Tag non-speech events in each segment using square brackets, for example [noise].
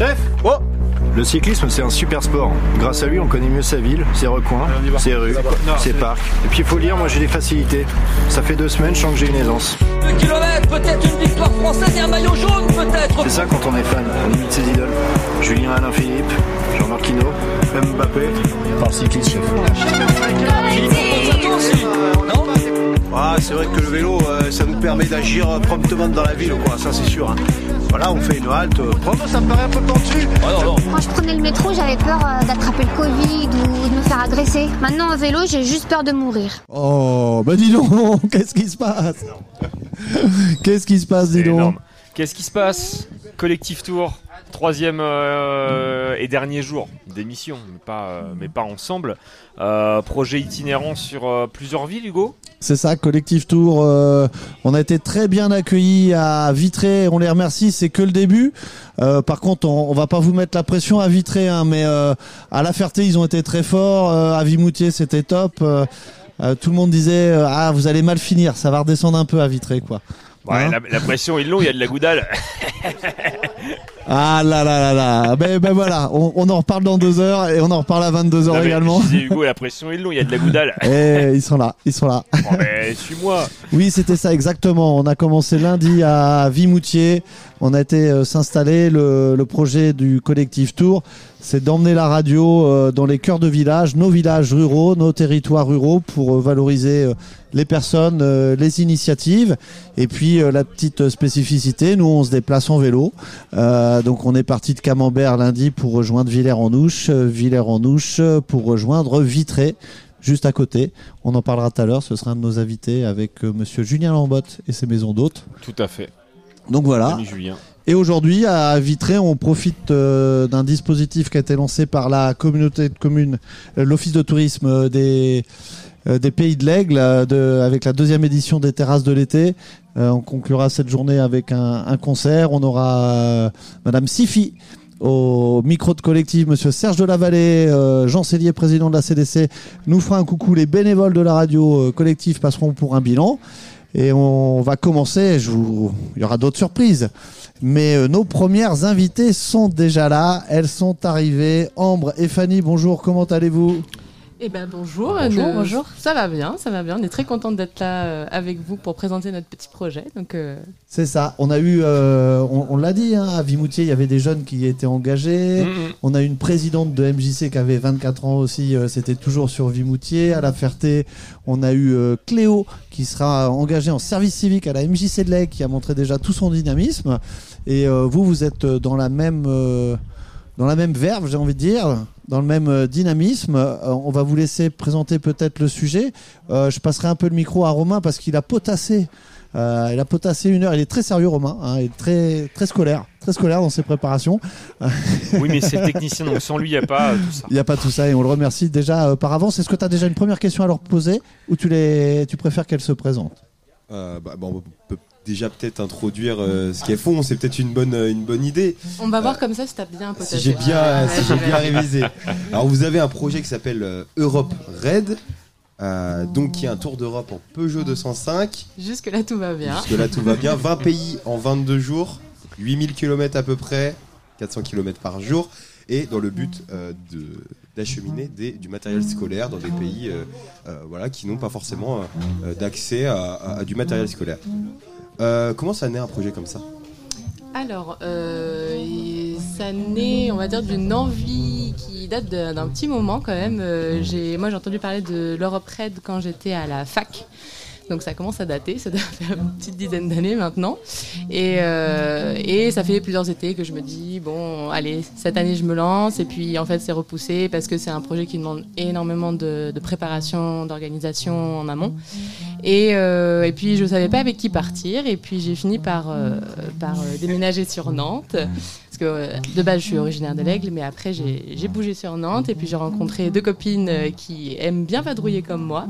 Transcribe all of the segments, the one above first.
Chef Oh le cyclisme, c'est un super sport. Grâce à lui, on connaît mieux sa ville, ses recoins, ses rues, ses parcs. Et puis il faut lire, moi j'ai des facilités. Ça fait deux semaines, je sens que j'ai une aisance. Deux kilomètres, peut-être une victoire française et un maillot jaune, peut-être. C'est ça quand on est fan, on imite ses idoles. Julien Alain Philippe, Jean-Marc Quino, Mbappé, par le cycliste chef. Ah, c'est vrai que le vélo, euh, ça nous permet d'agir promptement dans la ville, quoi. Ça, c'est sûr. Hein. Voilà, on fait une halte propre. Ça me paraît un peu tendu. Quand je prenais le métro, j'avais peur euh, d'attraper le Covid ou de me faire agresser. Maintenant, au vélo, j'ai juste peur de mourir. Oh, bah dis donc, [laughs] qu'est-ce qui se passe? Qu'est-ce qui se passe, dis donc? Qu'est-ce qui se passe? Collectif Tour, troisième euh, et dernier jour d'émission, mais pas, euh, mais pas ensemble. Euh, projet itinérant sur plusieurs villes, Hugo? C'est ça, Collectif Tour. on a été très bien accueillis à Vitré. On les remercie. C'est que le début. par contre, on, on, va pas vous mettre la pression à Vitré, hein, mais à La Ferté, ils ont été très forts. à Vimoutier, c'était top. tout le monde disait ah vous allez mal finir, ça va redescendre un peu à Vitré quoi. Ouais, hein la, pression est longue, il y a de la goudale. [laughs] ah là là là là. Ben, ben voilà, on, on, en reparle dans deux heures et on en reparle à 22 heures également. Je Hugo, la pression est longue, il y a de la goudale. [laughs] Eh, ils sont là, ils sont là. Ben, suis-moi. Oui, c'était ça exactement. On a commencé lundi à Vimoutier. On a été euh, s'installer le, le projet du collectif Tour c'est d'emmener la radio euh, dans les cœurs de villages, nos villages ruraux, nos territoires ruraux pour euh, valoriser euh, les personnes, les initiatives. Et puis la petite spécificité, nous on se déplace en vélo. donc on est parti de Camembert lundi pour rejoindre Villers-en-Ouche, Villers-en-Ouche pour rejoindre Vitré juste à côté. On en parlera tout à l'heure, ce sera un de nos invités avec monsieur Julien Lambotte et ses maisons d'hôtes. Tout à fait. Donc voilà. Julien. Et aujourd'hui, à Vitré, on profite euh, d'un dispositif qui a été lancé par la communauté de communes, euh, l'Office de tourisme euh, des, Pays de l'Aigle, avec la deuxième édition des terrasses de l'été. on conclura cette journée avec un, concert. On aura Madame Sifi au micro de collectif, Monsieur Serge de la Vallée, Jean Cellier, président de la CDC, nous fera un coucou. Les bénévoles de la radio collectif passeront pour un bilan. Et on va commencer, il y aura d'autres surprises. Mais euh, nos premières invitées sont déjà là. Elles sont arrivées. Ambre et Fanny, bonjour, comment allez-vous? Eh ben bonjour, bonjour, bonjour. Ça va bien, ça va bien. On est très contente d'être là euh, avec vous pour présenter notre petit projet. Donc euh, c'est ça. On a eu, on, l'a dit, hein, à Vimoutier, il y avait des jeunes qui étaient engagés. On a eu une présidente de MJC qui avait 24 ans aussi. C'était toujours sur Vimoutier. À la Ferté, on a eu Cléo qui sera engagée en service civique à la MJC de l'Aigle, qui a montré déjà tout son dynamisme. Et euh, vous, vous êtes euh, dans la même, euh, dans la même verve, j'ai envie de dire, dans le même dynamisme. on va vous laisser présenter peut-être le sujet. je passerai un peu le micro à Romain parce qu'il a potassé. il a potassé une heure. Il est très sérieux, Romain. Hein, il est très, très scolaire, très scolaire dans ses préparations. oui, mais c'est le technicien, donc sans lui, il n'y a pas tout ça. Il n'y a pas tout ça et on le remercie déjà par avance. Est-ce que tu as déjà une première question à leur poser ou tu, les, tu préfères qu'elle se présente bah, bon, on peut déjà peut-être introduire euh, ce qu'elles font, c'est peut-être une bonne, une bonne idée. On va voir comme ça si t'as bien Si j'ai bien, si j'ai bien révisé. Alors vous avez un projet qui s'appelle euh, Europe Red. Euh, donc qui est un tour d'Europe en Peugeot 205. Jusque là tout va bien. Jusque là tout va bien. 20 pays en 22 jours, 8000 km à peu près, 400 km par jour, et dans le but de d'acheminer du matériel scolaire dans des pays voilà, qui n'ont pas forcément d'accès à, à, du matériel scolaire. Euh, comment ça naît un projet comme ça alors, euh, ça naît, on va dire, d'une envie qui date d'un petit moment quand même. Euh, moi, j'ai entendu parler de l'Europe Red quand j'étais à la fac. Donc ça commence à dater, ça doit faire une petite dizaine d'années maintenant. Et, euh, et ça fait plusieurs étés que je me dis, bon, allez, cette année je me lance. Et puis en fait c'est repoussé parce que c'est un projet qui demande énormément de, préparation, d'organisation en amont. Et, euh, et, puis je ne savais pas avec qui partir. Et puis j'ai fini par, euh, par déménager sur Nantes euh, de base je suis originaire de l'Aigle, mais après j'ai bougé sur Nantes et puis j'ai rencontré deux copines euh, qui aiment bien vadrouiller comme moi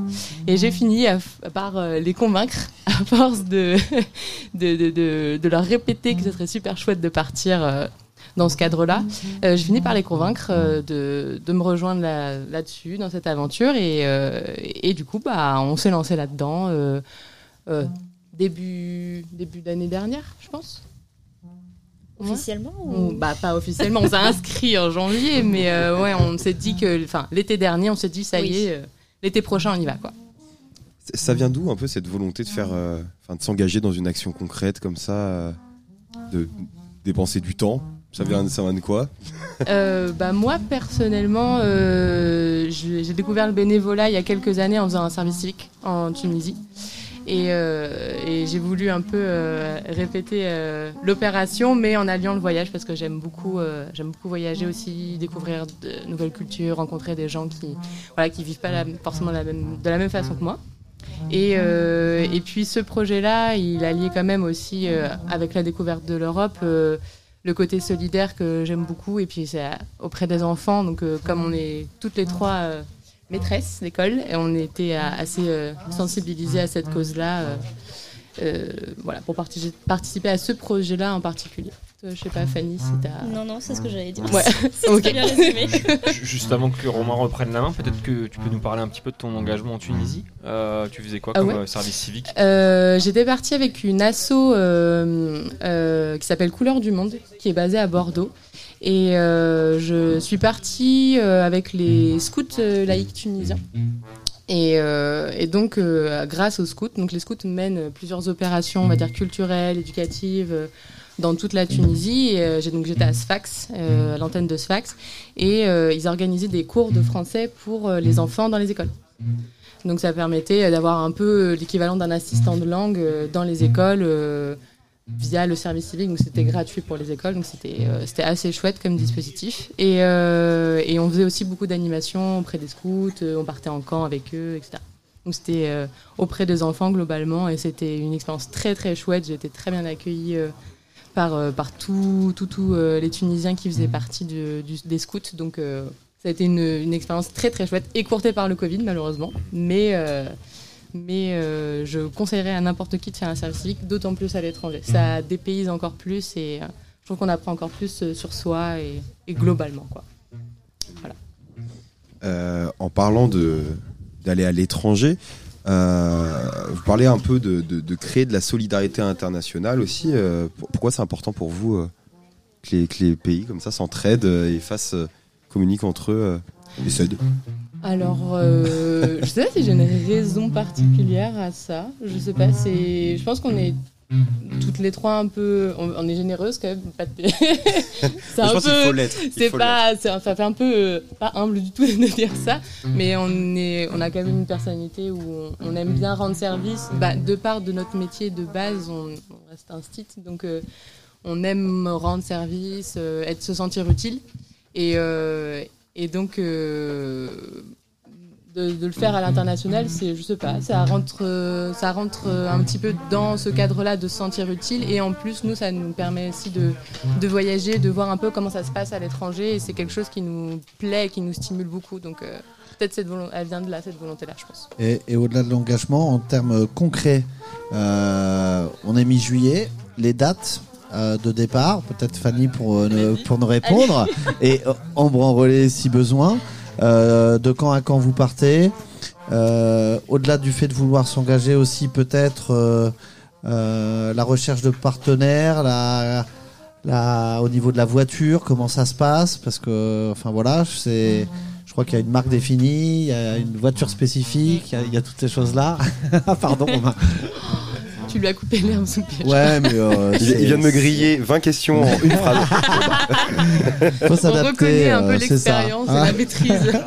et j'ai fini par euh, les convaincre [laughs] à force [laughs] de de, leur répéter que ce serait super chouette de partir dans ce cadre-là. j'ai fini par les convaincre de, de, me rejoindre là-dessus, dans cette aventure. Et, et du coup, bah, on s'est lancé là-dedans début, début d'année dernière, je pense. Officiellement ou... Bah pas officiellement, on s'est inscrit en janvier, mais euh, ouais, on s'est dit que, enfin, l'été dernier, on s'est dit ça y est, euh, l'été prochain on y va quoi. Ça vient d'où un peu cette volonté de faire, euh, enfin de s'engager dans une action concrète comme ça, euh, de dépenser du temps? Ça vient, ça vient de quoi? Euh, bah moi personnellement, euh, j'ai découvert le bénévolat il y a quelques années en faisant un service civique en Tunisie. Et, euh, et j'ai voulu un peu euh, répéter euh, l'opération, mais en alliant le voyage parce que j'aime beaucoup, j'aime beaucoup voyager aussi, découvrir de nouvelles cultures, rencontrer des gens qui, voilà, qui vivent pas forcément de la même façon que moi. Et, et puis ce projet-là, il a lié quand même aussi avec la découverte de l'Europe. le côté solidaire que j'aime beaucoup et puis c'est auprès des enfants donc comme on est toutes les trois maîtresses d'école et on était euh, assez euh, sensibilisés à cette cause là voilà pour parti- participer à ce projet là en particulier Toi, je sais pas Fanny si t'as Non, non, c'est ce que j'allais dire. Ouais. [laughs] bien résumé. Juste avant que Romain reprenne la main, peut-être que tu peux nous parler un petit peu de ton engagement en Tunisie. Euh, tu faisais quoi Ah comme ouais euh, service civique? Euh, J'étais partie avec une asso euh, euh, qui s'appelle Couleur du Monde, qui est basée à Bordeaux. Et euh, je suis partie euh, avec les scouts euh, laïcs tunisiens. Et, euh, donc, grâce aux scouts, donc les scouts mènent plusieurs opérations, on va dire culturelles, éducatives, dans toute la Tunisie. J'étais à Sfax, à l'antenne de Sfax, et ils organisaient des cours de français pour les enfants dans les écoles. Donc ça permettait d'avoir un peu l'équivalent d'un assistant de langue dans les écoles via le service civique. Donc c'était gratuit pour les écoles, donc c'était euh, c'était assez chouette comme dispositif. Et, euh, et on faisait aussi beaucoup d'animations auprès des scouts, euh, on partait en camp avec eux, etc. Donc c'était euh, auprès des enfants globalement et c'était une expérience très très chouette. J'ai été très bien accueillie par, par tous tout, tout, les Tunisiens qui faisaient partie du- du- des scouts. Donc ça a été une, une expérience très très chouette, écourtée par le Covid malheureusement, mais, mais euh, je conseillerais à n'importe qui de faire un service civique, d'autant plus à l'étranger. Ça dépayse encore plus et euh, je trouve qu'on apprend encore plus euh, sur soi et, et globalement. Quoi. Euh, en parlant d'aller à l'étranger, vous parlez un peu de, de- de créer de la solidarité internationale aussi. pour- pourquoi c'est important pour vous que, les, que les pays comme ça s'entraident et fassent communiquent entre eux s'aident? Alors, euh, je sais pas si j'ai une raison particulière à ça. Je sais pas, c'est. Je pense qu'on est toutes les trois un peu. On, on est généreuses quand même. Pas de- [laughs] c'est Je un pense qu'il faut peu. l'être. il C'est faut pas. c'est- Ça fait un peu. euh, pas humble du tout [laughs] de dire ça. Mais on, est, on a quand même une personnalité où on, on aime bien rendre service. Bah, de part de notre métier de base, on, on reste un site. Donc, euh, on aime rendre service, euh, être, se sentir utile. Et, euh, et donc, euh, de, le faire à l'international, c'est, je sais pas, ça rentre, ça rentre un petit peu dans ce cadre-là de se sentir utile. Et en plus, nous, ça nous permet aussi de, de voyager, de voir un peu comment ça se passe à l'étranger. Et c'est quelque chose qui nous plaît, qui nous stimule beaucoup. Donc, euh, peut-être cette volonté, elle vient de là, cette volonté-là, je pense. Et, et au-delà de l'engagement, en termes concrets, euh, on est mi-juillet. Les dates euh, de départ, peut-être Fanny pour, euh, ne- pour nous répondre, [laughs] et euh, Ambre en relais si besoin. Euh, de quand à quand vous partez Au-delà du fait de vouloir s'engager aussi, peut-être la recherche de partenaires, la, la, au niveau de la voiture, comment ça se passe Parce que, enfin voilà, c'est. Je crois qu'il y a une marque définie, il y a une voiture spécifique, il y a, il y a toutes ces choses-là. [laughs] Pardon. [laughs] Tu lui as coupé l'herbe sous le pied. Ouais, mais. euh, Il, vient de me griller 20 questions en une phrase. [laughs] Faut On s'adapter. reconnaît un peu euh, ça. l'expérience et Hein la maîtrise. [laughs]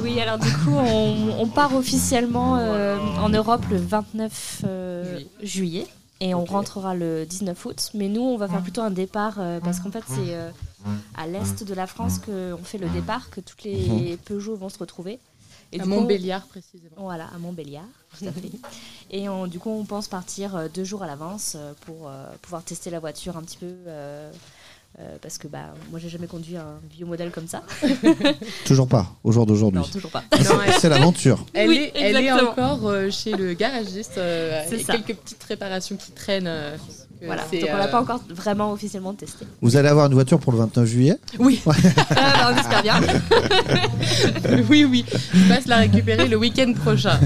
Oui, alors du coup, on, on part officiellement euh, en Europe le 29 euh, juillet et on rentrera le 19 août. Mais nous, on va faire plutôt un départ euh, parce qu'en fait, c'est euh, à l'est de la France qu'on fait le départ, que toutes les Peugeot vont se retrouver. Et à on- Montbéliard, précisément. Voilà, à Montbéliard, tout à fait. [laughs] Et on- du coup, on pense partir euh, deux jours à l'avance euh, pour euh, pouvoir tester la voiture un petit peu. euh, euh, parce que bah, moi, j'ai jamais conduit un vieux modèle comme ça. [laughs] Toujours pas, au jour d'aujourd'hui. Non, toujours pas. C'est l'aventure. [laughs] Elle, Oui, est, elle est exactement. encore euh, chez le garagiste. euh, C'est avec ça. quelques petites réparations qui traînent. Voilà, donc on l'a euh, pas encore vraiment officiellement testé. Vous allez avoir une voiture pour le 29 juillet Oui, [laughs] Ah, bah, on espère bien. [laughs] oui, oui. Je passe la récupérer le week-end prochain.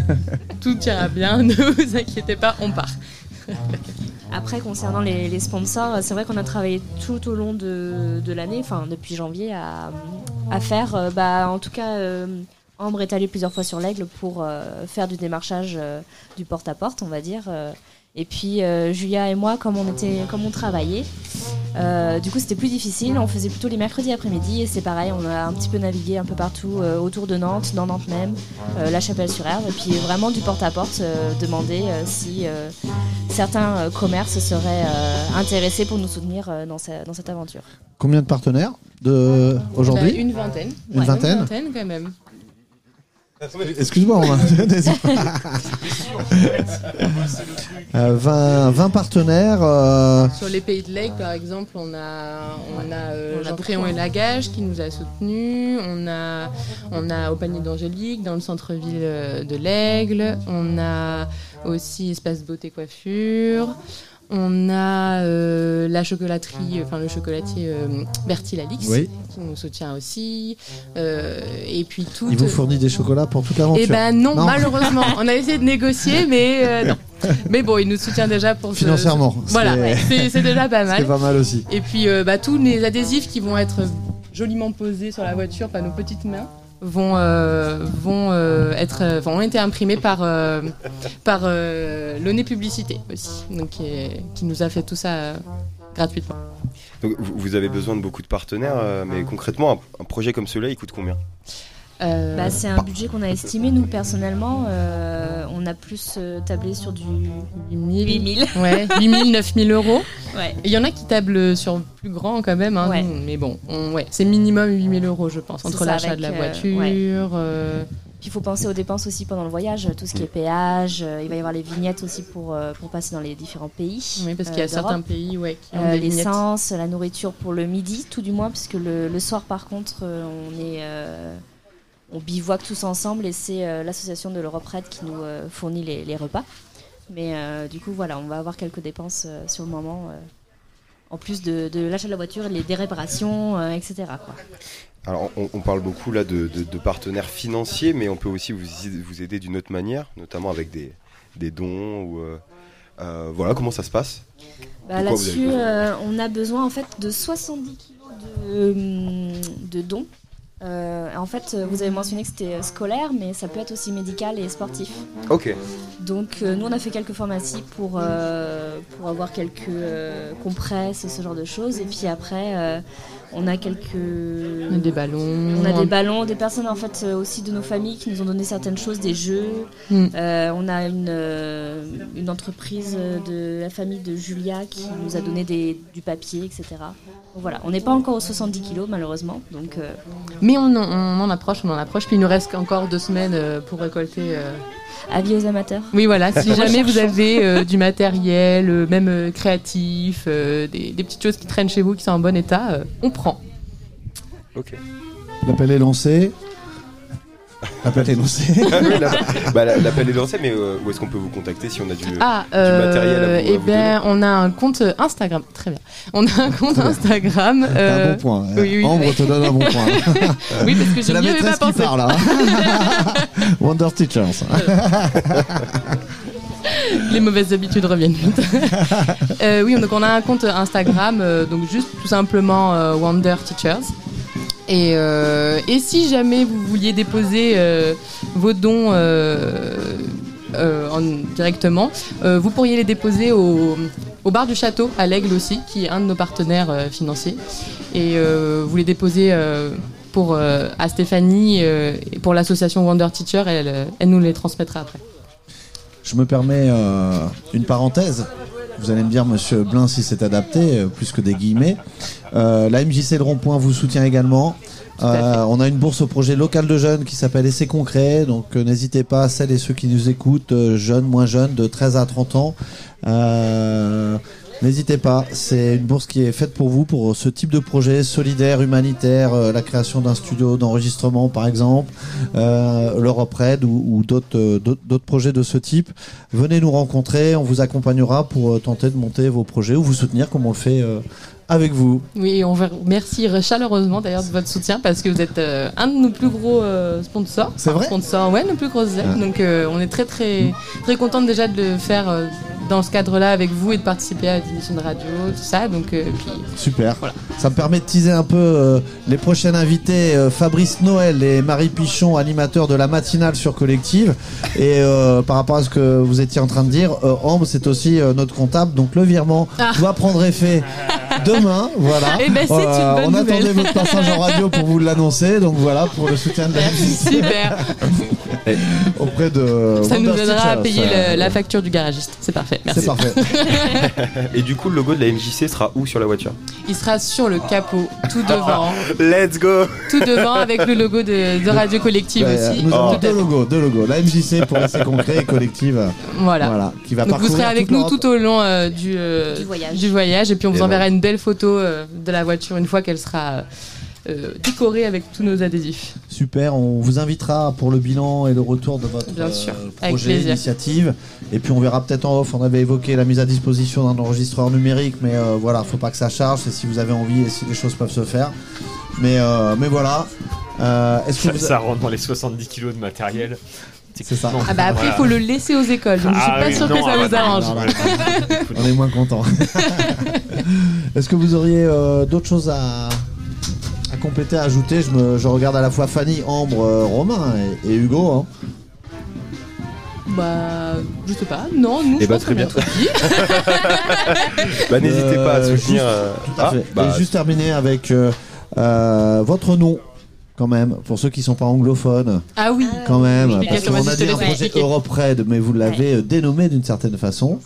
Tout ira bien, [laughs] ne vous inquiétez pas, on part. Après, concernant les, les sponsors, c'est vrai qu'on a travaillé tout au long de, de l'année, enfin depuis janvier, à, à faire. euh, bah, en tout cas, euh, Ambre est allée plusieurs fois sur l'Aigle pour euh, faire du démarchage euh, du porte-à-porte, on va dire. Et puis euh, Julia et moi, comme on, était, comme on travaillait, euh, du coup c'était plus difficile. On faisait plutôt les mercredis après-midi et c'est pareil, on a un petit peu navigué un peu partout euh, autour de Nantes, dans Nantes même, euh, La Chapelle-sur-Herbe, et puis vraiment du porte-à-porte, euh, demander euh, si euh, certains euh, commerces seraient euh, intéressés pour nous soutenir euh, dans, dans cette aventure. Combien de partenaires de aujourd'hui? Bah, Une vingtaine. Une vingtaine Une vingtaine quand même. Excuse-moi. [laughs] Euh, 20, 20 partenaires. euh, Sur les pays de l'Aigle, par exemple, on a, on a, euh, On Jean Préon et. Lagage qui nous a soutenus. On a, on a au panier d'Angélique, dans le centre-ville euh, de l'Aigle. On a aussi Espace Beauté Coiffure. On a euh, la chocolaterie, enfin le chocolatier euh, Bertil Alix Oui. qui nous soutient aussi. Euh, et puis tout. il vous fournit des chocolats pour toute l'aventure. Eh ben non, Non. malheureusement. [laughs] On a essayé de négocier, mais euh, non. [laughs] Mais bon, il nous soutient déjà pour ce- Financièrement, Voilà, c'est- déjà pas [laughs] mal. C'est pas mal aussi. Et puis euh, bah, tous les adhésifs qui vont être joliment posés sur la voiture par nos petites mains vont euh, vont euh, être euh, enfin, ont été imprimés par euh, par euh, Launay Publicité aussi, donc qui, nous a fait tout ça euh, gratuitement. Donc, vous avez besoin de beaucoup de partenaires, euh, mais concrètement, un projet comme celui-là, il coûte combien? Euh, Bah, c'est un budget qu'on a estimé, nous, personnellement. euh, on a plus euh, tablé sur du 8000, 8000. [laughs] ouais, 8000, 9000 euros. Ouais. Il y en a qui tablent sur plus grand quand même, hein, Ouais. mais bon, on- ouais, c'est minimum 8000 euros, je pense, entre l'achat de la euh, voiture. ouais. euh, Puis il faut penser aux dépenses aussi pendant le voyage, tout ce qui est péage. euh, il va y avoir les vignettes aussi pour, euh, pour passer dans les différents pays. oui, parce qu'il y a certains pays ouais, qui ont Euh, des vignettes. L'essence, la nourriture pour le midi, tout du moins, puisque le, le soir, par contre, euh, on est. on bivouaque tous ensemble et c'est euh, l'association de l'Europe Red qui nous euh, fournit les, les repas. Mais euh, du coup, voilà, on va avoir quelques dépenses sur le moment, en plus de, de l'achat de la voiture, les, des réparations, etc. quoi. Alors, on, on parle beaucoup là de, de- de partenaires financiers, mais on peut aussi vous, vous aider d'une autre manière, notamment avec des, des dons ou voilà comment ça se passe? Bah, Là-dessus, on a besoin en fait de 70 kilos de, hum, de dons. Euh, en fait, euh, vous avez mentionné que c'était euh, scolaire, mais ça peut être aussi médical et sportif. Ok. Donc, euh, nous, on a fait quelques pharmacies pour, euh, pour avoir quelques compresses ce genre de choses. Et puis après, on a quelques. On a des ballons. On a des ballons, des personnes en fait euh, aussi de nos familles qui nous ont donné certaines choses, des jeux. Mm. Euh, on a une, euh, une entreprise de la famille de Julia qui nous a donné des, du papier, etc. Donc voilà, on n'est pas encore aux 70 kilos malheureusement. Donc euh, Mais on, en- on en approche, on en approche. Puis il nous reste encore deux semaines pour récolter. euh, avis aux amateurs. Oui, voilà. Si [laughs] jamais vous avez euh, du matériel, euh, même euh, créatif, euh, des, des petites choses qui traînent chez vous qui sont en bon état, euh, on prend. Ok. L'appel est lancé. L'appel est lancé. Ah [laughs] oui, la- bah, la- L'appel est lancé, mais euh, où est-ce qu'on peut vous contacter si on a du, Ah, du matériel à vous, à eh vous bien, on a un compte Instagram. Très bien. On a un compte Instagram. Un euh, bon point. oui, oui. Ambre te donne un bon point. [laughs] Oui, parce que C'est je la n'y avais maîtresse pas qui pensé. parle. hein. [laughs] Wonder Teachers. Les mauvaises habitudes reviennent vite. Euh, oui, donc on a un compte Instagram, euh, donc juste tout simplement euh, Wonder Teachers. Et, euh, et si jamais vous vouliez déposer euh, vos dons euh, en- directement, vous pourriez les déposer au, bar du château à l'Aigle aussi, qui est un de nos partenaires financiers. Et vous les déposez pour, à Stéphanie et pour l'association Wonder Teacher, elle, nous les transmettra après. Je me permets une parenthèse. Vous allez me dire, monsieur Blin, si c'est adapté, euh, plus que des guillemets. Euh, la MJC Le Rond-Point vous soutient également. Euh, on a une bourse au projet local de jeunes qui s'appelle Essai concret. Donc euh, n'hésitez pas, celles et ceux qui nous écoutent, euh, jeunes, moins jeunes, de 13 à 30 ans. N'hésitez pas, c'est une bourse qui est faite pour vous, pour ce type de projet solidaire, humanitaire, euh, la création d'un studio d'enregistrement par exemple, euh, l'Europe Red ou, euh, d'autres d'autres projets de ce type. Venez nous rencontrer, on vous accompagnera pour euh, tenter de monter vos projets ou vous soutenir comme on le fait avec vous. Oui, on vous remercie chaleureusement d'ailleurs de votre soutien parce que vous êtes euh, un de nos plus gros euh, sponsors. C'est vrai? Sponsors, ouais, nos plus grosses aides. Ah. Donc euh, on est très très très contente déjà de le faire dans ce cadre-là avec vous et de participer à l'émission de radio, tout ça. Donc, puis, Super. Voilà. Ça me permet de teaser un peu les prochains invités Fabrice Noël et Marie Pichon, animateurs de la matinale sur Collective. Et par rapport à ce que vous étiez en train de dire, Ambre, c'est aussi notre comptable. Donc le virement Ah. doit prendre effet demain. Voilà. Eh ben, c'est une bonne on nouvelle. attendait votre passage en radio pour vous l'annoncer. Donc voilà, pour le soutien de la super. auprès de. ça nous aidera à payer Euh, le- la facture du garagiste. C'est parfait. Merci. C'est parfait. Et du coup, le logo de la MJC sera où sur la voiture? Il sera sur le capot, tout devant, [laughs] Let's go tout devant avec le logo de, de Radio Collective Ouais, aussi. Nous avons Tout à deux logos, deux logos. La MJC pour rester concret et collective. euh, Voilà. Voilà. Qui va Donc vous serez avec nous tout au long euh, du, euh, Du voyage. du voyage et puis on vous Et enverra une belle photo euh, de la voiture une fois qu'elle sera euh, décorée avec tous nos adhésifs. Super, on vous invitera pour le bilan et le retour de votre Bien sûr, euh, avec projet, initiative. Et puis on verra peut-être en off, on avait évoqué la mise à disposition d'un enregistreur numérique, mais euh, voilà, faut pas que ça charge, c'est si vous avez envie et si les choses peuvent se faire. Mais, euh, mais voilà. Euh, Est-ce que Ça, vous ça rentre dans les 70 kilos de matériel. C'est ça. Non. Ah bah après il Voilà. faut le laisser aux écoles, donc je suis Ah pas oui, non, que ça ah vous bah, arrange. non, non, On est moins content. [laughs] Est-ce que vous auriez euh, d'autres choses à, à compléter, à ajouter? Je, me, je regarde à la fois Fanny, Ambre, euh, Romain et, et Hugo. hein. Bah je sais pas, non, nous Eh je bah, pense très bien. [laughs] [laughs] Bah, n'hésitez pas à Euh, soutenir. juste- euh, Tout à ah, fait. bah, Et juste terminer avec euh, euh, votre nom, quand même, pour ceux qui sont pas anglophones, Ah oui. quand même. Explication, Parce qu'on a dit un projet Red, mais vous l'avez euh, dénommé d'une certaine façon.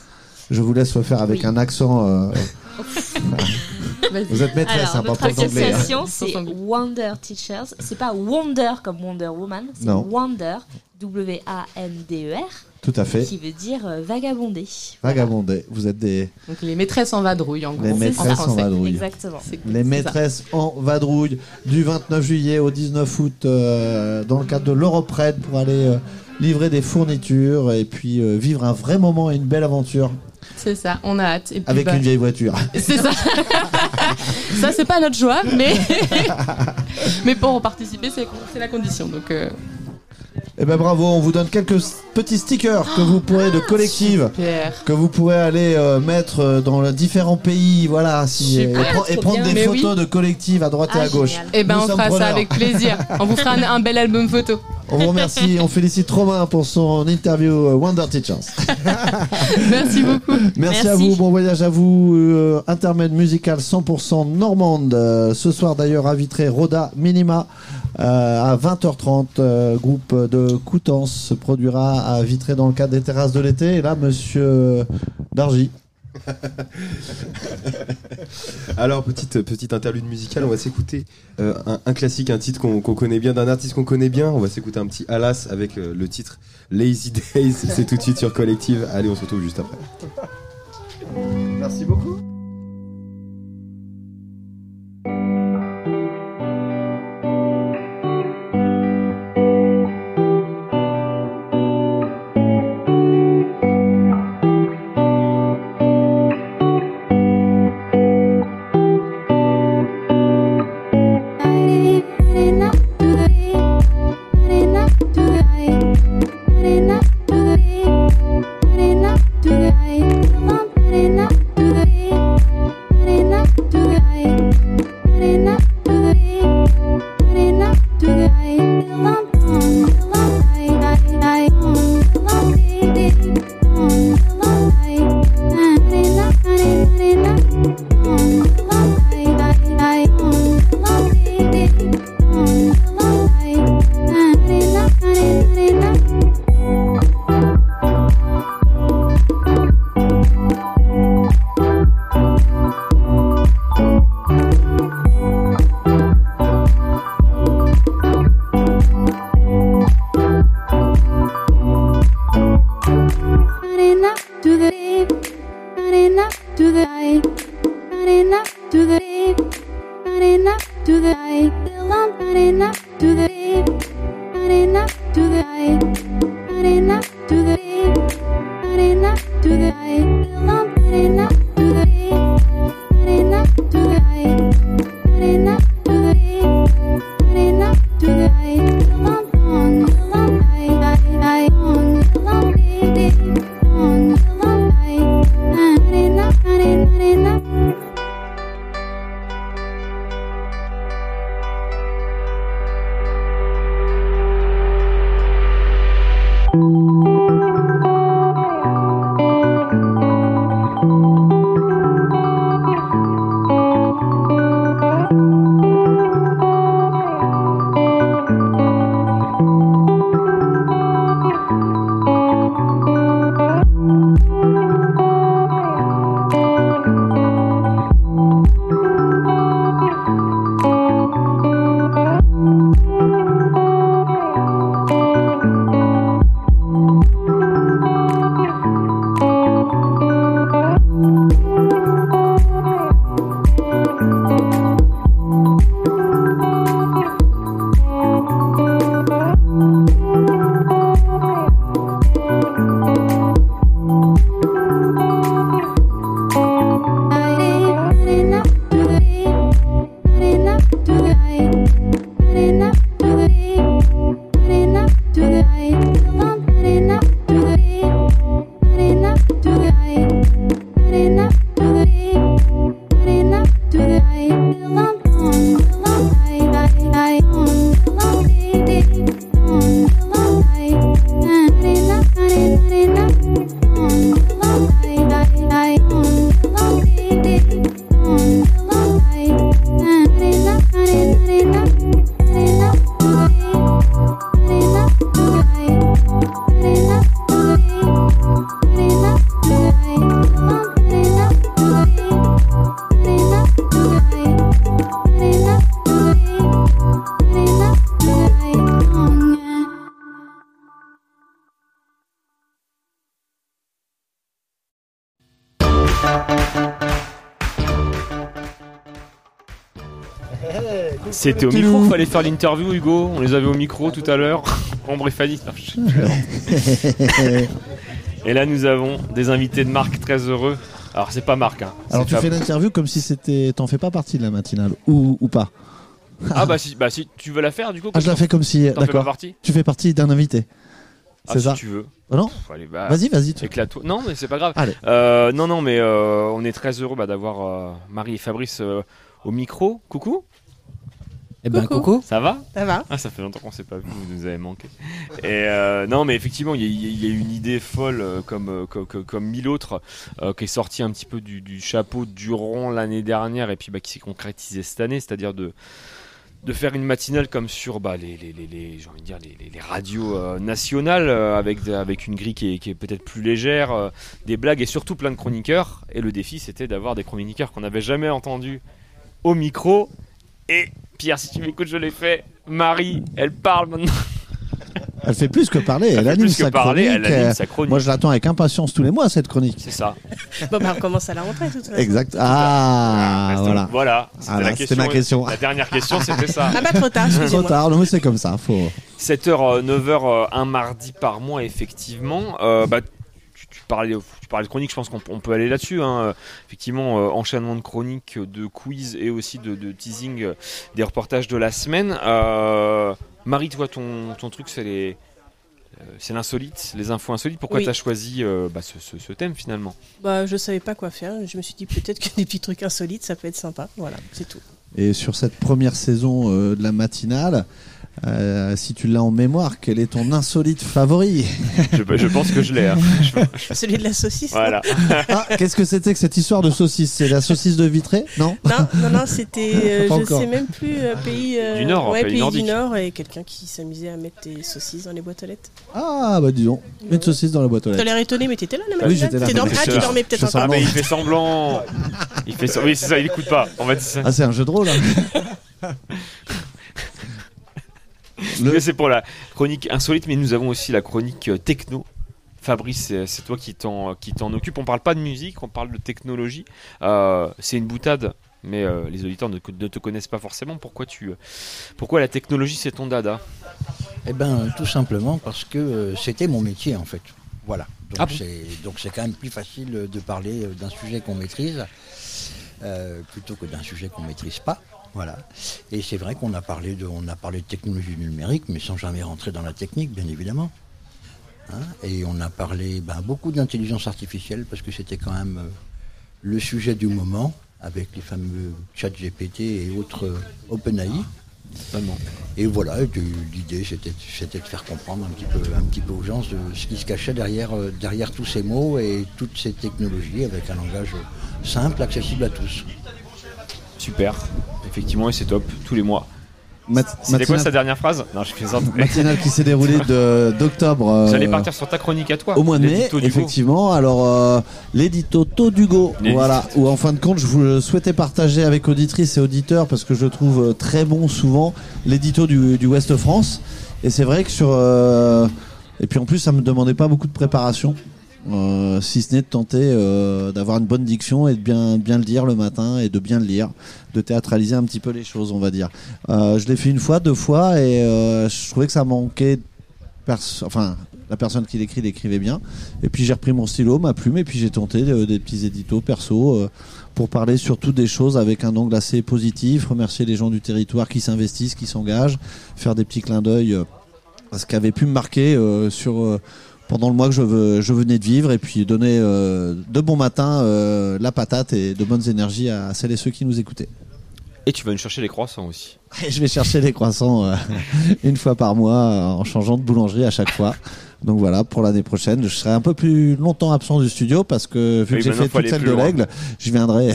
Je vous laisse le faire avec Oui. un accent. euh, vous êtes maîtresse, Alors, hein, pas notre hein. association, c'est. Wonder Teachers. C'est pas Wonder comme Wonder Woman, c'est Non. Wonder, W-A-N-D-E-R, Tout à fait. qui veut dire euh, vagabonder. Vagabondé. Vous êtes des Donc les maîtresses en vadrouille en gros. Les en maîtresses en vadrouille. Exactement. Les ça. maîtresses en vadrouille du 29 juillet au 19 août euh, dans le cadre de l'Europe Red pour aller euh, livrer des fournitures et puis euh, vivre un vrai moment et une belle aventure C'est ça, on a hâte. Et puis, avec bah, une vieille voiture. [laughs] C'est ça. ça, c'est pas notre joie, mais, [laughs] mais pour participer, c'est c'est la condition. Donc, euh, Eh ben bravo, on vous donne quelques petits stickers que vous pourrez de collective super. que vous pourrez aller euh, mettre euh, dans les différents pays, voilà, si, et, Super. pre- et Trop prendre bien. des Mais photos oui. de collective à droite et Ah, à gauche. génial. Eh ben, Nous on sommes fera ça preneurs. avec plaisir. [laughs] On vous fera un, un bel album photo. On vous remercie, on félicite Romain pour son interview euh, Wonder Teachers. [laughs] Merci beaucoup. Merci, à Merci. vous, bon voyage à vous. euh, intermède musical 100% normande. Euh, ce soir d'ailleurs à Vitré, Roda Minima à 20h30. euh, groupe de Coutances se produira à Vitré dans le cadre des terrasses de l'été. Et là, monsieur Dargy. [laughs] Alors, petite, petite interlude musicale, on va s'écouter euh, un, un classique, un titre qu'on connaît bien, d'un artiste qu'on connaît bien. On va s'écouter un petit Alas avec euh, le titre Lazy Days. C'est tout de suite sur Collective. Allez, on se retrouve juste après. Merci beaucoup. C'était au micro qu'il fallait faire l'interview, Hugo. On les avait au micro tout à l'heure. Ombre et Fanny. Et là, nous avons des invités de marque très heureux. Alors, c'est pas Marc. Hein. Alors tu fais l'interview comme si c'était. T'en fais pas partie de la matinale ou, ou pas Ah, bah si, bah si tu veux la faire, du coup. Ah, je la fais comme si. D'accord. partie Tu fais partie d'un invité. Ah, C'est si ça tu veux. Ah non bah, Vas-y, vas-y. Éclate-toi. Non, mais c'est pas grave. Allez. Euh, non, non, mais euh, on est très heureux bah, d'avoir euh, Marie et Fabrice euh, au micro. Coucou. Eh ben, Coucou. coucou. Ça va? Ça va Ah, ça fait longtemps qu'on s'est pas vu, vous nous avez manqué. Et euh, non, mais effectivement, il y, y a- une idée folle, euh, comme, euh, comme, comme- mille autres, euh, qui est sortie un petit peu du, du chapeau durant l'année dernière et puis bah, qui s'est concrétisée cette année, c'est-à-dire de, de faire une matinale comme sur bah, les, les, les, les- j'ai envie de dire, les, les- les radios euh, nationales, euh, avec, avec une grille qui est, qui est peut-être plus légère, euh, des blagues et surtout plein de chroniqueurs. Et le défi, c'était d'avoir des chroniqueurs qu'on n'avait jamais entendus au micro. Et Pierre, si tu m'écoutes, je l'ai fait. Marie, elle parle maintenant. [laughs] Elle fait plus que parler, elle, anime sa parler, chronique. elle anime euh, sa chronique. Moi, je l'attends avec impatience tous les mois cette chronique. C'est ça. [laughs] Bon, bah, on commence à la rentrée, de toute façon. Exact. Ah, Restons- voilà. Voilà. C'était Voilà, ma question. La dernière question, c'était ça. [laughs] Ah bah, trop tard, Trop tard, non mais c'est comme ça. Faut. 7h, 9h, un mardi par mois, effectivement. Euh, bah, parlais, tu parlais de chronique, je pense qu'on on peut aller là-dessus. hein. Effectivement, euh, enchaînement de chroniques, de quiz et aussi de, de teasing euh, des reportages de la semaine. Euh, Marie, toi, ton, ton truc, c'est les. C'est l'insolite, les infos insolites. Pourquoi Oui. tu as choisi euh, bah, ce, ce- ce thème finalement? Bah, je savais pas quoi faire. Je me suis dit peut-être que des petits trucs insolites, ça peut être sympa. Voilà, c'est tout. Et sur cette première saison euh, de la matinale, euh, si tu l'as en mémoire, quel est ton insolite favori? Je, je pense que je l'ai. hein. [laughs] Celui de la saucisse. Voilà. Ah, qu'est-ce que c'était que cette histoire de saucisse? C'est la saucisse de Vitré? Non? Non, non, non, c'était, [laughs] euh, je encore. sais même plus, euh, pays, euh, Du Nord, ouais, pays du Nord, et quelqu'un qui s'amusait à mettre des saucisses dans les boîtes aux lettres. Ah, bah disons, une saucisse dans la boîte aux T'as lettres. l'air étonné, mais t'étais là, la Ah oui, j'étais là. T'es dans- Bien Ah, tu dormais peut-être encore. Ah, mais il fait semblant. Il fait Oui, c'est ça, il écoute pas. On va dire ça. Ah, c'est un jeu de rôle. hein. [laughs] Le- Mais C'est pour la chronique insolite, mais nous avons aussi la chronique euh, techno. Fabrice, c'est- c'est toi qui t'en qui t'en occupe. On parle pas de musique, on parle de technologie. Euh, c'est une boutade, mais euh, les auditeurs ne, ne te connaissent pas forcément. Pourquoi tu, euh, pourquoi la technologie c'est ton dada? Eh ben, tout simplement parce que euh, c'était mon métier en fait. Voilà. Donc Ah bon? c'est donc c'est quand même plus facile euh, de parler euh, d'un sujet qu'on maîtrise euh, plutôt que d'un sujet qu'on maîtrise pas. Voilà. Et c'est vrai qu'on a parlé de on a parlé de technologie numérique, mais sans jamais rentrer dans la technique, bien évidemment. Hein, et on a parlé ben, beaucoup d'intelligence artificielle parce que c'était quand même euh, le sujet du moment avec les fameux chat GPT et autres euh, OpenAI. Et voilà, l'idée c'était c'était de faire comprendre un petit peu, un petit peu aux gens ce, ce qui se cachait derrière, euh, derrière tous ces mots et toutes ces technologies avec un langage simple, accessible à tous. Super. Effectivement, et c'est top tous les mois. Mat- C'était quoi matinale- sa dernière phrase Non, je plaisante. [laughs] Matinale qui s'est déroulée de- d'octobre. [laughs] euh, J'allais partir sur ta chronique à toi. Au mois de mai, l'édito effectivement. Alors, euh, l'édito Taux d'Hugo, L'édito. voilà, où en fin de compte, je vous souhaitais partager avec auditrices et auditeurs, parce que je le trouve euh, très bon souvent, l'édito du, du Ouest France. Et c'est vrai que sur. euh, et puis en plus, ça me demandait pas beaucoup de préparation. Euh, si ce n'est de tenter euh, d'avoir une bonne diction et de bien, bien le dire le matin et de bien le lire, de théâtraliser un petit peu les choses, on va dire. Euh, je l'ai fait une fois, deux fois, et euh, je trouvais que ça manquait enfin la personne qui l'écrit l'écrivait bien et puis j'ai repris mon stylo ma plume et puis j'ai tenté euh, des petits éditos perso pour parler surtout des choses avec un angle assez positif remercier les gens du territoire qui s'investissent qui s'engagent faire des petits clins d'œil à ce qui avait pu me marquer sur pendant le mois que je, veux- je venais de vivre et puis donner euh, de bon matin euh, la patate et de bonnes énergies à celles et ceux qui nous écoutaient Et tu vas nous chercher les croissants aussi. et [laughs] je vais chercher les croissants euh, [laughs] une fois par mois en changeant de boulangerie à chaque fois. Donc voilà, pour l'année prochaine, je serai un peu plus longtemps absent du studio parce que vu Oui, que j'ai fait toute celle de l'aigle, je viendrai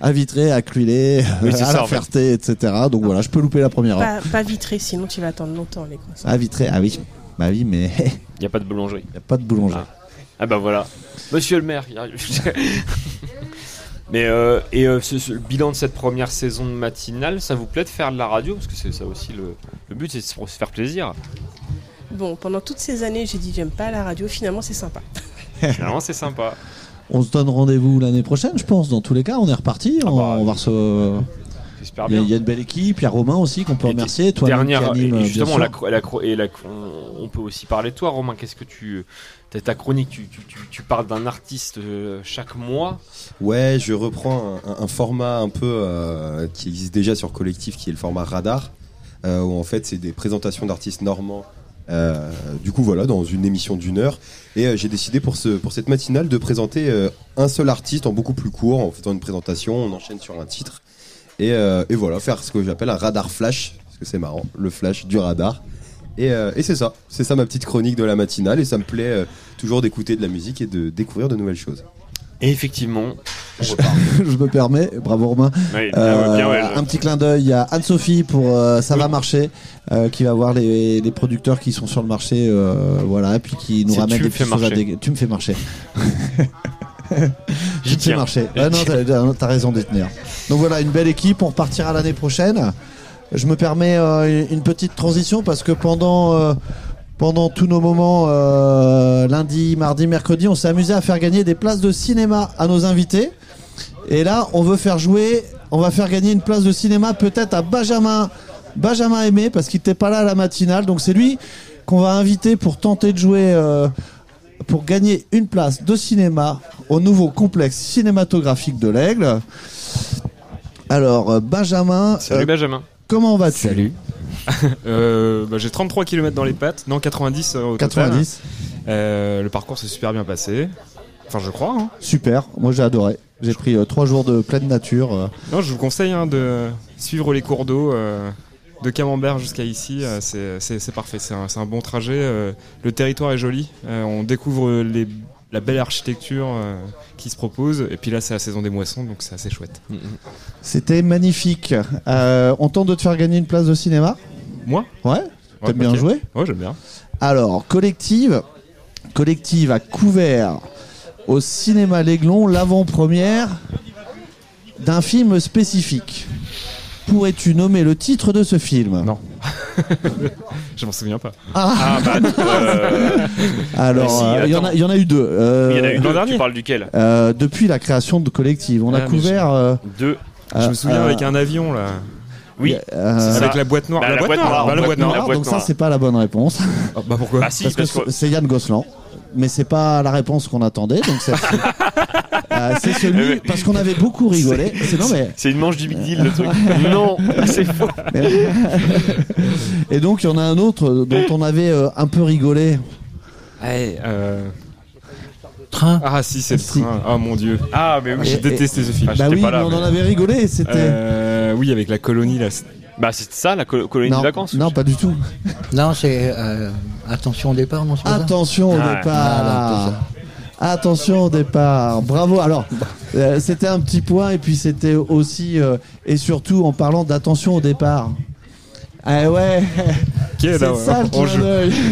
à Vitré, à Cluilé, Oui, à ça, la en fait. Ferté, etc. Donc voilà, je peux louper la première heure. Pas, pas vitré, sinon tu vas attendre longtemps les croissants. À Vitré, ah oui, bah oui, mais [laughs] il Il n'y a pas de boulangerie. n'y a pas de boulangerie. Ah bah voilà. Monsieur le maire, il arrive. [laughs] Mais euh, et euh, ce, ce- le bilan de cette première saison de matinale, ça vous plaît de faire de la radio? Parce que c'est ça aussi le, le but, c'est de se se faire plaisir. Bon, pendant toutes ces années, j'ai dit j'aime pas la radio, finalement c'est sympa. [laughs] Finalement, c'est sympa. On se donne rendez-vous l'année prochaine, je pense. Dans tous les cas, on est reparti. Ah on, bah, on va recevoir. J'espère Il y, a- bien. il y a une belle équipe, il y a Romain aussi qu'on peut Et remercier. Toi dernière, qui anime, et bien justement, la, la et la on, on peut aussi parler de toi, Romain. Qu'est-ce que tu, t'as ta chronique, tu, tu, tu, tu parles d'un artiste euh, chaque mois. Ouais, je reprends un, un- un format un peu euh, qui existe déjà sur Collectif, qui est le format Radar, euh, où en fait c'est des présentations d'artistes normands. euh, du coup, voilà, dans une émission d'une heure. Et euh, j'ai décidé pour, ce, pour cette matinale de présenter euh, un seul artiste en beaucoup plus court, en faisant une présentation, on enchaîne sur un titre. Et, euh, et voilà, faire ce que j'appelle un radar flash, parce que c'est marrant, le flash du radar. Et, euh, et c'est ça, c'est ça ma petite chronique de la matinale, et ça me plaît euh, toujours d'écouter de la musique et de découvrir de nouvelles choses. Et effectivement, [laughs] je me permets, bravo Romain. Euh, bien, ouais, Un petit clin d'œil à Anne-Sophie pour euh, Ça va marcher, euh, qui va voir les, les producteurs qui sont sur le marché, euh, voilà, et puis qui nous ramène des choses à dég- Tu me fais marcher. [laughs] [laughs] Je tiens. marcher. Ouais, non, t'as t'as raison d'y tenir. Donc voilà, une belle équipe. On repartira l'année prochaine. Je me permets euh, une petite transition parce que pendant euh, pendant tous nos moments euh, lundi, mardi, mercredi, on s'est amusé à faire gagner des places de cinéma à nos invités. Et là, on veut faire jouer, on va faire gagner une place de cinéma peut-être à Benjamin Benjamin Aimé parce qu'il n'était pas là à la matinale. Donc c'est lui qu'on va inviter pour tenter de jouer euh, pour gagner une place de cinéma au nouveau complexe cinématographique de l'Aigle. Alors, euh, Benjamin. Salut euh, Benjamin. Comment vas-tu? Salut. [laughs] Euh, bah, j'ai 33 km dans les pattes, non 90 euh, au total. 90. Euh, le parcours s'est super bien passé. Enfin, je crois. hein. Super, moi j'ai adoré. J'ai pris euh, trois jours de pleine nature. euh. Non, je vous conseille hein, de suivre les cours d'eau euh, de Camembert jusqu'à ici. euh, c'est- parfait, c'est un, bon trajet. euh, le territoire est joli. euh, on découvre les, la belle architecture qui se propose. Et puis là, c'est la saison des moissons, donc c'est assez chouette. C'était magnifique. Euh, on tente de te faire gagner une place de cinéma? Moi? Ouais T'aimes bien ok. jouer? Ouais, j'aime bien. Alors, collective, collective a couvert au cinéma L'Aiglon l'avant-première d'un film spécifique. Pourrais-tu nommer le titre de ce film? Non. [laughs] je m'en souviens pas. Ah, bah, [laughs] euh, Alors, si, euh, il y, en a- attends. il y en a eu deux. Euh, Il y en a eu deux. dernier. Tu parles duquel? Euh, depuis la création de collective, on a Ah, couvert. euh, Deux. je euh, me souviens euh, avec un avion là. Oui. euh, avec la boîte noire. Bah, la, la boîte boîte noire. noire, Bah, la boîte boîte noire. noire. La donc ça, c'est pas la bonne réponse. Ah, bah pourquoi? Bah si, Parce que parce que c'est Yann Gosselin. Mais c'est pas la réponse qu'on attendait, donc c'est [laughs] Euh, c'est celui parce qu'on avait beaucoup rigolé. C'est non mais c'est une manche du Deal le truc. [laughs] non, c'est faux. et donc il y en a un autre dont on avait euh, un peu rigolé. Euh, Train. Ah si, c'est le Si. train. Ah mon dieu. Ah mais oui. J'ai Et- détesté ce film. Ah, bah j'étais oui, pas là, mais on en avait rigolé. C'était Euh, oui, avec la colonie là. c'est- Bah c'est ça la colo- colonie non, de vacances. non pas du tout. Non, c'est euh, attention au départ, non c'est pas ça Attention au Ah, départ. Attention au départ. Bravo. Alors, euh, c'était un petit point et puis c'était aussi euh, et surtout en parlant d'attention au départ. Ah ouais. Ok, C'est là, ouais. ça le on, joue,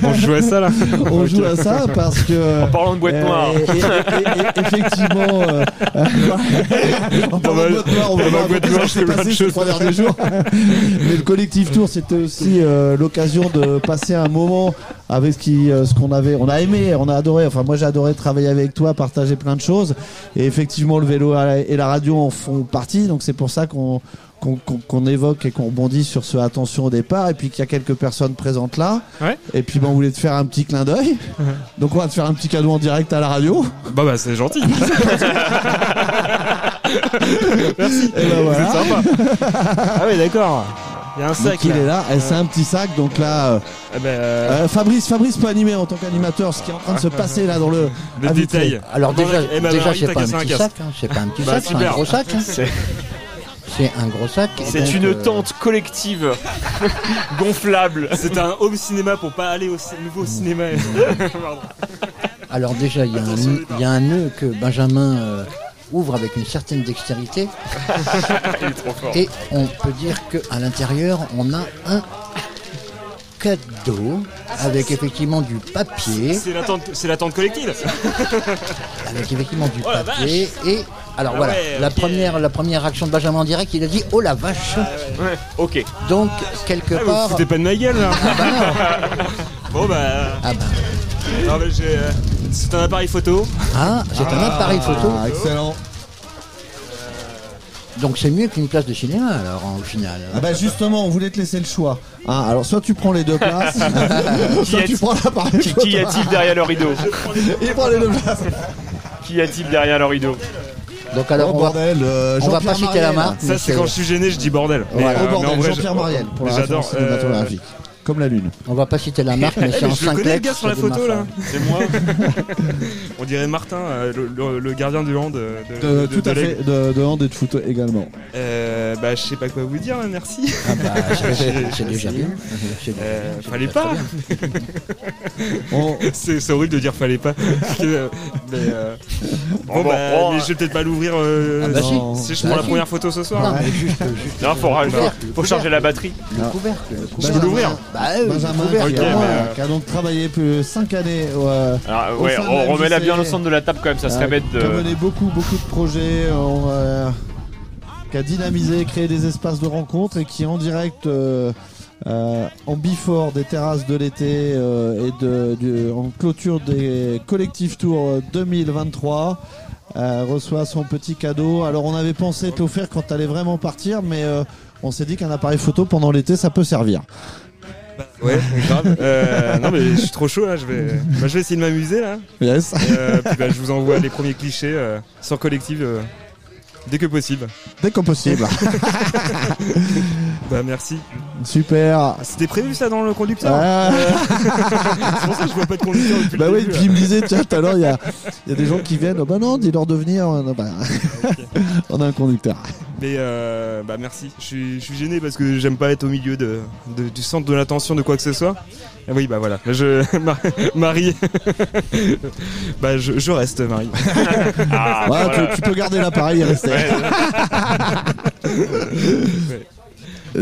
on joue à ça là. [laughs] On joue à ça parce que. En parlant de boîte euh, noire. et- et- et- et- effectivement. euh, [laughs] en parlant de boîte noire, on va pas boîte noire, qui je s'est fais plein passé de ces choses. trois derniers jours. [laughs] Mais le collectif tour, c'était aussi euh, l'occasion de passer un moment avec ce qui, ce qu'on avait. On a aimé, on a adoré. Enfin, moi, j'ai adoré travailler avec toi, partager plein de choses. Et effectivement, le vélo et la radio en font partie. Donc, c'est pour ça qu'on qu'on évoque et qu'on rebondit sur ce attention au départ et puis qu'il y a quelques personnes présentes là Ouais. et puis ben, on voulait te faire un petit clin d'œil [laughs] donc on va te faire un petit cadeau en direct à la radio Bah bah c'est gentil. [laughs] Merci. Et ben voilà. C'est sympa. [laughs] Ah ouais, d'accord. Il y a un sac Donc il là. est là, c'est un petit sac. Donc là, euh, Eh ben, euh, euh, Fabrice, Fabrice peut animer en tant qu'animateur ce qui est en train de se passer là dans le. Vitré. détails. Alors déjà, eh ben, déjà c'est t'as pas un petit sac, hein, c'est pas un petit sac, c'est un super. gros sac. hein. C'est un gros sac. c'est une euh, tente collective [laughs] gonflable. C'est un home cinéma pour pas aller au nouveau cinéma. [laughs] Alors déjà, il y, a un nœud- il y a un nœud que Benjamin euh, ouvre avec une certaine dextérité. [laughs] Il est trop fort. Et on peut dire qu'à l'intérieur, on a un cadeau avec effectivement du papier, C'est la tente, collective. avec effectivement du Oh papier. Et alors Ah voilà, ouais, la première, la première action de Benjamin en direct, il a dit oh la vache. Ouais, ok. Donc quelque Ah, part, foutez pas de ma gueule là. [laughs] bon bah. ah bah, Non, mais j'ai. euh, C'est un appareil photo. ah, c'est un appareil photo. Ah, excellent. Donc c'est mieux qu'une place de cinéma alors en- au final. Ah bah justement, on voulait te laisser le choix. Hein, alors soit tu prends les deux places, [laughs] soit tu prends l'appareil Qui, photo. qui y a-t-il derrière le rideau Il prend les deux places. Qui y a-t-il derrière le rideau Donc alors Oh, on va, bordel, euh, on va pas citer la marque. Ça, c'est quand je suis gêné, je dis bordel. Mais, Voilà, euh, en bordel, Jean-Pierre je- Mariel pour la J'adore. référence cinématographique. Comme la lune. On va pas citer la marque, mais [laughs] c'est en je le connais le 5 gars sur la photo là. C'est moi. [laughs] On dirait Martin, euh, le, le- le gardien du hand de, de- De- de- tout de à fait, de, de hand et de foot également. Euh, bah, je sais pas quoi vous dire, merci. Ah bah, [laughs] c'est- déjà bien. Euh, fallait pas. C'est horrible de dire fallait pas. Mais, euh, bon, bon, bah, bon, mais euh, je vais peut-être pas l'ouvrir euh, Ah bah si. si je Bah prends la première photo ce soir. Non, faut, faut, charger la batterie. Le couvercle. le Je peux l'ouvrir. Bah, euh, Benjamin qui, a, euh, qui a donc travaillé plus 5 années euh, Alors, Au ouais, de on remet la bien au centre de la table quand même, ça serait euh, bête qui a de. mené beaucoup beaucoup de projets, on, euh, qui a dynamisé, créé des espaces de rencontre et qui en direct euh, euh, en before des terrasses de l'été euh, et de, du- en clôture des collectifs tours 2023 euh, reçoit son petit cadeau. Alors on avait pensé te l'offrir quand t'allais vraiment partir, mais euh, on s'est dit qu'un appareil photo pendant l'été ça peut servir. Ouais, [laughs] grave. Euh, non, mais je suis trop chaud là. Je vais, bah, je vais essayer de m'amuser là. Yes. Et, euh, puis, bah, je vous envoie les premiers clichés euh, sur collectif euh, dès que possible. Dès que possible. [laughs] Bah merci. Super. C'était prévu ça dans le conducteur Ah. [laughs] C'est pour ça que je vois pas de conducteur depuis Bah oui, puis il me disait, tiens, tout à l'heure, il y a, y a des gens qui viennent. Oh, bah non, dis-leur de venir. Non, bah, [laughs] on a un conducteur. Mais euh, bah merci. Je suis, je suis gêné parce que j'aime pas être au milieu de, de- du centre de l'attention de quoi que ce soit. Ah oui, bah voilà. Je, [laughs] Mar- Marie. bah je, je reste, Marie. Ah, Ouais, voilà. tu, tu peux garder l'appareil et rester. Ouais. Euh,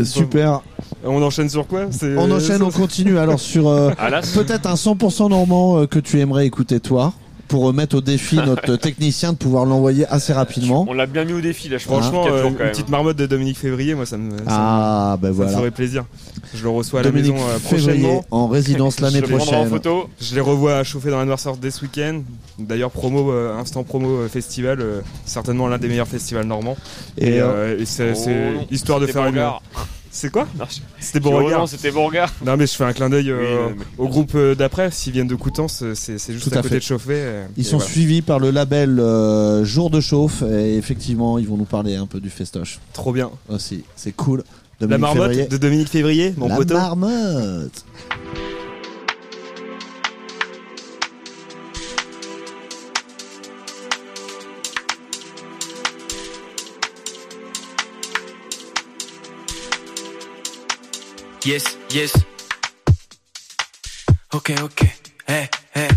Super. On enchaîne sur quoi C'est- On enchaîne, on continue. Alors sur euh, [laughs] peut-être un 100% normand euh, que tu aimerais écouter toi pour remettre au défi [laughs] notre technicien de pouvoir l'envoyer assez rapidement. On l'a bien mis au défi là, je pense. Franchement, euh, une petite marmotte de Dominique Février, moi ça me, ça me- Ah, ben me voilà. ferait plaisir. Je le reçois à la Dominique maison euh, Février en résidence l'année [laughs] prendrai en prochaine. photo. Je les revois chauffer dans la noirceur dès ce week-end. D'ailleurs, promo, euh, instant promo euh, festival, certainement l'un des meilleurs festivals normands. Et, c'est Oh, histoire de faire une. C'est quoi C'était Beauregard. non, c'était Beauregard. Non, mais je fais un clin d'œil euh, Oui, mais- au groupe euh, d'après. S'ils viennent de Coutances, euh, c'est juste Tout à, à côté fait. de Chauffé. euh, Ils et sont voilà. suivis par le label euh, Jour de Chauffe et effectivement, ils vont nous parler un peu du festoche Trop bien. aussi. C'est cool. La marmotte Février. de Dominique Février, mon La poteau. marmotte. Yes, yes. Ok, ok. Hey, hey.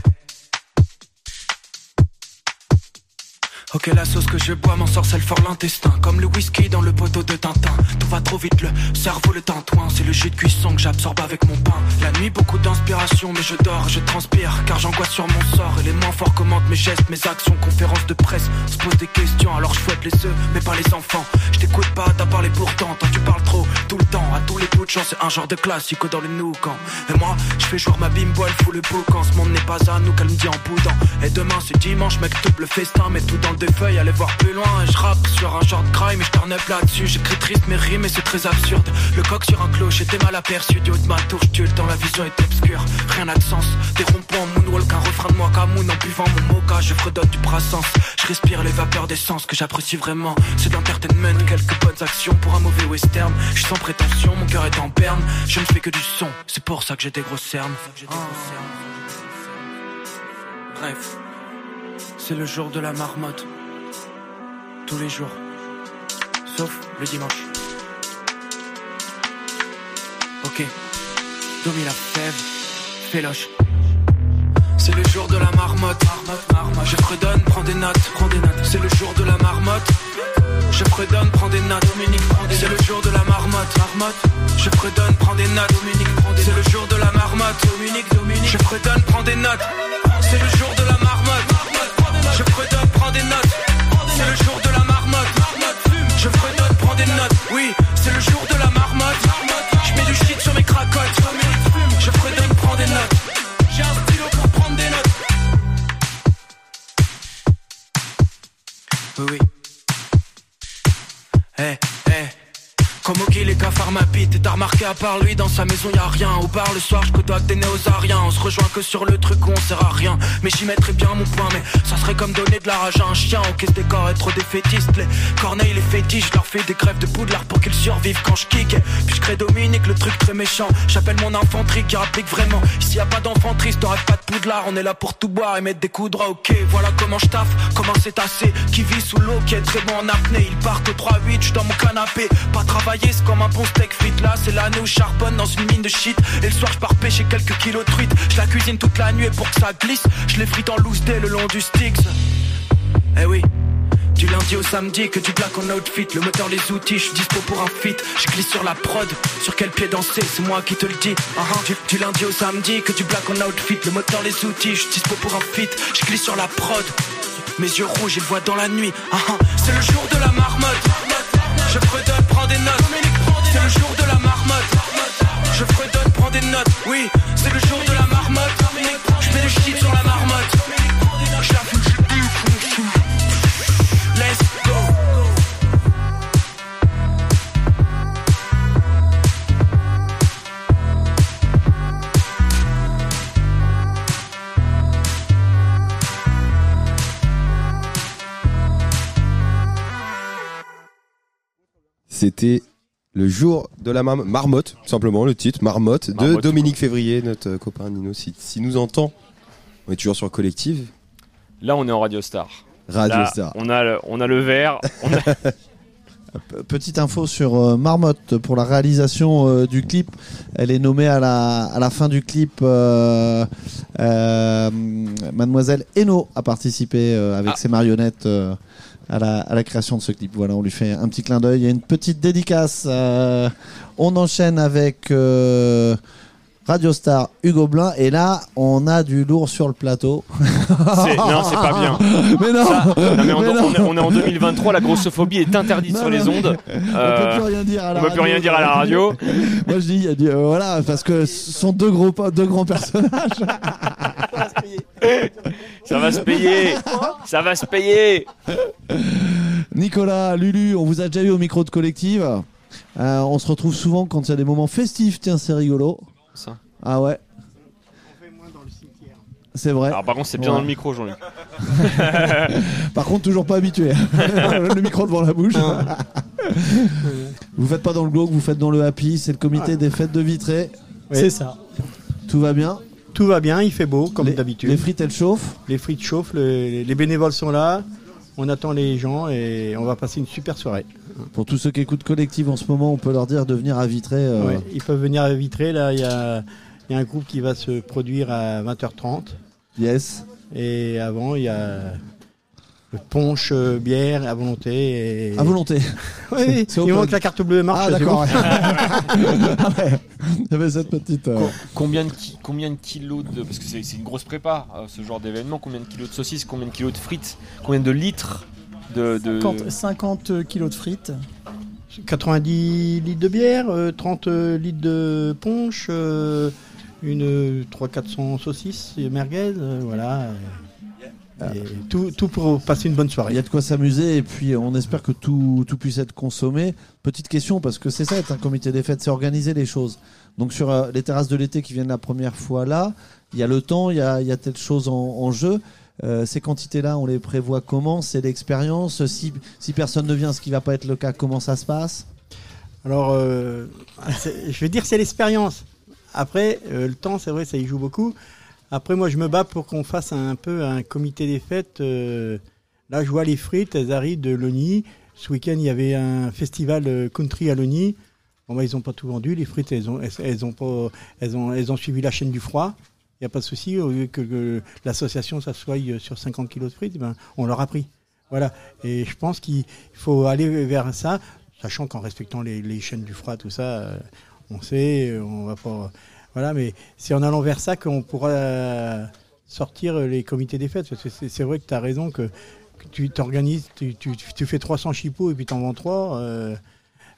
Ok, la sauce que je bois m'en sorcelle fort l'intestin. Comme le whisky dans le poteau de Tintin. Tout va trop vite, le cerveau le tintouin. C'est le jus de cuisson que j'absorbe avec mon pain. La nuit, beaucoup d'inspiration, mais je dors, je transpire. Car j'angoisse sur mon sort. Et les mains forts commandent mes gestes, mes actions. Conférences de presse, se pose des questions. Alors je fouette les œufs, mais pas les enfants. Je t'écoute pas, t'as parlé pourtant. Toi, tu parles trop, tout le temps. À tous les bouts de champ, c'est un genre de classique dans le noucan. Et moi, je fais jouer ma bimbo, elle fout le boucan. Ce monde n'est pas à nous, qu'elle me dit en boudant. Et demain, c'est dimanche, mec, double festin. Mets tout dans le feuilles, allez voir plus loin. Je rappe sur un genre de crime, et je turn là-dessus. J'écris triste mes rimes, et c'est très absurde. Le coq sur un clocher, t'es mal aperçu. Du haut de ma tour, je le temps, la vision est obscure. Rien n'a de sens. Des ronds-points, moonwalk, un refrain de moi Camoun en buvant mon mocha. Je fredonne du brassens. Je respire les vapeurs d'essence que j'apprécie vraiment. C'est d'entertainment, quelques bonnes actions pour un mauvais western. Je suis sans prétention, mon cœur est en berne. Je ne fais que du son, c'est pour ça que j'ai des grosses cernes. Bref, c'est le jour de la marmotte. Tous les jours, sauf le dimanche. Ok, Domi la fève, féloche. C'est le jour de la marmotte. Je fredonne, prends des notes, prends des notes. C'est le jour de la marmotte. Je fredonne, prends des notes. Dominique, prends des C'est le jour de la marmotte. Marmotte. Je fredonne, prends des notes. Dominique, prends des C'est le jour de la marmotte. Dominique, Dominique. Je fredonne, prends des notes. C'est le jour de la marmotte. Je fredonne, prends des notes. C'est le jour de la marmotte. Je fredonne, prends des notes. Oui, c'est le jour de la marmotte. Je mets du shit sur mes cracottes. Je fredonne, prends des notes. J'ai un stylo pour prendre des notes. Oui, oui. Comme Oki, les cafards m'habitent. Remarqué, à part lui, dans sa maison y a rien. Au bar, le soir, je côtoie des néosariens. On se rejoint que sur le truc où on sert à rien. Mais j'y mettrais bien mon point. Mais ça serait comme donner de la rage à un chien. On caisse des corps, être trop défaitistes. Les corneilles, les fétiches, je leur fais des grèves de poudlard pour qu'ils survivent quand je kick. Puis je crée Dominique, le truc très méchant. J'appelle mon infanterie qui rapplique vraiment. Ici y a pas d'enfanterie, t'aurais pas de poudlard. On est là pour tout boire et mettre des coups droits. Ok, voilà comment je taffe, comment c'est assez. Qui vit sous l'eau, qui est très en apnée. Il part au 3-8, je dans mon canapé. Pas travailler, c'est comme un bon steak frites. Là, l'année où charbonne dans une mine de shit. Et le soir, je pars pêcher quelques kilos de truite. Je la cuisine toute la nuit pour que ça glisse, je les frite en loose day le long du Styx. Eh oui. Du lundi au samedi, que du black en outfit, le moteur, les outils, je suis dispo pour un fit. Je glisse sur la prod, sur quel pied danser, c'est moi qui te le dis. Ah, ah. du, lundi au samedi, que du black en outfit, le moteur, les outils, je suis dispo pour un fit. Je glisse sur la prod, mes yeux rouges, ils voient dans la nuit. Ah, c'est le jour de la marmotte. Je prends des notes. C'est le jour de. Je fredonne, prends des notes. Oui, c'est le jour de la marmotte. Je mets le shit sur la marmotte. Je Let's go. C'était le jour de la marm- marmotte, tout simplement le titre, marmotte, de Dominique Février, notre euh, copain Nino. Si, si nous entend, on est toujours sur Collective. Là, on est en Radio Star. Radio Là, Star. On a le, on a le verre. On a... [laughs] P- Petite info sur euh, Marmotte pour la réalisation euh, du clip. Elle est nommée à la, à la fin du clip. euh, euh, Mademoiselle Eno a participé euh, avec Ah. ses marionnettes euh, à, la, à la création de ce clip. Voilà, on lui fait un petit clin d'œil. A une petite dédicace. euh, on enchaîne avec euh, Radio Star Hugo Blin. Et là, on a du lourd sur le plateau. Non, c'est pas bien. [laughs] Mais non, Ça- non, mais on, Mais on non. est, on est en 2023, la grossophobie est interdite Non, sur les ondes. On peut plus rien dire à la on peut plus radio. rien dire à la radio. [laughs] Moi je dis, euh, voilà, parce que ce sont deux gros, deux grands personnages. [laughs] Ça va se payer. Ça va se payer. Nicolas, Lulu, on vous a déjà eu au micro de collective. Euh, on se retrouve souvent quand il y a des moments festifs. Tiens, c'est rigolo. Ça. Ah ouais. C'est vrai. Alors, par contre, c'est bien Ouais. dans le micro, Jean-Luc. [laughs] Par contre, toujours pas habitué. [laughs] le micro devant la bouche. [laughs] vous faites pas dans le glauque, vous faites dans le happy. C'est le comité des fêtes de Vitré. C'est ça. Tout va bien? Tout va bien, il fait beau comme d'habitude. les frites, elles chauffent? Les frites chauffent, le- les bénévoles sont là. On attend les gens et on va passer une super soirée. Pour tous ceux qui écoutent collective en ce moment, on peut leur dire de venir à Vitré. euh, Ouais, ils peuvent venir à Vitré. Là, il y y a un groupe qui va se produire à 20h30. Yes. Et avant, il y a punch euh, bière à volonté. Et... À volonté. [laughs] Oui, C'est il manque la carte bleue marche. Ah, d'accord. [laughs] Ah ouais. Il y avait cette petite. euh, Com- Combien de, ki- combien de kilos de. Parce que c'est c'est une grosse prépa, euh, ce genre d'événement. Combien de kilos de saucisses Combien de kilos de frites Combien de litres de. de... 50, 50 kilos de frites. 90 litres de bière, euh, 30 litres de punch, euh, une 300-400 saucisses et merguez, euh, voilà. Et tout, tout pour passer une bonne soirée. Il y a de quoi s'amuser et puis on espère que tout, tout puisse être consommé. Petite question, parce que c'est ça être un comité des fêtes, c'est organiser les choses. Donc sur euh, les terrasses de l'été qui viennent la première fois là, il y a le temps, il y a, il y a telle chose en, en jeu. Euh, ces quantités-là, on les prévoit comment? C'est l'expérience? Si, si personne ne vient, ce qui va pas être le cas, comment ça se passe? Alors, euh, je vais dire c'est l'expérience. Après, euh, le temps, c'est vrai, ça y joue beaucoup. Après, moi, je me bats pour qu'on fasse un, peu un comité des fêtes. euh, là, je vois les frites, elles arrivent de Loni. Ce week-end, il y avait un festival euh, country à Loni. Bon, bah, ils n'ont pas tout vendu. Les frites, elles ont, elles, ont, pas, elles ont, elles ont suivi la chaîne du froid. Il n'y a pas de souci. Au lieu que, l'association s'assoie sur 50 kilos de frites, ben, on leur a pris. Voilà. Et je pense qu'il faut aller vers ça, sachant qu'en respectant les, les chaînes du froid, tout ça, euh, on sait, euh, on va pas. Voilà, mais c'est en allant vers ça qu'on pourra euh, sortir les comités des fêtes. Parce que c'est vrai que tu as raison que, que tu t'organises, tu, tu, tu fais 300 chipots et puis tu en vends 3.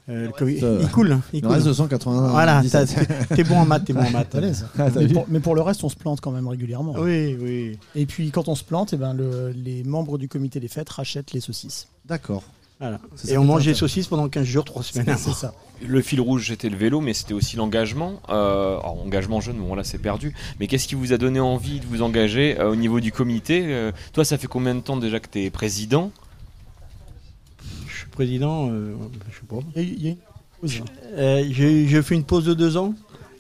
le comi- Ça- il coule. hein, il il coule. reste 280. Voilà, 17. t'as- t'es bon en maths, t'es bon en maths. [laughs] Ah, mais, pour, mais pour le reste, on se plante quand même régulièrement. Oui, oui. Et puis quand on se plante, eh ben, le- les membres du comité des fêtes rachètent les saucisses. D'accord. Voilà. Et on mange des saucisses pendant 15 jours, 3 semaines. Le fil rouge, c'était le vélo, mais c'était aussi l'engagement. Euh, alors, engagement jeune, bon là c'est perdu. Mais qu'est-ce qui vous a donné envie de vous engager euh, au niveau du comité Euh, Toi, ça fait combien de temps déjà que tu es président? Je suis président, euh, je sais pas. Il y a une pause. Euh, j'ai j'ai fait une pause de deux ans,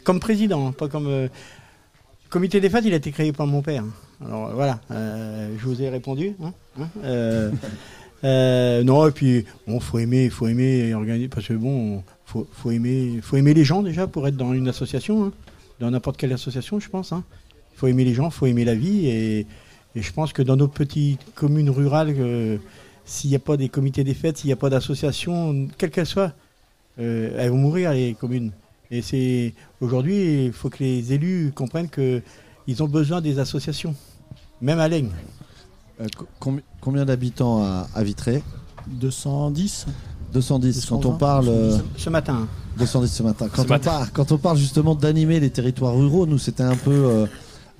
comme président, hein, pas comme. euh, Le comité des fêtes, il a été créé par mon père. Alors voilà, euh, je vous ai répondu. hein, hein, euh, non, et puis, bon, faut aimer, faut aimer et organiser, parce que bon, faut, faut aimer, faut aimer les gens déjà pour être dans une association, hein, dans n'importe quelle association, je pense. hein. Il faut aimer les gens, faut aimer la vie, et, je pense que dans nos petites communes rurales, euh, s'il n'y a pas des comités des fêtes, s'il n'y a pas d'association, quelle qu'elle soit, euh, elles vont mourir les communes. Et c'est aujourd'hui, il faut que les élus comprennent que ils ont besoin des associations, même à Laigne. Euh, co- combi- combien d'habitants à, à Vitré? 210 210. Quand on 220, parle. euh, Ce matin. 210 ce matin. Quand, Ce on, matin. Parle, quand on parle justement d'animer les territoires ruraux, nous c'était un peu euh,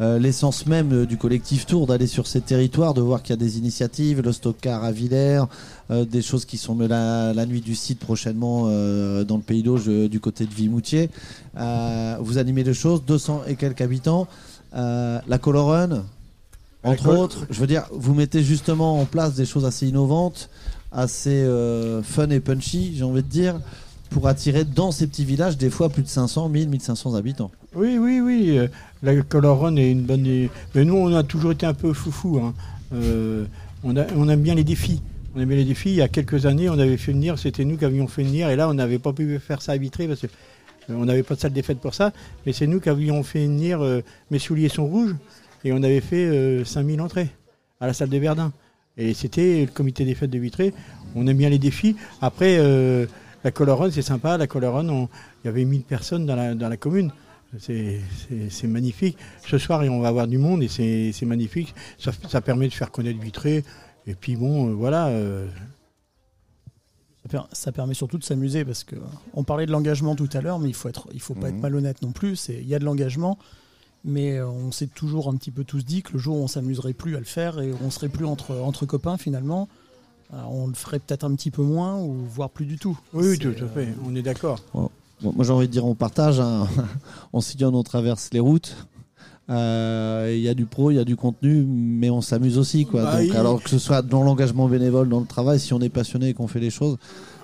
euh, l'essence même du collectif Tour d'aller sur ces territoires, de voir qu'il y a des initiatives, le stockcar à Villers, euh, des choses qui sont la, la nuit du site prochainement euh, dans le Pays d'Auge du côté de Vimoutier. Euh, vous animez des choses, 200 et quelques habitants. Euh, la Colorun, entre autres, je veux dire, vous mettez justement en place des choses assez innovantes, assez euh, fun et punchy, j'ai envie de dire, pour attirer dans ces petits villages des fois plus de 500, 1000, 1500 habitants. Oui, oui, oui. euh, La Colorone est une bonne. Mais nous, on a toujours été un peu foufou. hein. Euh, on, a- on aime bien les défis. On aime bien les défis. Il y a quelques années, on avait fait venir, c'était nous qui avions fait venir, et là, on n'avait pas pu faire ça à Vitré parce que on n'avait pas de salle des fêtes pour ça. Mais c'est nous qui avions fait venir euh, Mes souliers sont rouges, et on avait fait euh, 5000 entrées à la salle des Verdun. Et c'était le comité des fêtes de Vitré. On aime bien les défis. Après, euh, la Colorone, c'est sympa. La Colorone, on- il y avait 1000 personnes dans la, dans la commune. C'est- magnifique. Ce soir, on va avoir du monde et c'est magnifique. Ça, ça permet de faire connaître Vitré. Et puis bon, euh, voilà. euh, Ça, per- ça permet surtout de s'amuser parce que on parlait de l'engagement tout à l'heure, mais il faut être, il faut pas Mhm. être malhonnête non plus. Il y a de l'engagement, mais euh, on s'est toujours un petit peu tous dit que le jour où on s'amuserait plus à le faire et on serait plus entre entre copains finalement, euh, on le ferait peut-être un petit peu moins ou voire plus du tout. Oui, tout à fait. On est d'accord. Bon, moi j'ai envie de dire on partage, hein. [laughs] on sillonne, on traverse les routes. Euh, Il y a du pro, il y a du contenu, mais on s'amuse aussi. Quoi. Bah, Donc, il- Alors que ce soit dans l'engagement bénévole, dans le travail, si on est passionné et qu'on fait les choses,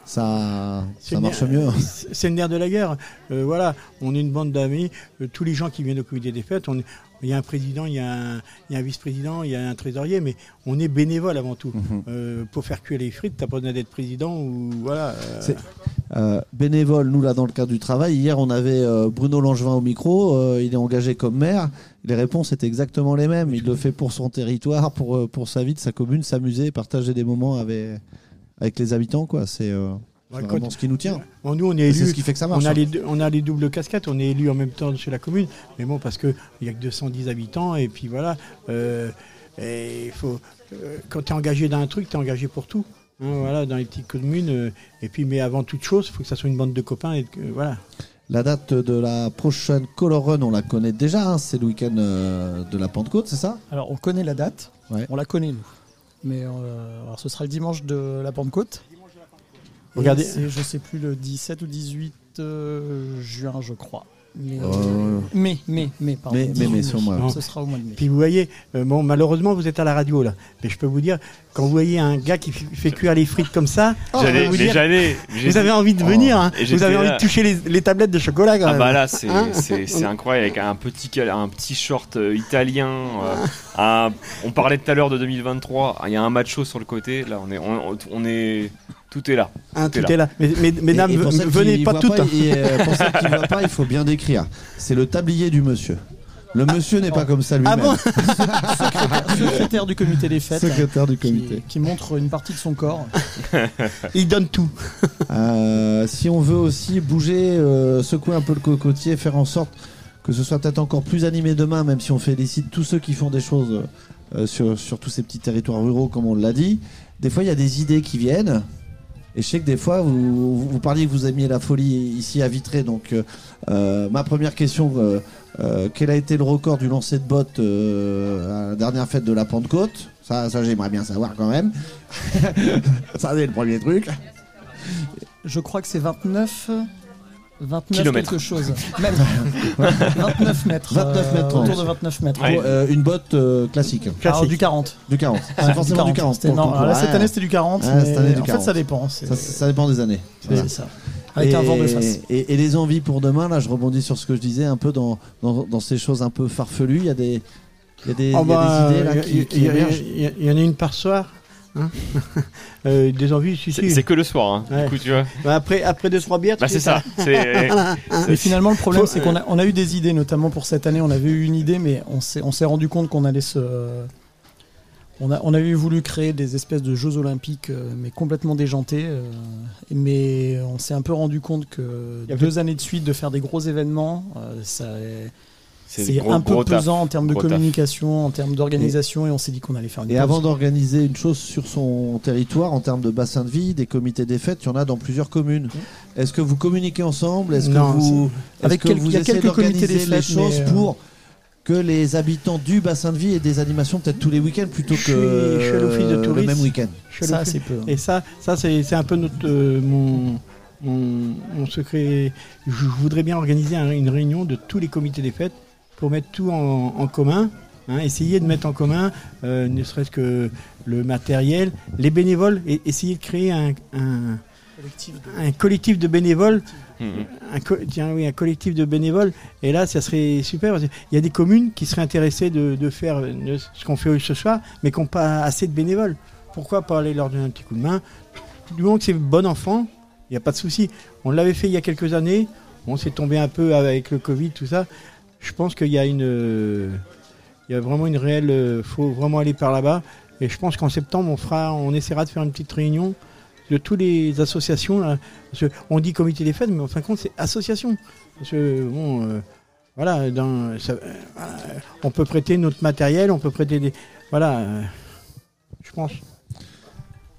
ça, marche nerf- mieux. [laughs] c'est- le nerf de la guerre. Euh, voilà, on est une bande d'amis. Euh, tous les gens qui viennent au comité des fêtes, on il y a un président, il y a un, vice-président, il y a un trésorier, mais on est bénévole avant tout. Mhm. Euh, pour faire cuire les frites, t'as pas besoin d'être président ou voilà. euh, bénévole, nous là dans le cadre du travail. Hier, on avait euh, Bruno Langevin au micro. euh, il est engagé comme maire. Les réponses étaient exactement les mêmes. Il le fait pour son territoire, pour, pour sa vie, de sa commune, s'amuser, partager des moments avec, avec les habitants. quoi. C'est euh, Ouais, vraiment quand- ce qui nous tient. Bon, nous, on est élus. C'est ce qui fait que ça marche. On a, hein. les, deux- on a les doubles casquettes, on est élus en même temps chez la commune. Mais bon, parce qu'il n'y a que 210 habitants, et puis voilà. euh, et il faut, euh, quand tu es engagé dans un truc, tu es engagé pour tout. hein, voilà, dans les petites communes. euh, et puis, mais avant toute chose, il faut que ça soit une bande de copains. Et que, voilà. La date de la prochaine Color Run, on la connaît déjà. hein. C'est le week-end euh, de la Pentecôte, c'est ça? Alors on connaît la date, Ouais. on la connaît nous. Mais euh, alors, ce sera le dimanche de la Pentecôte. Regardez- C'est, je sais plus, le 17 ou 18 euh, juin, je crois. Mais, Euh, mais, mais, mais, pardon. mais- mais- mais, sur moi. Non. Ce sera au mois de mai. Puis vous voyez, euh, bon, malheureusement, vous êtes à la radio là. Mais je peux vous dire, quand vous voyez un gars qui fait cuire les frites comme ça, peux J'allais- vous mais dire, j'allais- vous avez envie de Oh. venir. hein. Et Vous avez envie là. de toucher les, les tablettes de chocolat. Quand Ah même. bah là c'est Hein c'est- c'est incroyable avec un petit un petit short euh, italien. euh, un- on parlait tout à l'heure de 2023. Il y a un macho sur le côté. Là on est on, on est tout est là. Hein, tout est là. Mais, mais- mesdames, Et- et pour v- celles venez pas toutes. hein. et, euh, pour celles qui ne voient pas, il faut bien décrire. C'est le tablier du monsieur. Le monsieur n'est pas comme ça lui-même. Ah bon [laughs] secrétaire, secrétaire du comité des fêtes. Secrétaire du qui- comité. Qui, montre une partie de son corps. [laughs] Il donne tout. Euh, si on veut aussi bouger, euh, secouer un peu le cocotier, faire en sorte que ce soit peut-être encore plus animé demain, même si on félicite tous ceux qui font des choses euh, sur, sur tous ces petits territoires ruraux, comme on l'a dit. Des fois, il y a des idées qui viennent. Et je sais que des fois, vous, vous, parliez que vous aimiez la folie ici à Vitré. Donc, euh, euh, ma première question, euh, euh, quel a été le record du lancer de bottes euh, à la dernière fête de la Pentecôte? Ça, ça j'aimerais bien savoir quand même. [laughs] ça, c'est le premier truc. Je crois que c'est 29. 29 Kilomètres. quelque chose. Même. [laughs] 29 mètres. 29 mètres. euh, autour 30. de 29 mètres. Pour, euh, une botte euh, classique. Alors, du 40. Du 40. Ah, C'est forcément du 40. 40. C'était- pour le non, concours. là, cette Ouais. année, c'était du 40, Ouais, mais cette année, du en fait, 40. ça dépend, c'est- Ça, ça dépend des années. C'est ça. Avec un vent de face. Et, et les envies pour demain, là, je rebondis sur ce que je disais, un peu dans, dans, dans ces choses un peu farfelues. Il y a des, il y a des, il y a des idées là, qui, émergent. il y en a une par soir. Hein. [laughs] Euh, des envies, si, C'est si. c'est que le soir, hein, Ouais. du coup, tu vois. Bah, après, après deux, trois bières, tu Bah, c'est ça. Voilà. [laughs] Mais finalement, le problème, c'est qu'on a, on a eu des idées, notamment pour cette année. On avait eu une idée, mais on s'est, rendu compte qu'on allait se. On, a, on avait voulu créer des espèces de Jeux Olympiques, euh, mais complètement déjantés. euh, mais on s'est un peu rendu compte que deux années de suite de faire des gros événements, euh, ça. C'est un peu taf. pesant en termes de taf. communication, en termes d'organisation, et, on s'est dit qu'on allait faire une Et pause. avant d'organiser une chose sur son territoire, en termes de bassin de vie, des comités des fêtes, il y en a dans plusieurs communes. Est-ce que vous communiquez ensemble? Est-ce que vous, avec que quelques- vous il y a essayez quelques comités d'organiser les fêtes, choses euh, pour que les habitants du bassin de vie aient des animations peut-être tous les week-ends plutôt Je suis- que je suis l'office de le même week-end? Je suis à Ça, c'est peu. Et ça, ça c'est un peu notre, euh, mon, mon, mon secret. Je voudrais bien organiser un- une réunion de tous les comités des fêtes pour mettre tout en, en commun. hein, essayer de mettre en commun, euh, ne serait-ce que le matériel, les bénévoles, et essayer de créer un, un, un collectif de bénévoles. Mhm. Un, co- tiens, oui, un collectif de bénévoles. Et là, ça serait super. parce Il y a des communes qui seraient intéressées de, de faire ce qu'on fait ce soir, mais qui n'ont pas assez de bénévoles. Pourquoi pas aller leur donner un petit coup de main? Du moment que c'est bon enfant, il n'y a pas de souci. On l'avait fait il y a quelques années. On s'est tombé un peu avec le Covid, tout ça. Je pense qu'il y a une, il y a vraiment une réelle, faut vraiment aller par là-bas. Et je pense qu'en septembre, on fera, on essaiera de faire une petite réunion de toutes les associations. Là, parce que on dit comité des fêtes, mais en fin de compte, c'est association. Parce que bon, euh, voilà, dans, ça- euh, on peut prêter notre matériel, on peut prêter des, voilà, euh, je pense.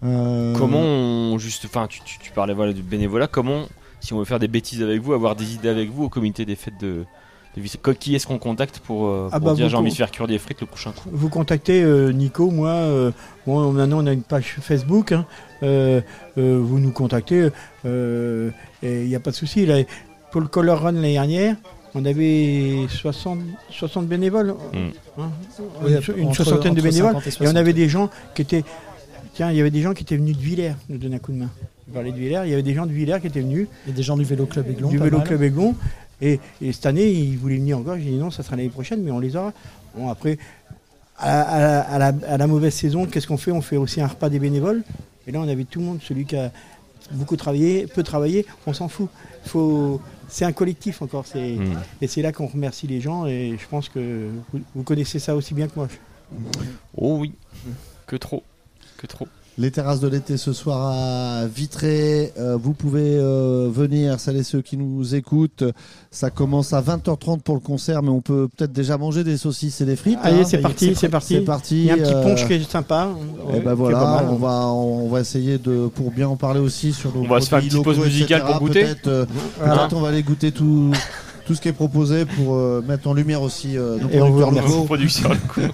Euh, Comment on juste, enfin, tu, tu, tu parlais voilà du bénévolat. Comment, si on veut faire des bêtises avec vous, avoir des idées avec vous au comité des fêtes de, Qui est-ce qu'on contacte pour, euh, Ah pour bah, dire vous j'ai envie de faire cuire des frites le prochain coup? Vous contactez euh, Nico, moi. euh, bon, maintenant on a une page Facebook. hein, euh, euh, vous nous contactez. euh, et il n'y a pas de souci. là. Pour le Color Run l'année dernière, on avait 60, 60 bénévoles. Hein, Oui, une, une entre- soixantaine de entre bénévoles. 50 et Et, 60. on avait des gens qui étaient. Tiens, il y avait des gens qui étaient venus de Villers nous donner un coup de main. Je parlais de Villers. Il y avait des gens de Villers qui étaient venus. Il y a des gens du Vélo Club Aiglon. Du pas Vélo mal. Club Aiglon. Et, et cette année, ils voulaient venir encore. J'ai dit non, ça sera l'année prochaine, mais on les aura. Bon, après, à, à- à la, à la mauvaise saison, qu'est-ce qu'on fait? On fait aussi un repas des bénévoles. Et là, on avait tout le monde, celui qui a beaucoup travaillé, peu travaillé, on s'en fout. Faut, c'est un collectif encore. C'est, Mm. Et c'est là qu'on remercie les gens. Et je pense que vous, vous connaissez ça aussi bien que moi. Oh oui, que trop, que trop. Les terrasses de l'été ce soir à Vitré. Euh, vous pouvez euh, venir, celles et ceux qui nous écoutent. Ça commence à 20h30 pour le concert, mais on peut peut-être déjà manger des saucisses et des frites. Allez, hein. c'est parti, c'est parti. C'est parti. Il y a un petit euh, punch qui est sympa. Et Ouais, ben voilà, mal. on va on va essayer de pour bien en parler aussi sur nos On va se faire une petite pause musicale pour goûter. Peut-être euh, Voilà. peut-être on va aller goûter tout tout ce qui est proposé pour euh, mettre en lumière aussi euh, nos Et on vous producteurs remercie. locaux.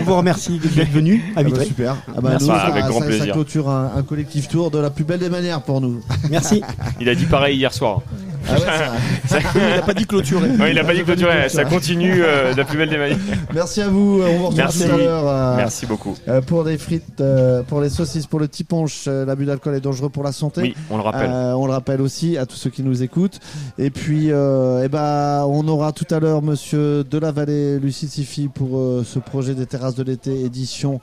On vous remercie d'être venu à Ah bah Vitré. super. Ah bah Merci. nous, Ah, ça- avec grand ça, ça plaisir. clôture un, un collectif tour de la plus belle des manières pour nous. Merci. [laughs] Il a dit pareil hier soir. Ah ouais, ça- [laughs] Ça- Il n'a pas dit clôturer. Ouais, il a pas dit clôturer. Ça continue euh, de la plus belle des manières. Merci à vous. On vous retrouve Merci. tout à l'heure. euh, Merci beaucoup. euh, pour des frites, euh, pour les saucisses, pour le petit punch, euh, l'abus d'alcool est dangereux pour la santé. Oui, on le rappelle. Euh, on le rappelle aussi à tous ceux qui nous écoutent. Et puis, euh, eh ben, on aura tout à l'heure Monsieur de la Vallée, Lucie pour euh, ce projet des terrasses de l'été édition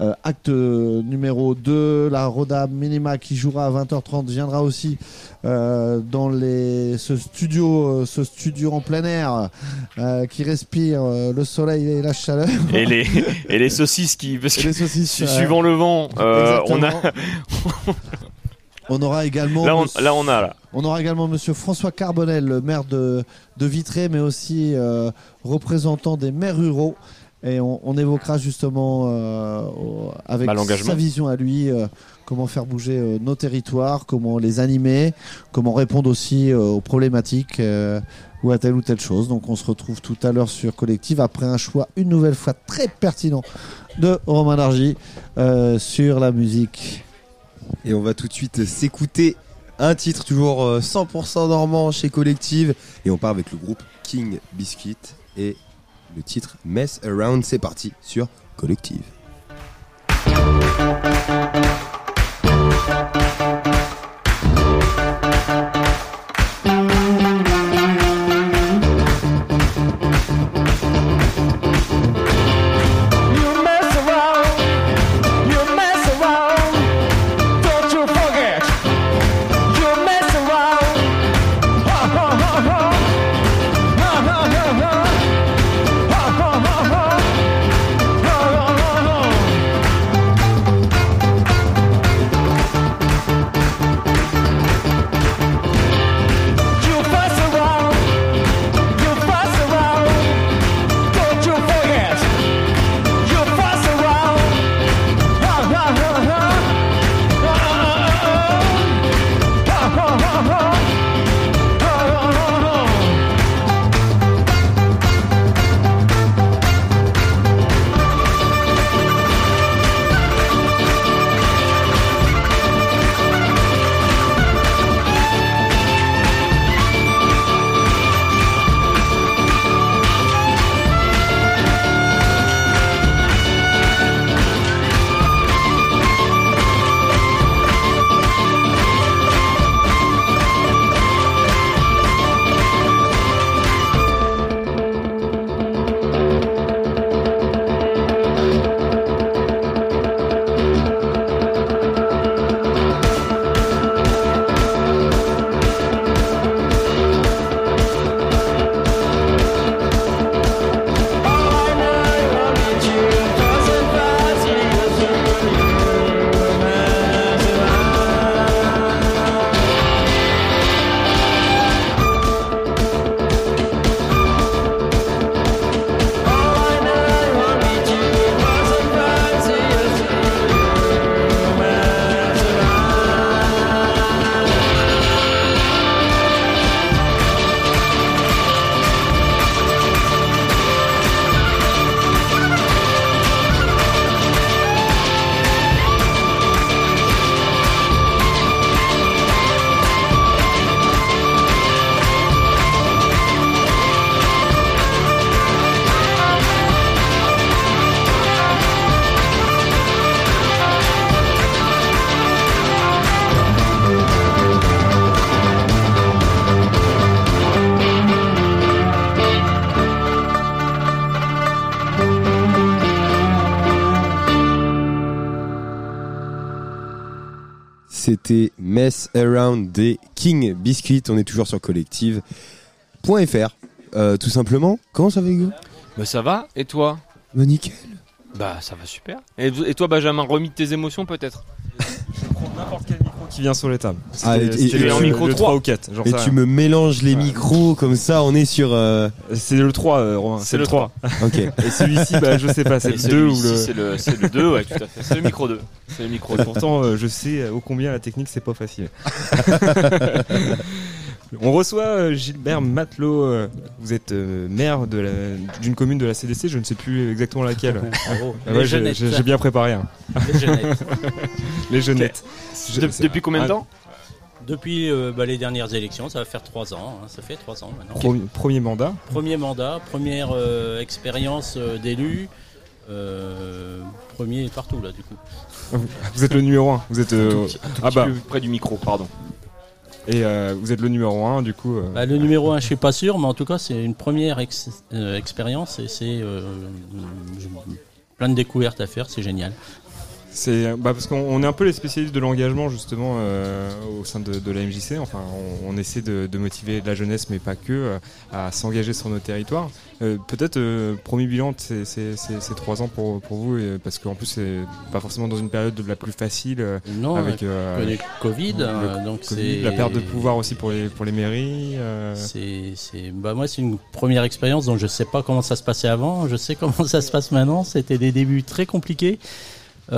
euh, acte numéro 2. La Roda Minima qui jouera à 20h30 viendra aussi euh, dans les, ce studio, ce studio en plein air qui respire le soleil et la chaleur. Et les, [laughs] et les saucisses qui. Parce que les saucisses, suivant le vent, on a. [laughs] On aura également. Là, on, Monsieur- là, on a là. On aura également Monsieur François Carbonel, le maire de, de Vitré, mais aussi euh, représentant des maires ruraux. Et on, on évoquera justement euh, au- avec Bah, sa vision à lui euh, comment faire bouger euh, nos territoires, comment les animer, comment répondre aussi aux problématiques euh, ou à telle ou telle chose. Donc on se retrouve tout à l'heure sur Collective après un choix une nouvelle fois très pertinent de Romain Dargy euh, sur la musique. Et on va tout de suite s'écouter un titre toujours euh, 100% normand chez Collective. Et on part avec le groupe King Biscuit et le titre Mess Around. C'est parti sur Collective. On est toujours sur collective.fr. Euh, tout simplement, comment ça va Hugo? Bah ça va, et toi? Bah nickel. Bah ça va super. Et, et toi Benjamin, remis de tes émotions peut-être? Qui vient sur les tables. Ah, et- et- c'était et- le, tu- le 3 ou 4. Et tu me mélanges les micros comme ça, on est sur. euh, C'est le 3, euh, Romain. C'est le 3. Ok. [laughs] Et celui-ci, bah, je sais pas, c'est le 2 ou le. c'est le- le 2, ouais, tout à fait. C'est le micro 2. C'est le micro Et 2. pourtant, euh, je sais euh, ô combien la technique, c'est pas facile. [laughs] On reçoit euh, Gilbert Matelot. euh, Vous êtes euh, maire d'une commune de la CDC, je ne sais plus exactement laquelle. [laughs] Ah Les ouais, j'ai- Jeunettes. J'ai j'ai bien préparé. hein. Les Jeunettes. Les Jeunettes. De- depuis combien de Ah, temps Depuis euh, bah, les dernières élections, ça va faire trois ans. hein, ça fait trois ans maintenant. Premier, premier mandat. Premier mandat, première euh, expérience euh, d'élu. euh, premier partout là du coup. Vous êtes le numéro 1. Vous êtes. euh, Un tout un tout ah bah. près du micro, pardon. Et euh, vous êtes le numéro 1, du coup. euh, Bah, le numéro 1 je suis pas sûr, mais en tout cas c'est une première ex- euh, expérience et c'est euh, plein de découvertes à faire, c'est génial. C'est bah parce qu'on on est un peu les spécialistes de l'engagement justement euh, au sein de, de la MJC. Enfin, on, on essaie de, de motiver la jeunesse, mais pas que, euh, à s'engager sur nos territoires. Euh, Peut-être premier bilan, c'est trois ans pour, pour vous, et, parce qu'en plus c'est pas forcément dans une période de la plus facile. Non, avec le Covid, le donc Covid, la perte de pouvoir aussi pour les pour les mairies. C'est, bah moi c'est une première expérience donc je sais pas comment ça se passait avant, je sais [laughs] comment ça se passe maintenant. C'était des débuts très compliqués pour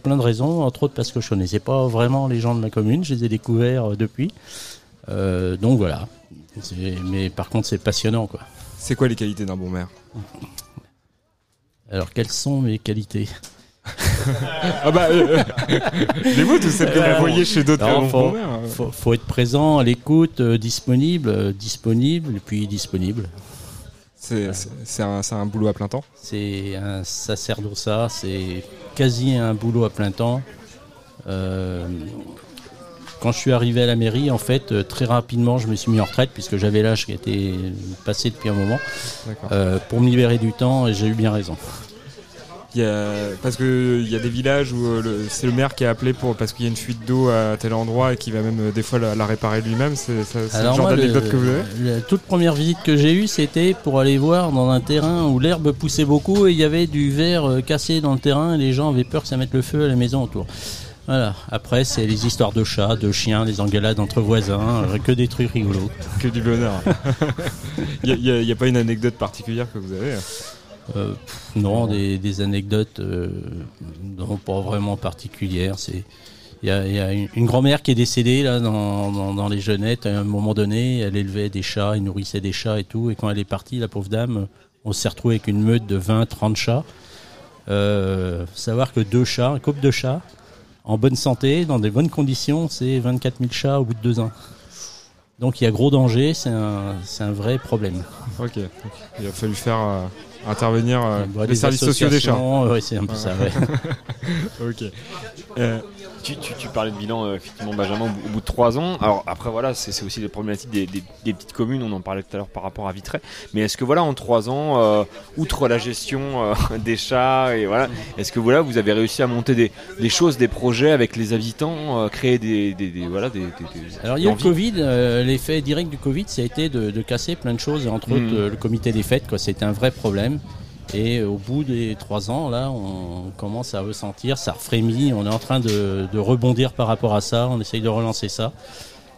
plein de raisons, entre autres parce que je connaissais pas vraiment les gens de ma commune, je les ai découverts euh, depuis. Euh, donc voilà. Mais par contre c'est passionnant quoi. C'est quoi les qualités d'un bon maire? Alors, quelles sont mes qualités? Ah bah, euh, [laughs] les vôtres, celles que vous voyez chez d'autres Non, euh, faut, euh. faut, faut être présent, à l'écoute, euh, disponible, euh, disponible, puis disponible. C'est c'est- un, un boulot à plein temps C'est un sacerdocat, c'est quasi un boulot à plein temps. Euh, quand je suis arrivé à la mairie, en fait, euh, très rapidement, je me suis mis en retraite puisque j'avais l'âge qui était passé depuis un moment euh, pour me libérer du temps et j'ai eu bien raison. Y a, parce qu'il y a des villages où euh, le- c'est le maire qui est appelé pour, parce qu'il y a une fuite d'eau à tel endroit et qui va même euh, des fois la, la réparer lui-même. C'est le genre d'anecdote que vous avez La toute première visite que j'ai eue, c'était pour aller voir dans un terrain où l'herbe poussait beaucoup et il y avait du verre euh, cassé dans le terrain et les gens avaient peur que ça mette le feu à la maison autour. Voilà. Après, c'est les histoires de chats, de chiens, les engueulades entre voisins, que des trucs rigolos. Que du bonheur. [laughs] Il n'y a, pas une anecdote particulière que vous avez Euh, pff, non, des, des anecdotes euh, non, pas vraiment particulières. C'est il y a, il y a une, une grand-mère qui est décédée là dans, dans, dans les jeunettes. À un moment donné, elle élevait des chats, elle nourrissait des chats et tout. Et quand elle est partie, la pauvre dame, on s'est retrouvé avec une meute de 20, 30 chats. Euh, faut savoir que deux chats, un couple de chats, en bonne santé, dans des bonnes conditions, c'est 24 000 chats au bout de deux ans. Donc il y a gros danger, c'est un, c'est un vrai problème. Ok. Il a fallu faire euh, intervenir euh, Bah, les services sociaux des chats. associations, ouais, c'est un peu ça, ouais. [laughs] ok. Tu, tu- tu parlais de bilan, euh, effectivement, Benjamin, au bout- au bout de trois ans. Alors après, voilà, c'est aussi les problématiques des, des- des petites communes. On en parlait tout à l'heure par rapport à Vitré. Mais est-ce que voilà, en trois ans, euh, outre la gestion euh, [laughs] des chats et voilà, est-ce que voilà, vous avez réussi à monter des, des choses, des projets avec les habitants, créer des, voilà, des, Alors il y a le Covid, l'effet direct du Covid, ça a été de, de casser plein de choses, entre Mm. autres le comité des fêtes, quoi, c'était un vrai problème. Et au bout des trois ans, là, on commence à ressentir, ça frémit, on est en train de, rebondir par rapport à ça, on essaye de relancer ça.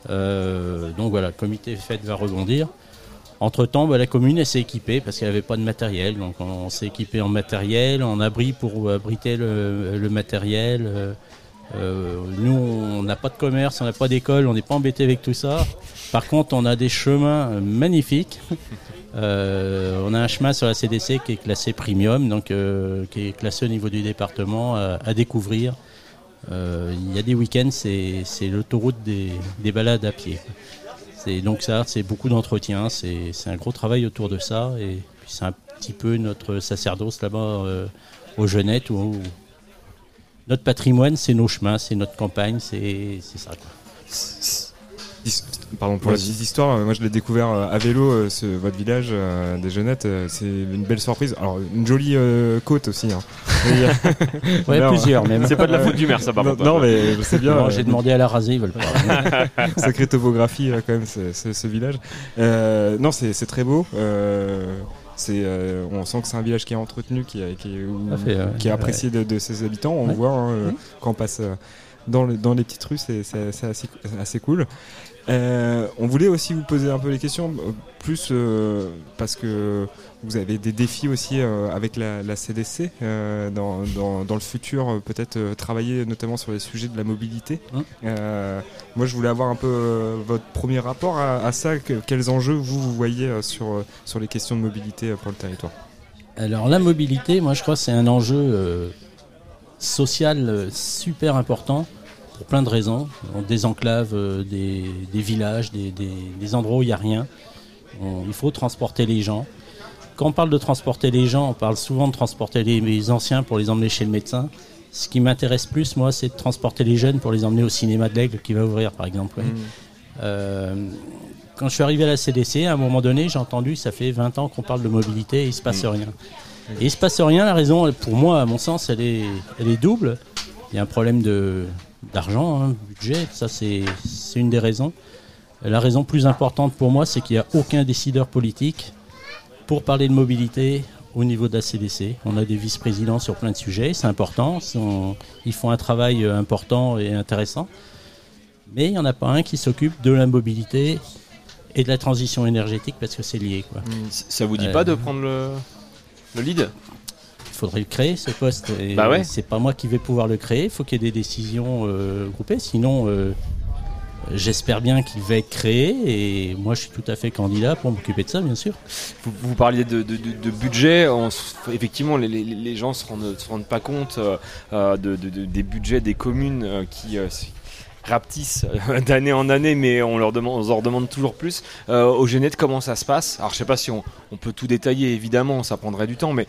Euh, donc voilà, le comité des fêtes va rebondir. Entre-temps, bah, la commune s'est équipée parce qu'elle n'avait pas de matériel. Donc on s'est équipé en matériel, en abri pour abriter le, matériel. euh, euh, nous, on n'a pas de commerce, on n'a pas d'école, on n'est pas embêté avec tout ça. Par contre, on a des chemins euh, magnifiques. Euh, on a un chemin sur la CDC qui est classé premium, donc euh, qui est classé au niveau du département à, à découvrir. Euh, il y a des week-ends, c'est l'autoroute des, des balades à pied. Donc ça, c'est beaucoup d'entretien, c'est un gros travail autour de ça et puis c'est un petit peu notre sacerdoce là-bas euh, aux Jeunettes où, notre patrimoine, c'est nos chemins, c'est notre campagne, c'est ça. Pardon pour la petite histoire, euh, moi je l'ai découvert euh, à vélo, euh, ce, votre village euh, des Jeunettes, c'est une belle surprise. Alors une jolie euh, côte aussi. Hein. [laughs] Ouais, [laughs] alors, plusieurs même. C'est pas de la faute du maire, ça, par contre. Non mais c'est bien. J'ai demandé à la raser, ils veulent pas. [laughs] Sacrée topographie quand même ce, village. Euh, non c'est c'est très beau. euh, c'est, euh, on sent que c'est un village qui est entretenu, qui, est- qui, est- où- fait, ouais. qui est apprécié de, de ses habitants. On Ouais. le voit hein, quand on passe dans, les- dans les petites rues, c'est c'est- c'est assez, assez cool. Euh, on voulait aussi vous poser un peu les questions, euh, plus euh, parce que vous avez des défis aussi euh, avec la, la CDC dans, dans, dans le futur, peut-être travailler notamment sur les sujets de la mobilité. Hein moi, je voulais avoir un peu votre premier rapport à, à ça. que- quels enjeux vous, vous voyez sur, sur les questions de mobilité pour le territoire? Alors la mobilité, moi je crois que c'est un enjeu social super important pour plein de raisons. On désenclave euh, des, des villages, des, des- des endroits où il n'y a rien. On- il faut transporter les gens. Quand on parle de transporter les gens, on parle souvent de transporter les, les anciens pour les emmener chez le médecin. Ce qui m'intéresse plus, moi, c'est de transporter les jeunes pour les emmener au cinéma de l'Aigle qui va ouvrir, par exemple. ouais. Euh, quand je suis arrivé à la CDC, à un moment donné, j'ai entendu, ça fait 20 ans qu'on parle de mobilité et il se passe Mm. rien. Et il se passe rien, la raison, pour moi, à mon sens, elle est, elle est double. Il y a un problème de, d'argent, hein, budget, ça c'est, une des raisons. La raison plus importante pour moi, c'est qu'il n'y a aucun décideur politique pour parler de mobilité au niveau de la CDC. On a des vice-présidents sur plein de sujets, c'est important, ils font un travail euh, important et intéressant. Mais il n'y en a pas un qui s'occupe de la mobilité et de la transition énergétique parce que c'est lié. Quoi. Ça vous dit Euh, pas de prendre le, le lead? Faudrait le créer ce poste. Et Bah ouais. C'est pas moi qui vais pouvoir le créer. Il faut qu'il y ait des décisions euh, groupées. Sinon, euh, J'espère bien qu'il va être créé et moi je suis tout à fait candidat pour m'occuper de ça, bien sûr. Vous, vous parliez de, de- de- de budget. on effectivement, les, les- les gens se rendent, se rendent pas compte euh, de, de- de- des budgets des communes qui rapetissent euh, [laughs] d'année en année, mais on leur demande, on leur demande toujours plus. Euh, au comment ça se passe? Alors, je sais pas si on, on peut tout détailler, évidemment, ça prendrait du temps, mais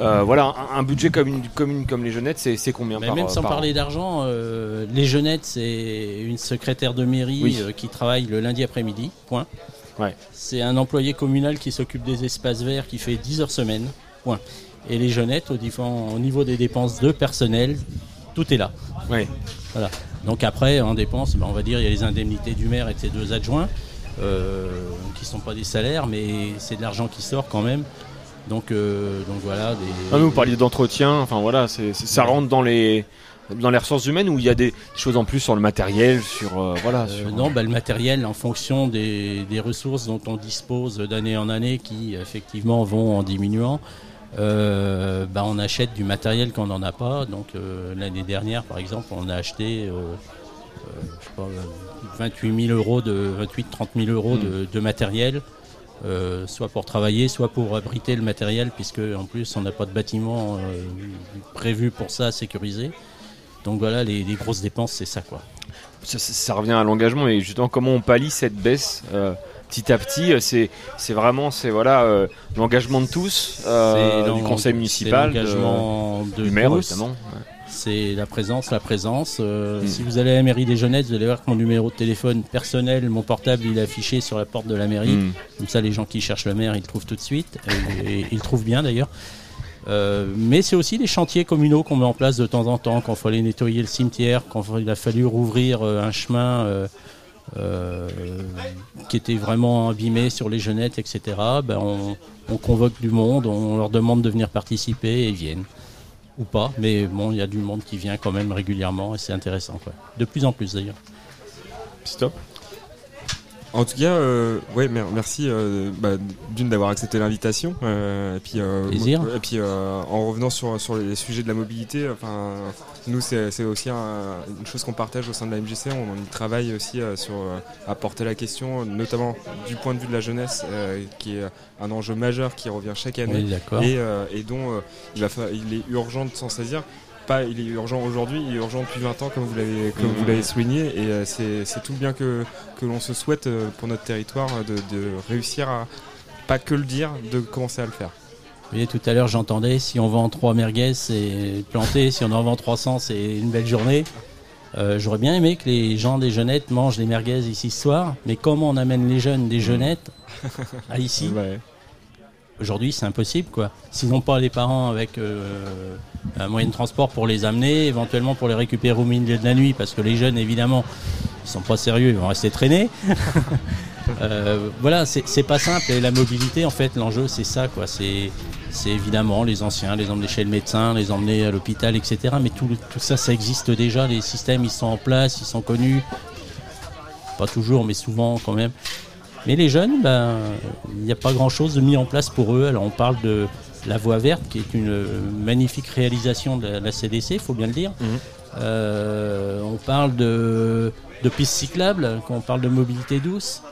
euh, voilà, un, un budget comme une commune comme les Genettes, c'est combien Mais par même sans par an? parler d'argent, euh, les Jeunettes, c'est une secrétaire de mairie Oui. qui travaille le lundi après-midi, point. Ouais. C'est un employé communal qui s'occupe des espaces verts qui fait 10 heures semaine, point. Et les Jeunettes, au, au niveau des dépenses de personnel, tout est là. Ouais. Voilà. Donc après, en dépenses, ben, on va dire, il y a les indemnités du maire et de ses deux adjoints, euh, qui sont pas des salaires, mais c'est de l'argent qui sort quand même. Donc, euh, donc voilà. Des, Ah, vous parliez d'entretien, enfin voilà, ça rentre dans les dans les ressources humaines ou il y a des choses en plus sur le matériel, sur euh, voilà. Euh, non, bah, le matériel en fonction des, des ressources dont on dispose d'année en année qui effectivement vont en diminuant. Euh, bah, on achète du matériel quand on n'en a pas. Donc euh, l'année dernière, par exemple, on a acheté euh, euh, je sais pas, euh, 28 000 euros de 28 30 000 euros de, de matériel. euh, soit pour travailler, soit pour abriter le matériel, puisque en plus on n'a pas de bâtiment euh, prévu pour ça, sécurisé. Donc voilà, les, les grosses dépenses, c'est ça quoi. ça, ça- ça revient à l'engagement et justement comment on pallie cette baisse euh, petit à petit. euh, C'est c'est vraiment c'est voilà euh, l'engagement de tous, euh, du conseil municipal, de- l'engagement de du maire tous. évidemment. ouais. C'est la présence, la présence. Euh, Mm. Si vous allez à la mairie des Jeunettes, vous allez voir que mon numéro de téléphone personnel, mon portable, il est affiché sur la porte de la mairie. Mm. Comme ça, les gens qui cherchent le maire, ils le trouvent tout de suite. Et, et ils le trouvent bien d'ailleurs. Euh, mais c'est aussi des chantiers communaux qu'on met en place de temps en temps, quand il aller nettoyer le cimetière, quand il a fallu rouvrir un chemin euh, euh, qui était vraiment abîmé sur les jeunettes, etc. Ben on, on convoque du monde, on leur demande de venir participer et ils viennent. Ou pas, mais bon, il y a du monde qui vient quand même régulièrement et c'est intéressant. Quoi. De plus en plus d'ailleurs. Stop. En tout cas, euh, ouais, mer- merci euh, bah, d'une d'avoir accepté l'invitation. euh, et puis, euh, Plaisir. Et puis, euh, en revenant sur, sur les sujets de la mobilité, enfin, nous, c'est c'est aussi un- une chose qu'on partage au sein de la MJC. On, on y travaille aussi euh, sur euh, à porter la question, notamment du point de vue de la jeunesse, euh, qui est un enjeu majeur qui revient chaque année Oui, et, euh, et dont euh, il, va fa- il est urgent de s'en saisir. Pas, il est urgent aujourd'hui, il est urgent depuis 20 ans, comme vous l'avez, comme vous l'avez souligné, et euh, c'est, c'est tout le bien que, que l'on se souhaite euh, pour notre territoire euh, de, de réussir à pas que le dire, de commencer à le faire. Vous voyez, tout à l'heure, j'entendais si on vend 3 merguez, c'est planté. si on en vend 300, c'est une belle journée. Euh, J'aurais bien aimé que les gens des jeunettes mangent des merguez ici ce soir, mais comment on amène les jeunes des jeunettes à ici? Aujourd'hui, c'est impossible, quoi. S'ils n'ont pas les parents avec euh, un moyen de transport pour les amener, éventuellement pour les récupérer au milieu de la nuit, parce que les jeunes, évidemment, ils sont pas sérieux, ils vont rester traînés. [laughs] Euh, voilà, c'est pas simple. Et la mobilité, en fait, l'enjeu, c'est ça, quoi. C'est évidemment les anciens, les emmener chez le médecin, les emmener à l'hôpital, etc. Mais tout ça, ça existe déjà. Les systèmes, ils sont en place, ils sont connus. Pas toujours, mais souvent quand même. Mais les jeunes, ben, il n'y a pas grand-chose de mis en place pour eux. Alors on parle de la voie verte, qui est une magnifique réalisation de la, CDC, il faut bien le dire. Euh, on parle de, de pistes cyclables, quand on parle de mobilité douce.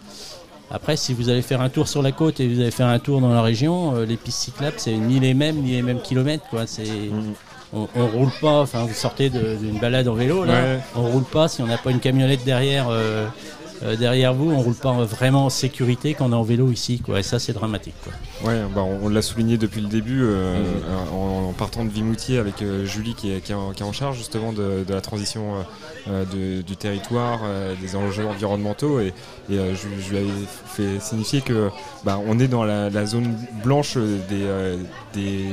Après, si vous allez faire un tour sur la côte et vous allez faire un tour dans la région, euh, les pistes cyclables, c'est ni les mêmes, ni les mêmes kilomètres. Quoi. C'est, on, on roule pas, enfin, vous sortez d'une balade en vélo, là, Ouais. on roule pas si on n'a pas une camionnette derrière, euh, euh, derrière vous, on roule pas vraiment en sécurité quand on est en vélo ici. Quoi. Et ça, c'est dramatique. Quoi. Ouais, bah, on, on l'a souligné depuis le début euh, en, en partant de Vimoutier avec euh, Julie qui est, qui est en, qui est en charge justement de, de la transition euh, euh, de- du territoire, euh, des enjeux environnementaux et, et, euh, je, je lui avais fait signifier que bah, on est dans la, la zone blanche des, euh, des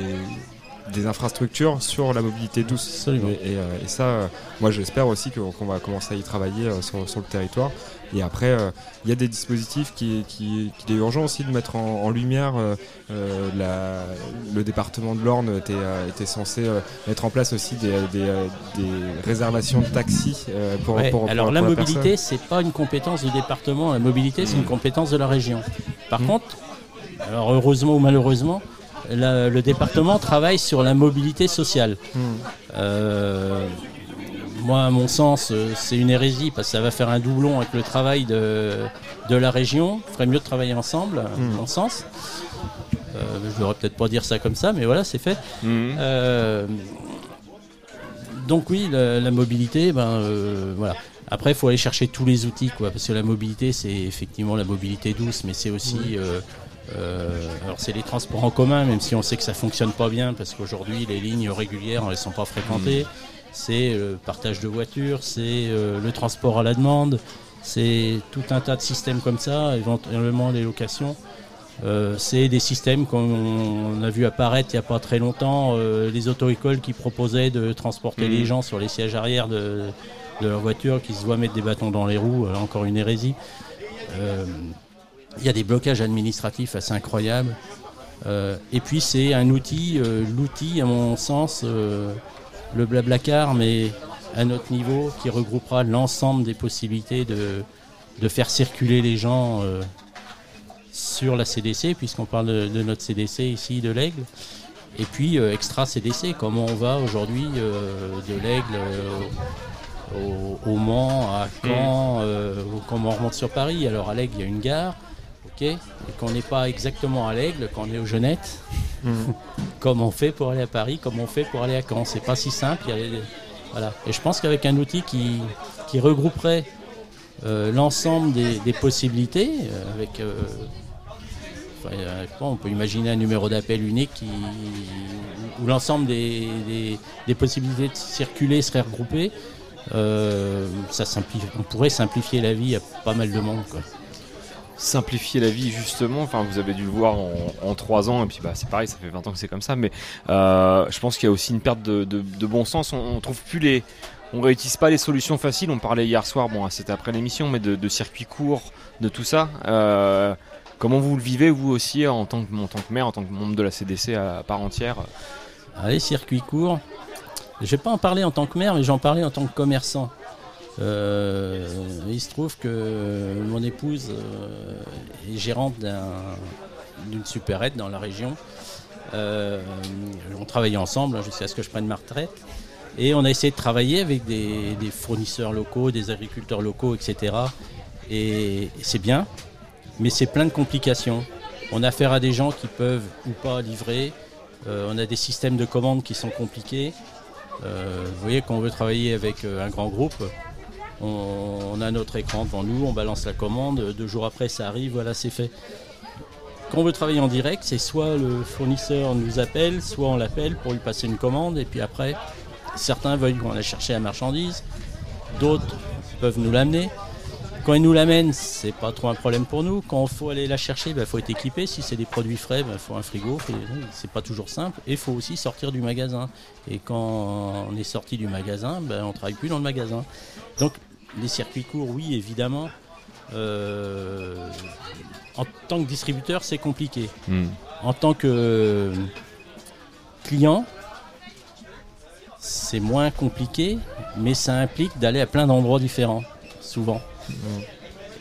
des infrastructures sur la mobilité douce. Et, et, euh, et ça, euh, moi j'espère aussi qu'on va commencer à y travailler euh, sur, sur le territoire. Et après, il y a des dispositifs qui, qui, qu'il est urgent aussi de mettre en, en lumière. la- le département de l'Orne était, était censé mettre en place aussi des, des, des réservations de taxis pour, Ouais, pour- pour- alors pour la la mobilité, c'est pas une compétence du département. La mobilité, c'est une compétence de la région. Par contre, alors heureusement ou malheureusement, la- le département travaille sur la mobilité sociale. Euh, moi, à mon sens, euh, c'est une hérésie parce que ça va faire un doublon avec le travail de, de la région. Il ferait mieux de travailler ensemble, à Mm. mon sens. Euh, je devrais peut-être pas dire ça comme ça, mais voilà, c'est fait. Mm. Euh, donc oui, la, la mobilité, ben euh, voilà. Après, il faut aller chercher tous les outils, quoi, parce que la mobilité, c'est effectivement la mobilité douce, mais c'est aussi, euh, euh, alors c'est les transports en commun, même si on sait que ça fonctionne pas bien, parce qu'aujourd'hui les lignes régulières, elles sont pas fréquentées. C'est le partage de voitures, c'est euh, le transport à la demande, c'est tout un tas de systèmes comme ça, éventuellement les locations. Euh, c'est des systèmes qu'on a vu apparaître il n'y a pas très longtemps, euh, les auto-écoles qui proposaient de transporter Mhm. les gens sur les sièges arrière de, de leur voiture, qui se voient mettre des bâtons dans les roues, euh, encore une hérésie. Il y a des blocages administratifs assez incroyables. Euh, et puis c'est un outil, euh, l'outil à mon sens, euh, le Blablacar, mais à notre niveau, qui regroupera l'ensemble des possibilités de, de faire circuler les gens sur la CDC, puisqu'on parle de, de notre CDC ici, de l'Aigle. Et puis extra CDC, comment on va aujourd'hui de l'Aigle au, au Mans, à Caen, euh, ou comment on remonte sur Paris. Alors à l'Aigle, il y a une gare, et qu'on n'est pas exactement à l'Aigle, qu'on est aux Genettes. Mhm. comment on fait pour aller à Paris, comment on fait pour aller à Caen. C'est pas si simple. il y a les- voilà. Et je pense qu'avec un outil qui, qui regrouperait euh, l'ensemble des, des possibilités, euh, avec euh, enfin, on peut imaginer un numéro d'appel unique qui, où l'ensemble des, des- des possibilités de circuler seraient regroupées. Ça simplifie, on pourrait simplifier la vie à pas mal de monde. Quoi. Simplifier la vie justement. Enfin, vous avez dû le voir en, 3 ans et puis bah c'est pareil, ça fait 20 ans que c'est comme ça. Mais euh, je pense qu'il y a aussi une perte de, bon sens. On, on trouve plus les, on réutilise pas les solutions faciles. On parlait hier soir, bon c'était après l'émission, mais de, circuits courts, de tout ça. Euh, comment vous le vivez vous aussi en tant que, tant que maire, en tant que membre de la CDC à part entière? Allez, circuit court. Je vais pas en parler en tant que maire, mais j'en parlais en tant que commerçant. Euh, il se trouve que mon épouse euh, est gérante d'un- d'une supérette dans la région. Euh, on travaillait ensemble hein, jusqu'à ce que je prenne ma retraite. Et on a essayé de travailler avec des, fournisseurs locaux, des agriculteurs locaux, etc. Et c'est bien, mais c'est plein de complications. On a affaire à des gens qui peuvent ou pas livrer. On a des systèmes de commandes qui sont compliqués. Vous voyez, quand on veut travailler avec un grand groupe, on, a notre écran devant nous, on balance la commande, deux jours après ça arrive, voilà, c'est fait. Quand on veut travailler en direct, c'est soit le fournisseur nous appelle, soit on l'appelle pour lui passer une commande, et puis après, certains veulent qu'on aille chercher la marchandise, d'autres peuvent nous l'amener. Quand ils nous l'amènent, c'est pas trop un problème pour nous. Quand il faut aller la chercher, il faut être équipé. Si c'est des produits frais, il faut un frigo. C'est pas toujours simple. Et il faut aussi sortir du magasin. Et quand on est sorti du magasin, ben, on travaille plus dans le magasin. Donc les circuits courts, oui, évidemment. Euh, en tant que distributeur, c'est compliqué. Hmm. En tant que client, c'est moins compliqué, mais ça implique d'aller à plein d'endroits différents, souvent.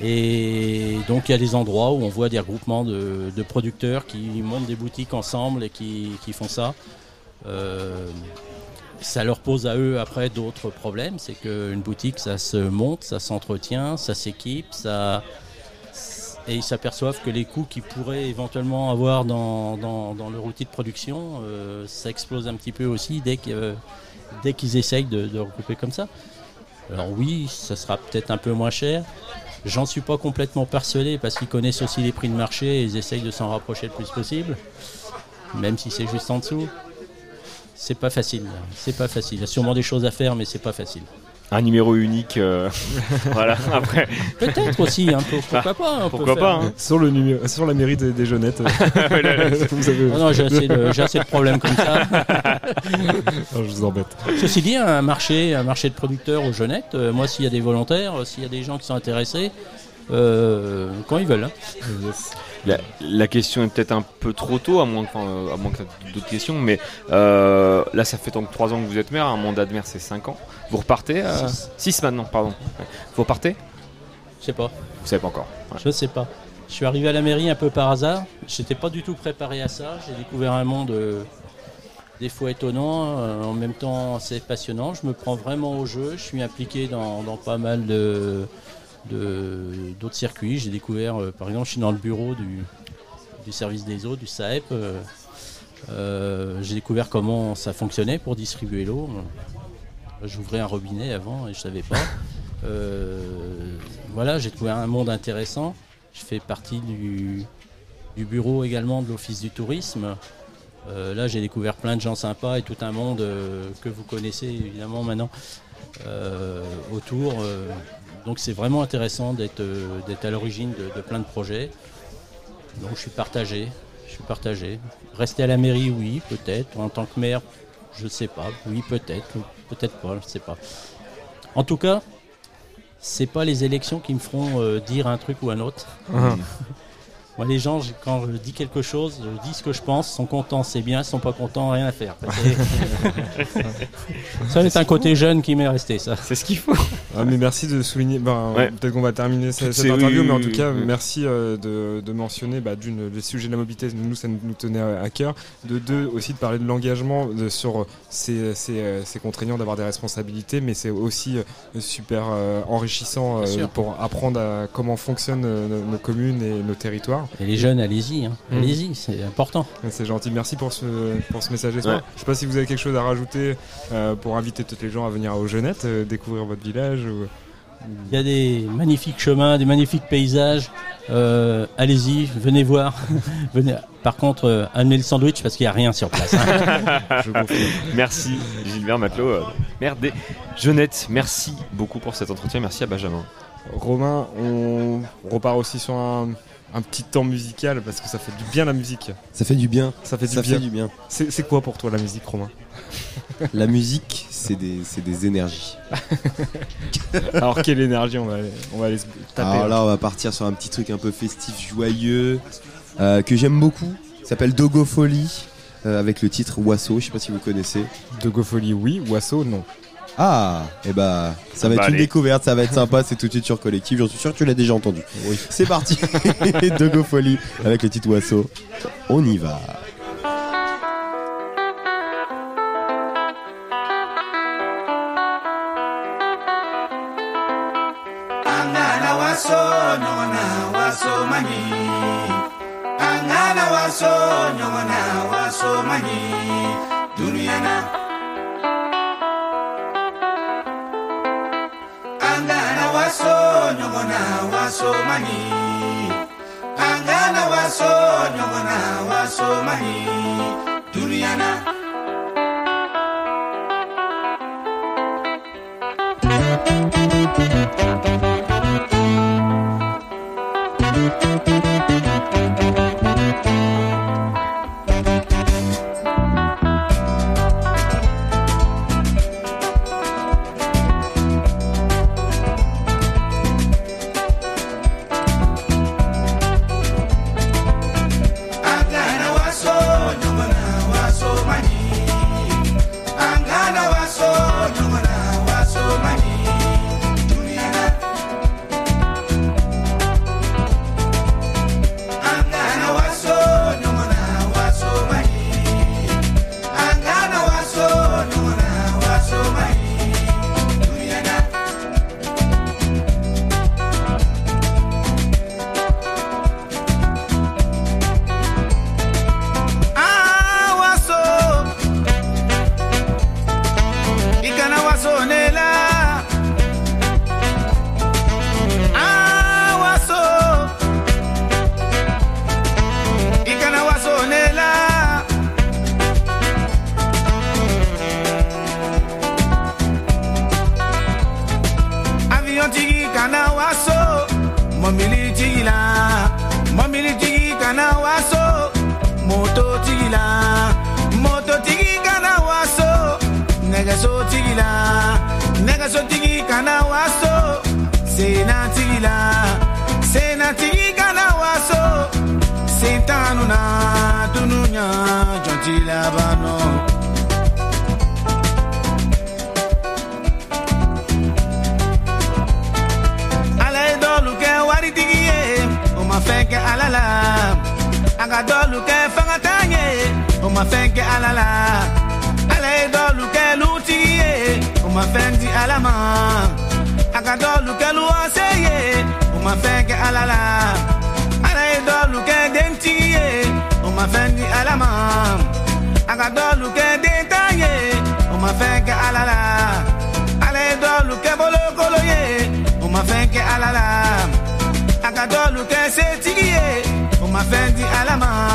Et donc il y a des endroits où on voit des regroupements de, de producteurs qui montent des boutiques ensemble et qui, qui font ça. Euh, ça leur pose à eux après d'autres problèmes. C'est qu'une boutique, ça se monte, ça s'entretient, ça s'équipe, ça... et ils s'aperçoivent que les coûts qu'ils pourraient éventuellement avoir dans, leur outil de production, euh, ça explose un petit peu aussi dès qu'ils essayent de, de regrouper comme ça. Alors oui, ça sera peut-être un peu moins cher. J'en suis pas complètement persuadé parce qu'ils connaissent aussi les prix de marché et ils essayent de s'en rapprocher le plus possible, même si c'est juste en dessous. C'est pas facile. C'est pas facile. Il y a sûrement des choses à faire, mais c'est pas facile. Un numéro unique, euh, [laughs] voilà. Après, Peut-être aussi, hein, pour- pourquoi pas, on peut pourquoi faire- pas hein. Sur, le numéro, sur la mairie des, des jeunettes. [laughs] [laughs] Vous avez- Oh non, j'ai assez, de, j'ai assez de problèmes comme ça. Non, je vous embête. Ceci dit, un marché, un marché de producteurs aux jeunettes, euh, moi s'il y a des volontaires, euh, s'il y a des gens qui sont intéressés, euh, quand ils veulent. hein. La, la question est peut-être un peu trop tôt, à moins que, enfin, euh, à moins que tu aies d'autres questions, mais euh, là, ça fait donc 3 ans que vous êtes maire, un mandat de maire, c'est 5 ans. Vous repartez 6 maintenant, pardon. Ouais. Vous repartez? Je sais pas. Vous savez pas encore. Ouais. Je sais pas. Je suis arrivé à la mairie un peu par hasard. J'étais pas du tout préparé à ça. J'ai découvert un monde euh, des fois étonnant, euh, en même temps assez passionnant. Je me prends vraiment au jeu. Je suis impliqué dans, dans pas mal de- d'autres circuits. J'ai découvert, euh, par exemple, je suis dans le bureau du, du service des eaux, du SAEP. euh, euh, J'ai découvert comment ça fonctionnait pour distribuer l'eau. J'ouvrais un robinet avant et je savais pas. Voilà, j'ai découvert un monde intéressant. Je fais partie du, du bureau également de l'Office du tourisme. Là, j'ai découvert plein de gens sympas et tout un monde que vous connaissez évidemment maintenant autour. Donc, c'est vraiment intéressant d'être euh, à l'origine de, de plein de projets. Donc, je suis partagé. Je suis partagé. Rester à la mairie, oui, peut-être. En tant que maire, je ne sais pas. Oui, peut-être. Peut-être pas, je ne sais pas. En tout cas, c'est pas les élections qui me feront euh, dire un truc ou un autre. Ah. [laughs] Moi, les gens, quand je dis quelque chose, je dis ce que je pense, sont contents, c'est bien, ils sont pas contents, rien à faire. [laughs] ça, c'est un côté jeune qui m'est resté, ça. C'est ce qu'il faut. Ah, mais merci de souligner. Ben, Ouais. Peut-être qu'on va terminer cette, ces- interview, oui, mais en tout cas, oui. merci euh, de, de mentionner bah, d'une les sujets de la mobilité. Nous, ça nous tenait à cœur. De deux, aussi de parler de l'engagement. de- Sur c'est c'est euh, d'avoir des responsabilités, mais c'est aussi euh, super euh, enrichissant euh, pour apprendre à comment fonctionnent euh, nos, nos communes et nos territoires. Et les jeunes, allez-y, hein. Mm. allez-y, c'est important. C'est gentil, merci pour ce, pour ce message. Espoir. Ouais. Je sais pas si vous avez quelque chose à rajouter euh, pour inviter toutes les gens à venir aux Jeunettes, euh, découvrir votre village. Ou... Il y a des magnifiques chemins, des magnifiques paysages. Euh, allez-y, venez voir. [laughs] venez. Par contre, euh, amenez le sandwich parce qu'il n'y a rien sur place. hein. [laughs] Je confirme. Merci Gilbert Matelot, euh, maire des Jeunettes. Merci beaucoup pour cet entretien. Merci à Benjamin. Romain, on repart aussi sur un, un petit temps musical parce que ça fait du bien la musique. Ça fait du bien. Ça fait du Ça bien. fait du bien. C'est quoi pour toi la musique, Romain? La musique, c'est des, c'est des énergies. [laughs] Alors quelle énergie on va aller, on va aller se taper Alors là, on va partir sur un petit truc un peu festif, joyeux, euh, que j'aime beaucoup. S'appelle Dogofolie, euh, avec le titre Wasso. Je sais pas si vous connaissez. Dogofolie, oui. Wasso, non. Ah, et bah, ça va Bah, être une découverte, ça va être sympa. C'est tout de suite sur Collectif. J'en suis sûr que tu l'as déjà entendu. Oui. C'est parti. [laughs] Dogofolie, avec le titre Wasso. On y va. Angana waso nyongona waso mani Angana waso nyongona waso mani Duniyana tigila moto tigi kana waso. Nɛgɛso tigila nɛgɛso tigi kana waso. Sena tigila sena tigi kana waso. Sentanu na dunuya jɔnti labanɔ ala ye dɔlu kɛ waritigi ye o ma fɛn la kɛ ma fɛn kɛ ala la ala ye dɔlu kɛlutigi ye o ma fɛn di ala ma a ka dɔlu kɛlu ɔse ye o ma fɛn kɛ ala la ala ye dɔlu kɛ dentigi ye o ma fɛn di ala ma a ka dɔlu kɛ dentan ye o ma fɛn ala la ala ye dɔlu kɛ bolokolo ye o ma fɛn ala la a ka dɔlu kɛ setigi ye o ma fɛn di ala ma.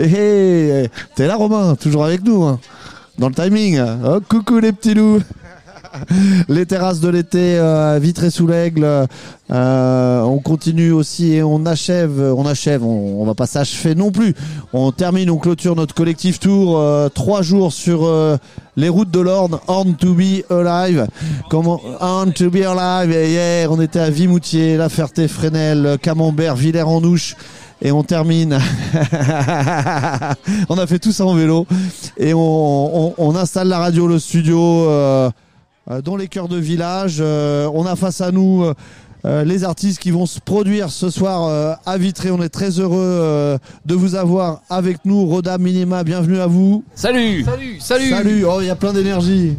Hé, hé, t'es là Romain, toujours avec nous, hein. dans le timing. Oh, coucou les petits loups. [laughs] Les terrasses de l'été, euh, vitrées sous l'aigle. euh, on continue aussi et on achève, on achève, on, on va pas s'achever non plus. On termine, on clôture notre collectif tour. euh, trois jours sur euh, les routes de l'Orne, Horn to be alive. Comment, Horn to be alive. Hier, on était à Vimoutier, La Ferté-Fresnel, Camembert, Villers-en-Ouche. Et on termine. [laughs] on a fait tout ça en vélo. Et on, installe la radio, le studio, euh, euh, dans les cœurs de village. Euh, on a face à nous euh, les artistes qui vont se produire ce soir euh, à Vitré. On est très heureux euh, de vous avoir avec nous. Roda Minima, bienvenue à vous. Salut Salut Salut Salut Oh, il y a plein d'énergie.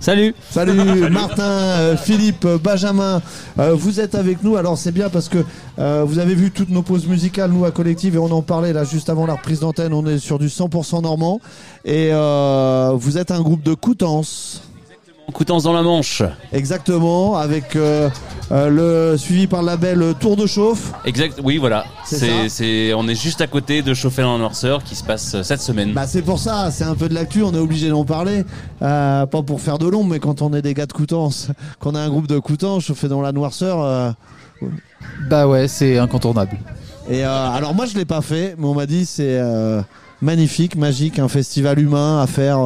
Salut Salut [laughs] Martin, euh, Philippe, euh, Benjamin, euh, vous êtes avec nous. Alors c'est bien parce que euh, vous avez vu toutes nos pauses musicales, nous à Collective, et on en parlait là juste avant la reprise d'antenne. On est sur du 100% normand. Et euh, vous êtes un groupe de Coutances. Coutances dans la Manche. Exactement, avec euh, euh, le suivi par le label Tour de Chauffe. Exact, oui, voilà. C'est C'est, on est juste à côté de Chauffer dans la Noirceur qui se passe euh, cette semaine. Bah c'est pour ça, c'est un peu de l'actu, on est obligé d'en parler. Euh, pas pour faire de l'ombre, mais quand on est des gars de Coutances, [laughs] qu'on a un groupe de Coutances, chauffé dans la noirceur. euh, Bah ouais, c'est incontournable. Et euh, alors moi je l'ai pas fait, mais on m'a dit c'est euh, magnifique, magique, un festival humain à faire.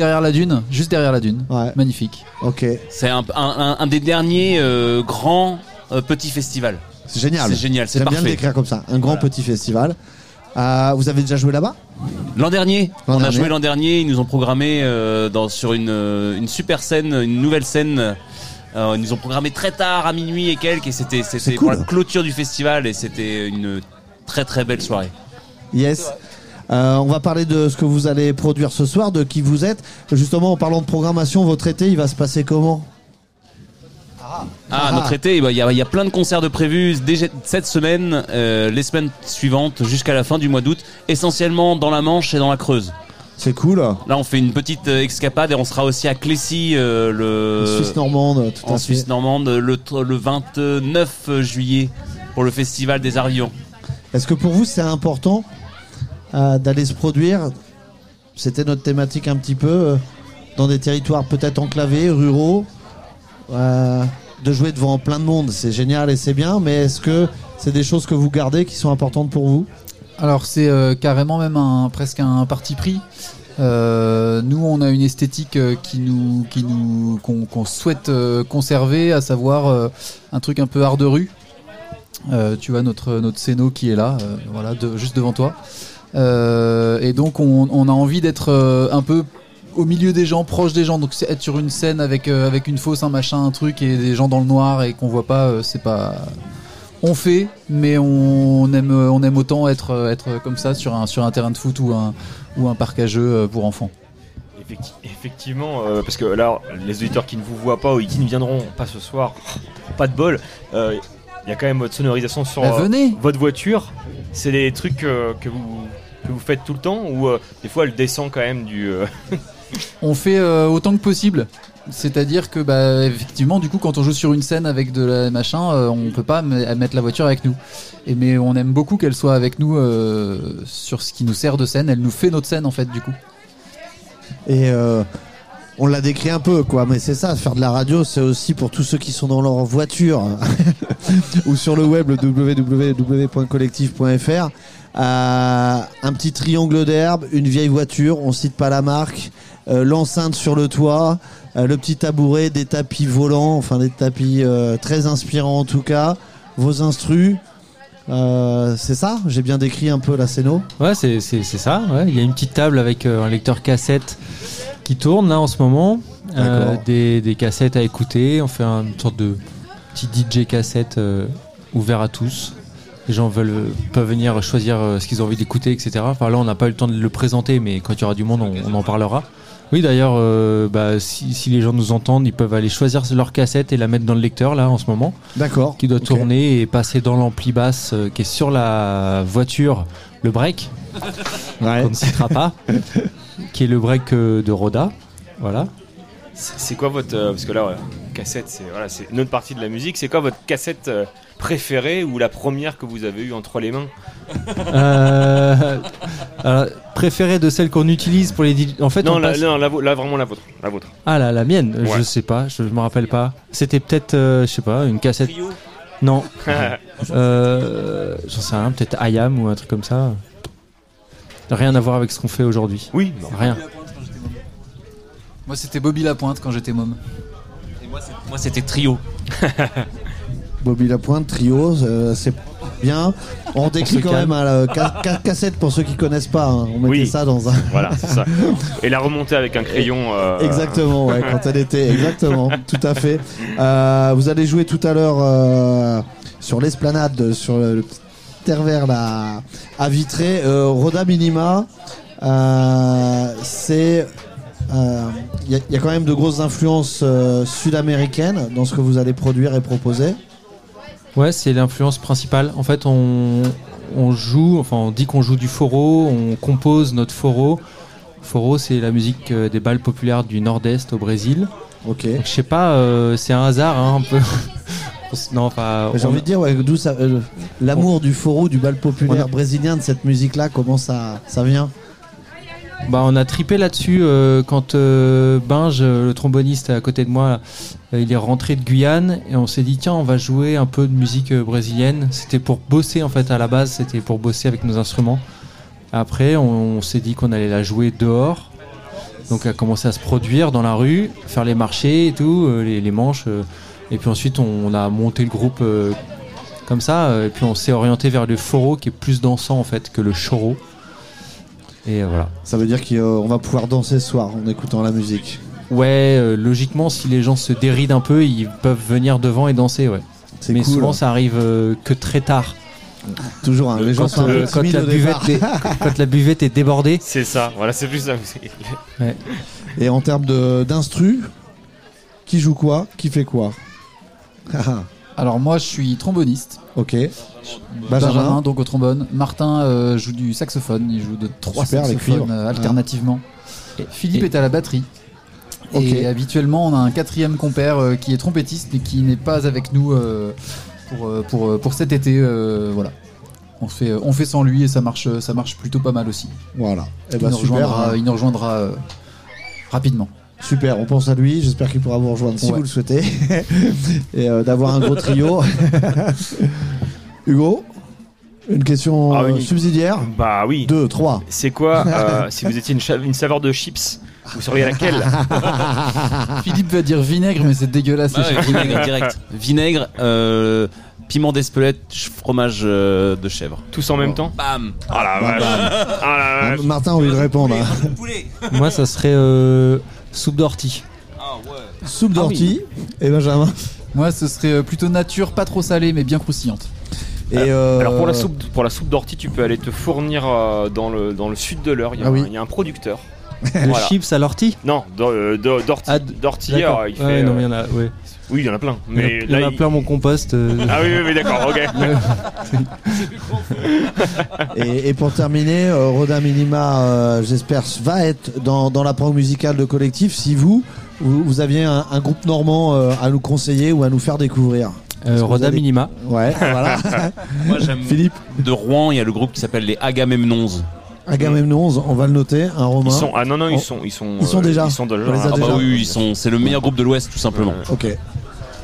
Derrière la dune, juste derrière la dune. Magnifique. Ok. C'est un, un- un- un des derniers euh, grands euh, petits festivals. C'est génial. C'est génial, c'est J'aime bien parfait. le décrire comme ça, un grand petit festival. Euh, vous avez déjà joué là-bas? L'an dernier, on a joué l'an dernier. Ils nous ont programmé euh, dans, sur une, une super scène, une nouvelle scène. Euh, ils nous ont programmé très tard, à minuit et quelques, et c'était c'était pour la clôture du festival, et c'était une très très belle soirée. Yes. Euh, on va parler de ce que vous allez produire ce soir, de qui vous êtes. Justement, en parlant de programmation, votre été, il va se passer comment? Ah, Ah. notre été, il y, a- il y a plein de concerts de prévus déjà cette semaine, euh, les semaines suivantes, jusqu'à la fin du mois d'août, essentiellement dans la Manche et dans la Creuse. C'est cool. Là, on fait une petite euh, escapade et on sera aussi à Clécy, euh, le En Suisse normande, tout à en fait. Suisse normande, le, tr- le 29 juillet pour le festival des Arts Vivants. Est-ce que pour vous c'est important d'aller se produire C'était notre thématique un petit peu euh, dans des territoires peut-être enclavés, ruraux, euh, de jouer devant plein de monde, c'est génial et c'est bien. Mais est-ce que c'est des choses que vous gardez qui sont importantes pour vous? Alors c'est euh, carrément même un, presque un parti pris. Nous, on a une esthétique qui nous, qui nous, qu'on souhaite conserver, à savoir un truc un peu art de rue. Tu vois notre notre qui est là, voilà, juste devant toi. Euh, et donc on, a envie d'être euh, un peu au milieu des gens, proche des gens. Donc être sur une scène avec euh, avec une fausse, un machin, un truc et des gens dans le noir et qu'on voit pas, c'est pas. On fait, mais on aime on aime autant être être comme ça sur un sur un terrain de foot ou un ou un parc à jeux pour enfants. Effecti- Effectivement, parce que là, les auditeurs qui ne vous voient pas ou qui ne viendront pas ce soir, pas de bol, il y a quand même votre sonorisation sur Bah, euh, venez. votre voiture. C'est des trucs euh, que, vous, que vous faites tout le temps ou euh, des fois elle descend quand même du. euh, [laughs] On fait euh, autant que possible. C'est-à-dire que bah effectivement du coup quand on joue sur une scène avec de la machin, euh, on peut pas me- mettre la voiture avec nous. Et mais on aime beaucoup qu'elle soit avec nous euh, sur ce qui nous sert de scène. Elle nous fait notre scène en fait du coup. Et euh, on l'a décrit un peu, quoi. Mais c'est ça, faire de la radio, c'est aussi pour tous ceux qui sont dans leur voiture [laughs] ou sur le web, le www.collectif.fr. Euh, un petit triangle d'herbe, une vieille voiture, on cite pas la marque, euh, l'enceinte sur le toit, euh, le petit tabouret, des tapis volants, enfin des tapis très inspirants en tout cas, vos instrus. Euh, c'est ça J'ai bien décrit un peu la scéno Ouais, c'est c'est- c'est ça. ouais. Il y a une petite table avec euh, un lecteur cassette qui tourne là en ce moment. Euh, des, des cassettes à écouter. On fait un- une sorte de petit DJ cassette ouvert à tous. Les gens veulent, peuvent venir choisir ce qu'ils ont envie d'écouter, etc. Enfin, là, on n'a pas eu le temps de le présenter, mais quand il y aura du monde, on, on en parlera. Oui, d'ailleurs, euh, bah, si, si les gens nous entendent, ils peuvent aller choisir leur cassette et la mettre dans le lecteur là en ce moment. D'accord. Qui doit tourner et passer dans l'ampli basse euh, qui est sur la voiture, le break. [laughs] Ouais. qu'on ne citera pas, [laughs] qui est le break euh, de Roda. Voilà. C'est c'est quoi votre. euh, parce que là, ouais, cassette, c'est voilà, c'est une autre partie de la musique. C'est quoi votre cassette euh, préférée ou la première que vous avez eue entre les mains? Euh, alors, préférée de celle qu'on utilise pour les En fait, Non, on la, passe- non la, vraiment la vôtre. La vôtre. Ah, la, la mienne, Ouais. je sais pas, je me rappelle pas. C'était peut-être, euh, je sais pas, une cassette. Trio Non. [laughs] euh, J'en sais rien, peut-être Ayam ou un truc comme ça. Rien à voir avec ce qu'on fait aujourd'hui. Oui, rien. Moi c'était Bobby Lapointe quand j'étais môme. Moi, c'était Trio. [laughs] Bobby Lapointe, trio, euh, c'est bien. On décrit quand calme. même hein, la ca- ca- cassette pour ceux qui connaissent pas. hein. On mettait Oui. ça dans un. [laughs] Voilà, c'est ça. [laughs] Et la remontée avec un crayon. euh, Exactement, ouais, quand elle était, exactement, tout à fait. Euh, vous allez jouer tout à l'heure euh, sur l'esplanade, sur le, le petit terre vert là, à Vitré. Euh, Roda Minima, euh, c'est. Il y, a- y a quand même de grosses influences euh, sud-américaines dans ce que vous allez produire et proposer. Ouais, c'est l'influence principale. En fait, on, on joue, enfin, on dit qu'on joue du foro, on compose notre foro. Foro, c'est la musique euh, des balles populaires du Nord-Est au Brésil. Ok. Donc, je sais pas, euh, c'est un hasard, hein, un peu. [laughs] non, enfin. J'ai on- envie de dire, ouais, d'où ça, euh, l'amour du foro, du bal populaire brésilien, de cette musique-là, comment ça, ça vient? Bah, on a tripé là-dessus euh, quand euh, Binge, euh, le tromboniste à côté de moi, il est rentré de Guyane et on s'est dit tiens on va jouer un peu de musique brésilienne. C'était pour bosser en fait à la base, c'était pour bosser avec nos instruments. Après on, on s'est dit qu'on allait la jouer dehors. Donc a commencé à se produire dans la rue, faire les marchés et tout, les, manches. et puis ensuite on, a monté le groupe comme ça. et puis on s'est orienté vers le foro qui est plus dansant en fait que le choro. Et euh, voilà. Ça veut dire qu'on va pouvoir danser ce soir en écoutant la musique. Ouais, euh, logiquement, si les gens se dérident un peu, ils peuvent venir devant et danser, ouais. C'est Mais cool. souvent, ça arrive euh, que très tard. Toujours, hein, les gens quand, sont un peu quand timides la au buvette est, [laughs] quand la buvette est débordée. C'est ça, voilà, c'est plus ça. Ouais. Et en termes de- d'instru, qui joue quoi Qui fait quoi? [laughs] Alors moi je suis tromboniste. Ok. Benjamin, Benjamin. donc au trombone. Martin euh, joue du saxophone, il joue de trois Super, saxophones euh, alternativement. Et Philippe et- est à la batterie. Et habituellement on a un quatrième compère euh, qui est trompettiste mais qui n'est pas avec nous pour, pour, pour cet été. voilà. On fait, on fait sans lui et ça marche, ça marche plutôt pas mal aussi. Voilà. Eh il, ben, nous super. rejoindra, il nous rejoindra rapidement. Super, on pense à lui. J'espère qu'il pourra vous rejoindre si Ouais. vous le souhaitez. [laughs] Et euh, d'avoir un gros trio. [laughs] Hugo, une question Ah euh, oui. subsidiaire Bah oui. Deux, trois. C'est quoi [laughs] euh, si vous étiez une, cha- une saveur de chips Vous sauriez laquelle? Philippe va dire vinaigre mais c'est dégueulasse. Ah ouais, chiant. vinaigre direct. Vinaigre, euh, piment d'Espelette, fromage euh, de chèvre. Tous en même temps? Bam Ah la vache. Ah la vache Martin a envie de répondre. Moi, ça serait euh, soupe d'ortie. Soupe Ah d'ortie. Et Benjamin Moi, ce serait euh, plutôt nature, pas trop salée, mais bien croustillante. Et euh, Alors pour la soupe, pour la soupe d'ortie, tu peux aller te fournir euh, dans le dans le sud de l'Eure. Il y, a Ah oui. un- il y a un producteur. Le Voilà. chips à l'ortie Non, euh. Ah, d- d'ortie, D'accord. alors, il fait. Ouais, non, euh, mais il y en a, ouais. Oui, il y en a plein. Il y en a- Mais il y en a il- plein mon compost. euh. Ah oui, oui, oui, d'accord, ok. [laughs] Et, et pour terminer, euh, Roda Minima, euh, j'espère, va être dans, dans la prog musicale de collectif si vous, vous, vous aviez un, un groupe normand euh, à nous conseiller ou à nous faire découvrir. Euh, Roda avez- Minima. Ouais, voilà. [laughs] Moi j'aime. Philippe. De Rouen, il y a le groupe qui s'appelle les Agamemnons. Agamemnon, on va le noter, un romain. Ils sont, ah non, non, ils sont, ils sont, Ils sont euh, déjà. Ils sont déjà. On les a Ah déjà. bah oui, ils sont, c'est le meilleur groupe de l'Ouest tout simplement. Ok.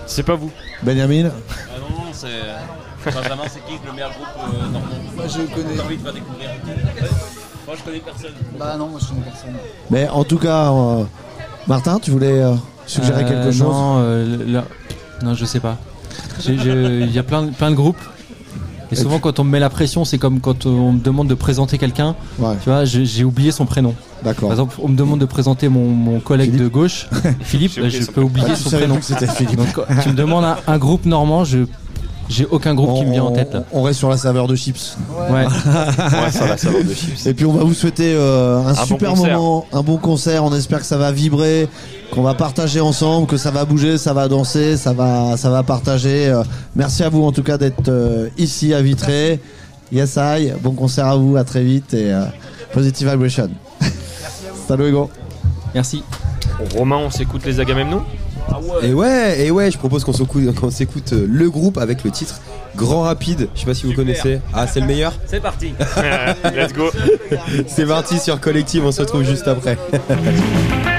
C'est pas vous. Benjamin Ah non, non, c'est. Benjamin, c'est qui le meilleur groupe euh, normand? Moi, je connais. T'as envie de faire découvrir Moi, je connais personne. Bah non, moi je connais personne. Mais en tout cas, euh, Martin, tu voulais euh, suggérer Euh, quelque chose? Non, euh, là- non, je sais pas. Il y a plein, plein de groupes. Et souvent, quand on me met la pression, c'est comme quand on me demande de présenter quelqu'un. Ouais. Tu vois, j'ai oublié son prénom. D'accord. Par exemple, on me demande de présenter mon, mon collègue de gauche, [laughs] Philippe, bah, je peux prénom. oublier Ah, son prénom. Donc, tu me demandes un, un groupe normand, je j'ai aucun groupe qui me vient en tête là. On reste sur la saveur de chips. Ouais. De chips. Et puis on va vous souhaiter euh, un, super moment, un bon concert. On espère que ça va vibrer, qu'on va partager ensemble, que ça va bouger, ça va danser, ça va, ça va partager. Euh, merci à vous en tout cas d'être euh, ici à Vitré. Yes I, bon concert à vous, à très vite et euh, positive vibration. [laughs] Salut Hugo. Merci. Romain, on s'écoute les Agamemnon? Et ouais, et ouais, je propose qu'on s'écoute, qu'on s'écoute euh, le groupe avec le titre Grand Rapide. Je sais pas si vous connaissez. Ah, c'est le meilleur C'est parti. [laughs] Let's go. [laughs] C'est parti sur Collective, on se retrouve juste après. [laughs]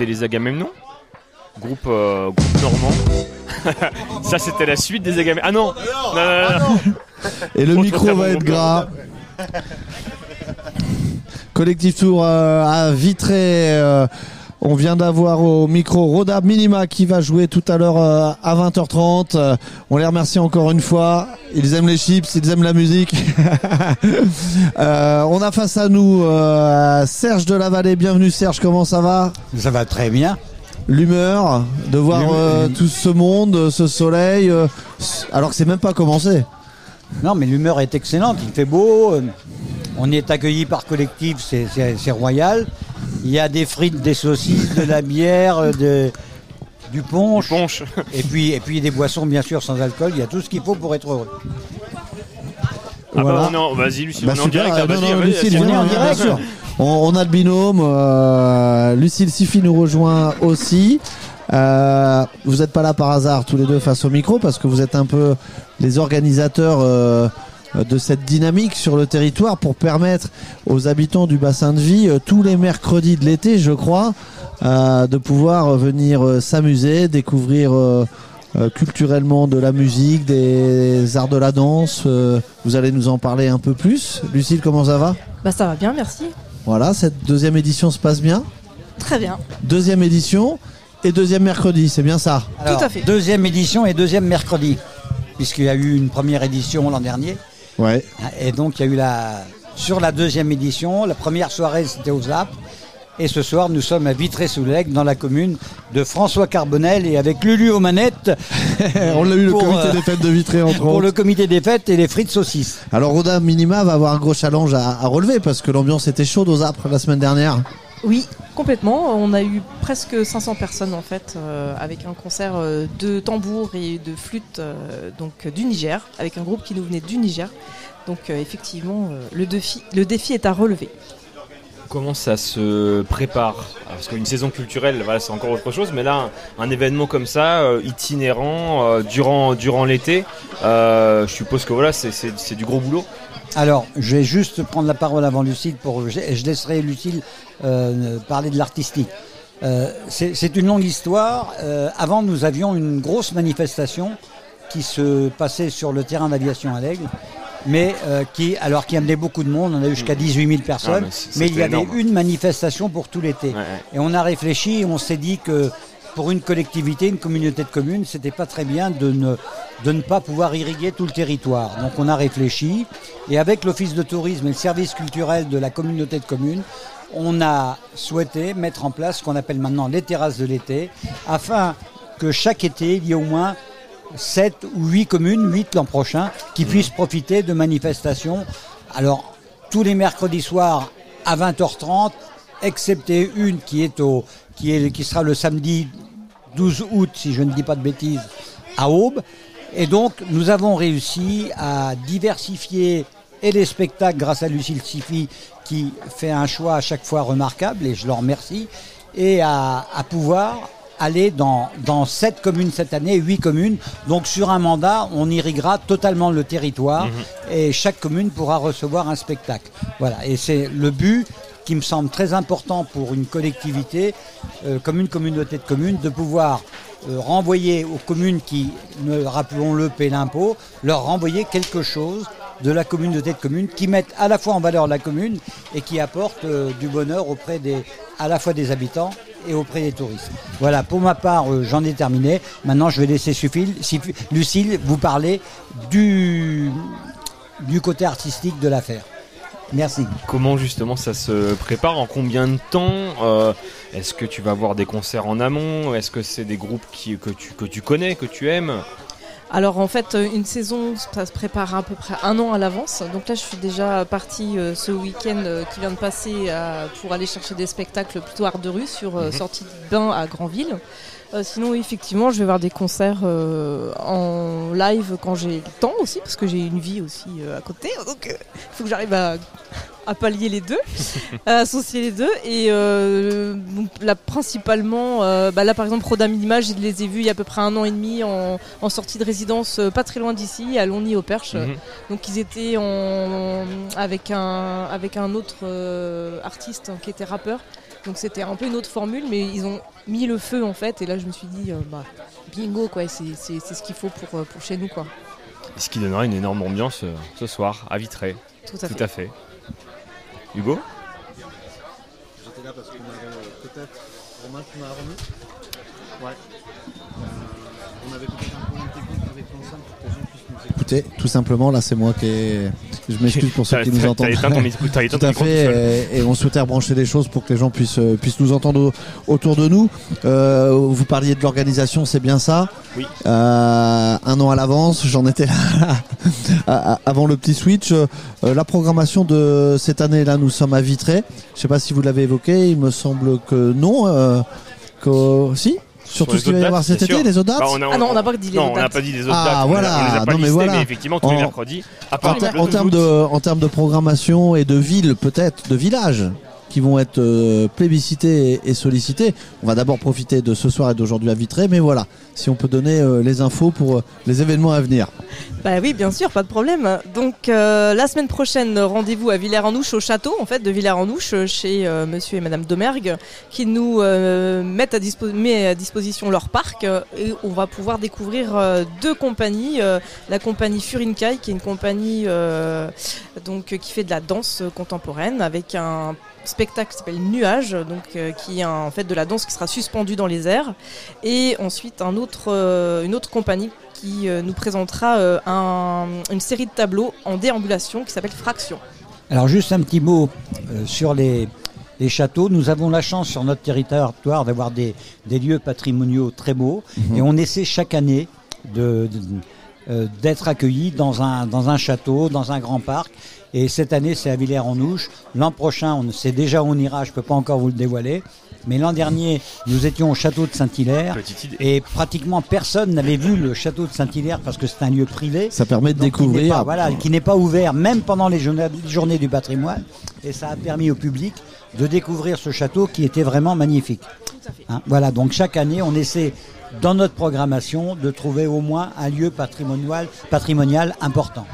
c'était les Agamemnon Groupe, euh, groupe normand. [laughs] ça, c'était la suite des Agamemnon. Ah non Non, non, non, non. Et le micro va être gras. Collectif Tour euh, à Vitré. On vient d'avoir au micro Roda Minima qui va jouer tout à l'heure euh, à 20h30. Euh, on les remercie encore une fois. Ils aiment les chips, ils aiment la musique. [laughs] Euh, on a face à nous euh, Serge de la Vallée. Bienvenue Serge, comment ça va? Ça va très bien. L'humeur de voir euh, tout ce monde, ce soleil, alors que c'est même pas commencé. Non, mais l'humeur est excellente. Il fait beau. On est accueilli par collectif, c'est royal. Il y a des frites, des saucisses, de la bière, euh, de- du punch. [laughs] Et puis, et puis des boissons, bien sûr, sans alcool. Il y a tout ce qu'il faut pour être heureux. Ah Voilà. bah, on est en- vas-y, Lucille, Bah, on est en super, direct. là, non, vas-y, Lucille, vas-y, viens, on est en bien direct. sûr. On, on a le binôme. euh, Lucille Sifi nous rejoint aussi. Euh, vous n'êtes pas là par hasard tous les deux face au micro parce que vous êtes un peu les organisateurs euh, de cette dynamique sur le territoire pour permettre aux habitants du bassin de vie euh, tous les mercredis de l'été, je crois, euh, de pouvoir venir euh, s'amuser, découvrir euh, euh, culturellement de la musique, des arts de la danse. euh, vous allez nous en parler un peu plus. Lucille, comment ça va? Bah ça va bien, merci. Voilà, cette deuxième édition se passe bien? Très bien. Deuxième édition et deuxième mercredi, c'est bien ça? Alors, Deuxième édition et deuxième mercredi, puisqu'il y a eu une première édition l'an dernier. Ouais. Et donc il y a eu la sur la deuxième édition, la première soirée c'était aux Alpes. Et ce soir, nous sommes à Vitré-sous-Lègue, dans la commune de François Carbonel, et avec Lulu aux manettes. [laughs] On l'a eu, le pour, comité euh, des fêtes de Vitré, entre Pour autres. le comité des fêtes et les frites saucisses. Alors Roda Minima va avoir un gros challenge à, à relever parce que l'ambiance était chaude aux Apres la semaine dernière. Oui, complètement. On a eu presque 500 personnes en fait, euh, avec un concert euh, de tambour et de flûte euh, donc du Niger, avec un groupe qui nous venait du Niger. Donc effectivement, le, défi, est à relever. Comment ça se prépare? Parce qu'une saison culturelle, voilà, c'est encore autre chose, mais là, un, événement comme ça, itinérant, durant, durant l'été, je suppose que voilà, c'est du gros boulot. Alors, je vais juste prendre la parole avant Lucille pour je, je laisserai Lucille euh, parler de l'artistique. Euh, c'est une longue histoire. Euh, avant, nous avions une grosse manifestation qui se passait sur le terrain d'aviation à l'Aigle, mais euh, qui, alors qui amenait beaucoup de monde. On a eu jusqu'à 18 000 personnes, Ah, mais c'est- mais il y avait énorme. une manifestation pour tout l'été. Ouais, ouais. Et on a réfléchi et on s'est dit que pour une collectivité, une communauté de communes, c'était pas très bien de ne, de ne pas pouvoir irriguer tout le territoire. Donc on a réfléchi et avec l'office de tourisme et le service culturel de la communauté de communes, on a souhaité mettre en place ce qu'on appelle maintenant les terrasses de l'été afin que chaque été, il y ait au moins 7 ou 8 communes, 8 l'an prochain, qui puissent profiter de manifestations. Alors, tous les mercredis soirs à 20h30, excepté une qui, est au, qui, est, qui sera le samedi 12 août, si je ne dis pas de bêtises, à Aube. Et donc, nous avons réussi à diversifier et les spectacles grâce à Lucille Sifi, qui fait un choix à chaque fois remarquable, et je leur remercie, et à, à pouvoir aller dans, dans 7 communes cette année, 8 communes. Donc sur un mandat, on irriguera totalement le territoire et chaque commune pourra recevoir un spectacle. Voilà, et c'est le but qui me semble très important pour une collectivité, euh, comme une communauté de communes, de pouvoir euh, renvoyer aux communes qui, rappelons-le, paient l'impôt, leur renvoyer quelque chose de la communauté de communes qui mettent à la fois en valeur la commune et qui apportent euh, du bonheur auprès des, à la fois des habitants et auprès des touristes. Voilà, pour ma part, j'en ai terminé. Maintenant, je vais laisser Lucille vous parler du, du côté artistique de l'affaire. Merci. Comment justement ça se prépare? En combien de temps? Euh, Est-ce que tu vas voir des concerts en amont? Est-ce que c'est des groupes qui, que, tu, que tu connais, que tu aimes? Alors en fait, euh, une saison, ça se prépare à peu près un an à l'avance. Donc là, je suis déjà partie euh, ce week-end euh, qui vient de passer pour aller chercher des spectacles plutôt art de rue sur euh, Mhm. sortie de bain à Granville. Euh, sinon, oui, effectivement, je vais voir des concerts euh, en live quand j'ai le temps aussi, parce que j'ai une vie aussi euh, à côté. Donc il faut que j'arrive à, à pallier les deux, [laughs] à associer les deux. Et euh, donc, là, principalement, euh, bah là par exemple, Roda Minima, je les ai vus il y a à peu près un an et demi en, en sortie de résidence, euh, pas très loin d'ici, à Longny au Perche. Mhm. Donc ils étaient en, avec, un, avec un autre euh, artiste hein, qui était rappeur. Donc c'était un peu une autre formule, mais ils ont mis le feu en fait. Et là, je me suis dit, euh, bah, bingo, quoi. C'est c'est- c'est ce qu'il faut pour, euh, pour chez nous, quoi. Ce qui donnera une énorme ambiance euh, ce soir à Vitré. Tout à fait. Hugo? J'étais là parce qu'on avait peut-être. Romain, remis? Ouais. on avait peut-être un problème technique avec l'enceinte pour que les gens Tout simplement, là, c'est moi qui ai. Je m'excuse pour ceux qui nous entendent. ton [laughs] Tout à fait. Et, et on souhaitait rebrancher les choses pour que les gens puissent, euh, puissent nous entendre au- autour de nous. Euh, vous parliez de l'organisation, c'est bien ça? Oui. Euh, un an à l'avance, j'en étais là [laughs] avant le petit switch. Euh, la programmation de cette année-là, nous sommes à Vitré. Je sais pas si vous l'avez évoqué, il me semble que non. que si? Sur, tout les ce qu'il va y avoir dates, cet été, les autres dates Bah, on a- Ah non, on n'a pas dit les non, autres on n'a dates. pas dit les autres Ah, dates. on les a- voilà. on les a pas Non, mais voilà. mais effectivement, tous les En- mercredis. À En, part en 12 termes de, en termes de programmation et de villes, peut-être, de villages qui vont être euh, plébiscités et, et sollicités. On va d'abord profiter de ce soir et d'aujourd'hui à Vitré, mais voilà, si on peut donner euh, les infos pour euh, les événements à venir. Bah oui, bien sûr, pas de problème. Donc euh, la semaine prochaine, rendez-vous à Villers-en-Ouche au château, en fait, de Villers-en-Ouche, chez Monsieur et Madame Domergue, qui nous mettent à, dispo- met à disposition leur parc et on va pouvoir découvrir deux compagnies, la compagnie Furinkai, qui est une compagnie donc qui fait de la danse contemporaine avec un spectacle qui s'appelle Nuage, donc euh, qui est un- en fait de la danse qui sera suspendue dans les airs, et ensuite un autre, euh, une autre compagnie qui euh, nous présentera euh, un- une série de tableaux en déambulation qui s'appelle Fraction. Alors juste un petit mot euh, sur les, les châteaux. Nous avons la chance sur notre territoire d'avoir des, des lieux patrimoniaux très beaux Mhm. et on essaie chaque année de, de- euh, d'être accueillis dans un, dans un château, dans un grand parc. Et cette année, c'est à Villers-en-Ouche. L'an prochain, on sait déjà où on ira, je ne peux pas encore vous le dévoiler. Mais l'an dernier, nous étions au château de Saint-Hilaire. Et pratiquement personne n'avait vu le château de Saint-Hilaire parce que c'est un lieu privé. Ça permet de Donc, qui découvrir. pas- voilà, qui n'est pas ouvert même pendant les journées, journées du patrimoine. Et ça a permis au public de découvrir ce château qui était vraiment magnifique. Hein, voilà, donc chaque année, on essaie dans notre programmation de trouver au moins un lieu patrimonial, patrimonial important.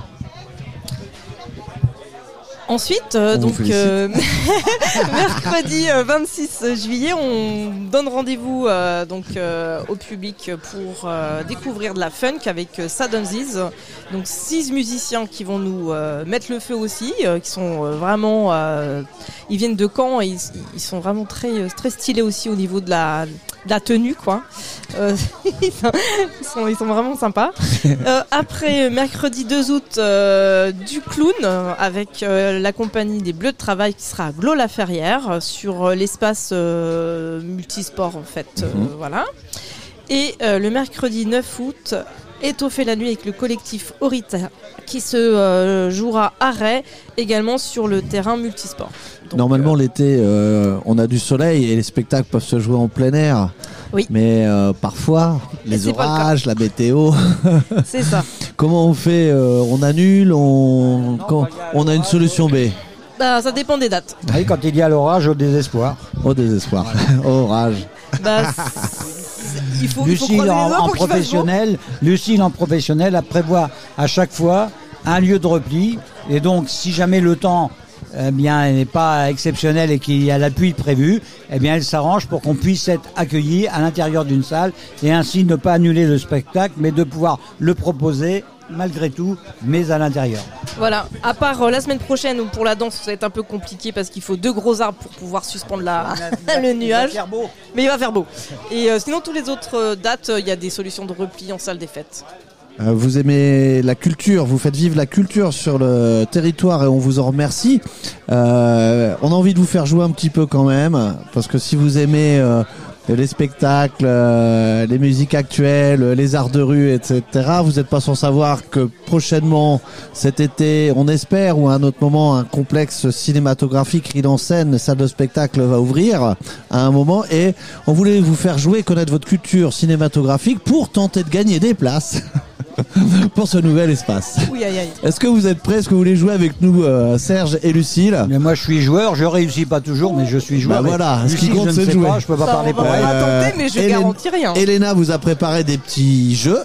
Ensuite, euh, donc euh, [laughs] mercredi euh, 26 juillet, on donne rendez-vous euh, donc euh, au public pour euh, découvrir de la funk avec euh, Sadonziz. Donc six musiciens qui vont nous euh, mettre le feu aussi, euh, qui sont euh, vraiment, euh, ils viennent de Caen et ils, ils sont vraiment très très stylés aussi au niveau de la, de la tenue quoi. Euh, [laughs] ils, sont, ils vraiment sympas. [laughs] Euh, après, mercredi 2 août, euh, du clown euh, avec euh, la compagnie des Bleus de Travail qui sera à Glos-la-Ferrière euh, sur euh, l'espace euh, multisport en fait. Mhm. voilà. Et euh, le mercredi 9 août, étoffer la nuit avec le collectif Orita qui se euh, jouera à Ray également sur le terrain multisport. Normalement, l'été, euh, on a du soleil et les spectacles peuvent se jouer en plein air. Oui. Mais euh, parfois, les le orages, la météo. [laughs] C'est ça. [laughs] Comment on fait euh, On annule On, quand- on a une solution B? Bah, ça dépend des dates. Oui, quand il y a l'orage, au désespoir. Au désespoir. [laughs] Orage. Bah, il faut, il faut Lucille en, professionnel, Lucille en professionnel, elle prévoit à chaque fois un lieu de repli. Et donc, si jamais le temps eh bien, n'est pas exceptionnel et qu'il y a la pluie prévue, eh bien, elle s'arrange pour qu'on puisse être accueilli à l'intérieur d'une salle et ainsi ne pas annuler le spectacle, mais de pouvoir le proposer malgré tout, mais à l'intérieur. Voilà, à part euh, la semaine prochaine où pour la danse ça va être un peu compliqué parce qu'il faut deux gros arbres pour pouvoir suspendre la, [laughs] le nuage. Mais il va faire beau. Et euh, sinon, tous les autres euh, dates, euh, il y a des solutions de repli en salle des fêtes. Vous aimez la culture, vous faites vivre la culture sur le territoire et on vous en remercie. Euh, on a envie de vous faire jouer un petit peu quand même, parce que si vous aimez euh, les spectacles, euh, les musiques actuelles, les arts de rue, etc., vous n'êtes pas sans savoir que prochainement, cet été, on espère, ou à un autre moment, un complexe cinématographique Ride en scène, salle de spectacle va ouvrir à un moment, et on voulait vous faire jouer, connaître votre culture cinématographique pour tenter de gagner des places. [laughs] [laughs] pour ce nouvel espace. Oui, aïe, aïe. Est-ce que vous êtes prêts? Est-ce que vous voulez jouer avec nous, euh, Serge et Lucille? Mais moi, je suis joueur, je réussis pas toujours, mais je suis joueur. Bah voilà, ce qui Lucille, compte je c'est ne de sais jouer. pas, je peux pas Ça, parler on va elle. pas tenter, mais je Hélène- garantis rien. Elena vous a préparé des petits jeux,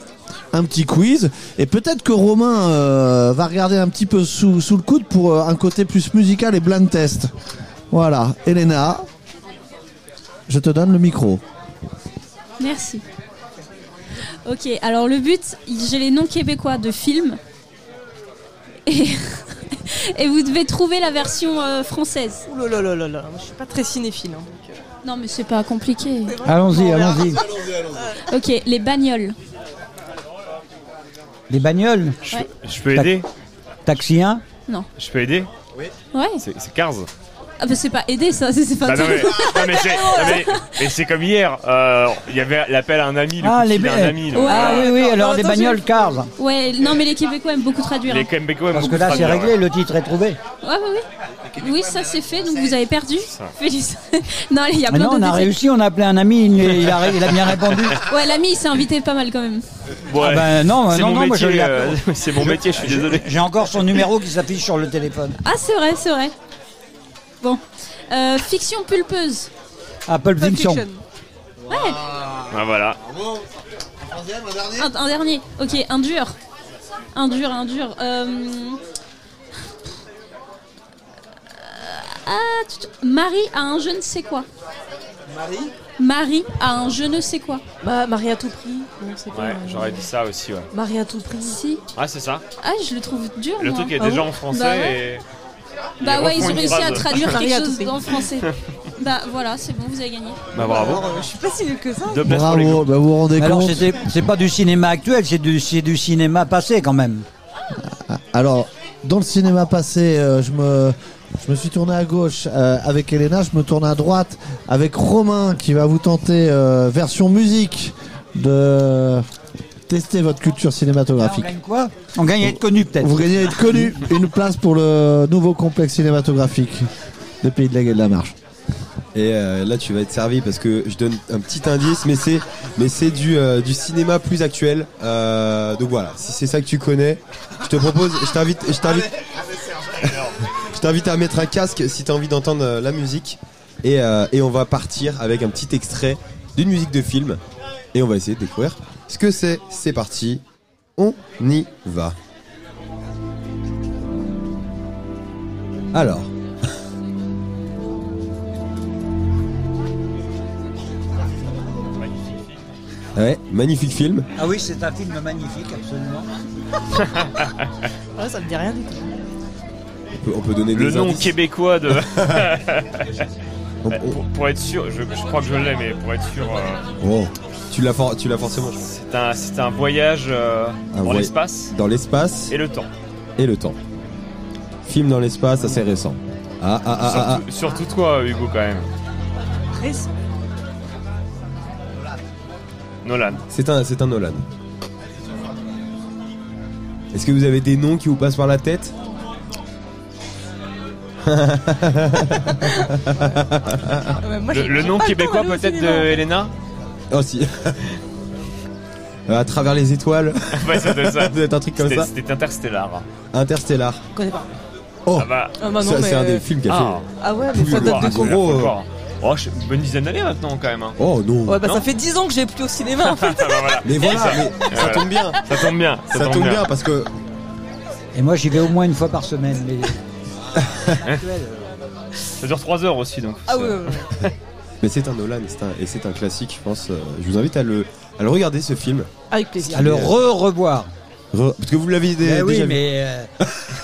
un petit quiz, et peut-être que Romain euh, va regarder un petit peu sous, sous le coude pour euh, un côté plus musical et blind test. Voilà, Elena, je te donne le micro. Merci. Ok, alors le but, j'ai les noms québécois de films. Et, [laughs] et vous devez trouver la version euh, française. Ouh là là là là là, moi, je suis pas très cinéphile. hein, donc, euh. Non, mais c'est pas compliqué. Allons-y, allons-y. Ok, les bagnoles. Les bagnoles Ouais. Je peux aider? Taxi 1 Non. Je peux aider? Ouais. C'est c'est Cars. Ah, bah c'est pas aider ça, c'est c'est pas Bah non, mais, tout. non, mais [laughs] c'est non, mais- mais c'est comme hier. euh, Il y avait l'appel à un ami. Le Ah, coup de les fil à un ami. donc, Ah oui, oui, alors des bagnoles cars. Ouais, non, mais les Québécois aiment beaucoup traduire. Les hein. Québécois aiment Parce que beaucoup là, c'est traduire, réglé, ouais. le titre est trouvé. Ouais, ouais, ouais. Oui, ça c'est fait, donc vous avez perdu. Félicitations. [laughs] non, il y a plein non, on a d'autres réussi, on a appelé un ami, il, il a, il a bien répondu. Ouais, l'ami il s'est invité pas mal quand même. Ouais. Ah ben non, C'est non, mon non, moi je métier, l'ai euh, appelé. [laughs] c'est mon métier, je suis désolé. J'ai encore son numéro qui s'affiche sur le téléphone. Ah, c'est vrai, c'est vrai. Bon. Euh, fiction pulpeuse. Apple Fiction. Ouais, Ah, voilà. un, un dernier. Ok, un dur. Un dur, un dur. Euh... Ah, tu- tu- Marie a un je ne sais quoi. Marie Marie a un je ne sais quoi. Bah, Marie à tout prix. Non, c'est pas, Ouais, euh, j'aurais dit ça aussi, ouais. Marie à tout prix. Si. Ah, c'est ça. Ah, je le trouve dur. Le moi. truc est Ah déjà bon en français Bah ouais. et. Bah ouais, ils ont réussi à traduire quelque chose en français. [laughs] bah voilà, c'est bon, vous avez gagné. Bah bravo. Alors, euh, je suis pas si nul que ça. Deux places pour les Bravo, bah, vous vous rendez Alors, compte c'était- c'est pas du cinéma actuel, c'est du, c'est du cinéma passé quand même. Alors, dans le cinéma passé, euh, je me, je me suis tourné à gauche euh, avec Elena, je me tourne à droite avec Romain qui va vous tenter euh, version musique de tester votre culture on cinématographique. gagne quoi On gagne à être connu peut-être. Vous gagnez à être connu, une place pour le nouveau complexe cinématographique des Pays de la et de la Marche. Et euh, là, tu vas être servi parce que je donne un petit indice, mais c'est mais c'est du euh, du cinéma plus actuel. Euh, donc voilà, si c'est ça que tu connais, je te propose, je t'invite, je t'invite, [laughs] je t'invite à mettre un casque si tu as envie d'entendre la musique. Et, euh, et on va partir avec un petit extrait d'une musique de film et on va essayer de découvrir ce que c'est. C'est parti, on y va. Alors. Ouais, magnifique film. Ah oui, c'est un film magnifique, absolument. [laughs] Ah, ça me dit rien du tout. On peut, on peut donner Le des nom indices. québécois de. On- Ouais, [laughs] [laughs] pour, pour être sûr, je, je crois que je l'ai, mais pour être sûr. euh, Oh, tu l'as for- tu l'as forcément, c'est un, c'est un voyage euh, Un dans voy- l'espace Dans l'espace et le temps. et le temps. Film dans l'espace assez récent. Ah ah ah ah. surtout, surtout toi, Hugo, quand même. Récent. Nolan. C'est un, c'est un Nolan. Est-ce que vous avez des noms qui vous passent par la tête? [laughs] Le, le nom québécois peut-être de cinéma. Elena Oh si. Euh, à travers les étoiles. [laughs] Ouais, ça doit être ça. Ça doit être un truc comme ça. C'était Interstellar. Interstellar. Je connais pas. Oh, Ah bah. Ah bah non, ça, mais, c'est un des films qui a Ah. fait. Ah ouais, mais ça date de ah, gros. Oh, je- une bonne dizaine d'années maintenant quand même. hein. Oh non. Ouais, bah Non ça fait 10 ans que j'ai plus au cinéma en [laughs] fait. Ah bah voilà. Mais voilà, mais ça Voilà. tombe bien. Ça tombe bien. Ça, Ça tombe bien parce que Et moi, j'y vais au moins une fois par semaine. Mais... [laughs] Ça dure 3 heures aussi donc. Ah ça- ouais, ouais, ouais. Mais c'est un Nolan c'est un- et c'est un classique, je pense. euh, Je vous invite à le, à le regarder ce film. Avec plaisir. À le re-revoir. Re- Parce que vous l'avez dé- oui, déjà vu. mais euh,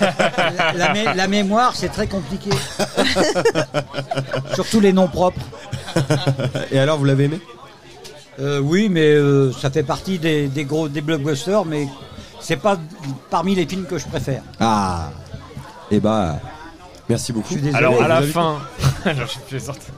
[laughs] la, la mé- la mémoire, c'est très compliqué. [laughs] Surtout les noms propres. Et alors, vous l'avez aimé? Euh, oui, mais euh, ça fait partie des, des gros des blockbusters, mais c'est pas parmi les films que je préfère. Ah. Et bah, merci beaucoup. Je suis désolé. Alors à la fin. [laughs] Alors, je vais sortir.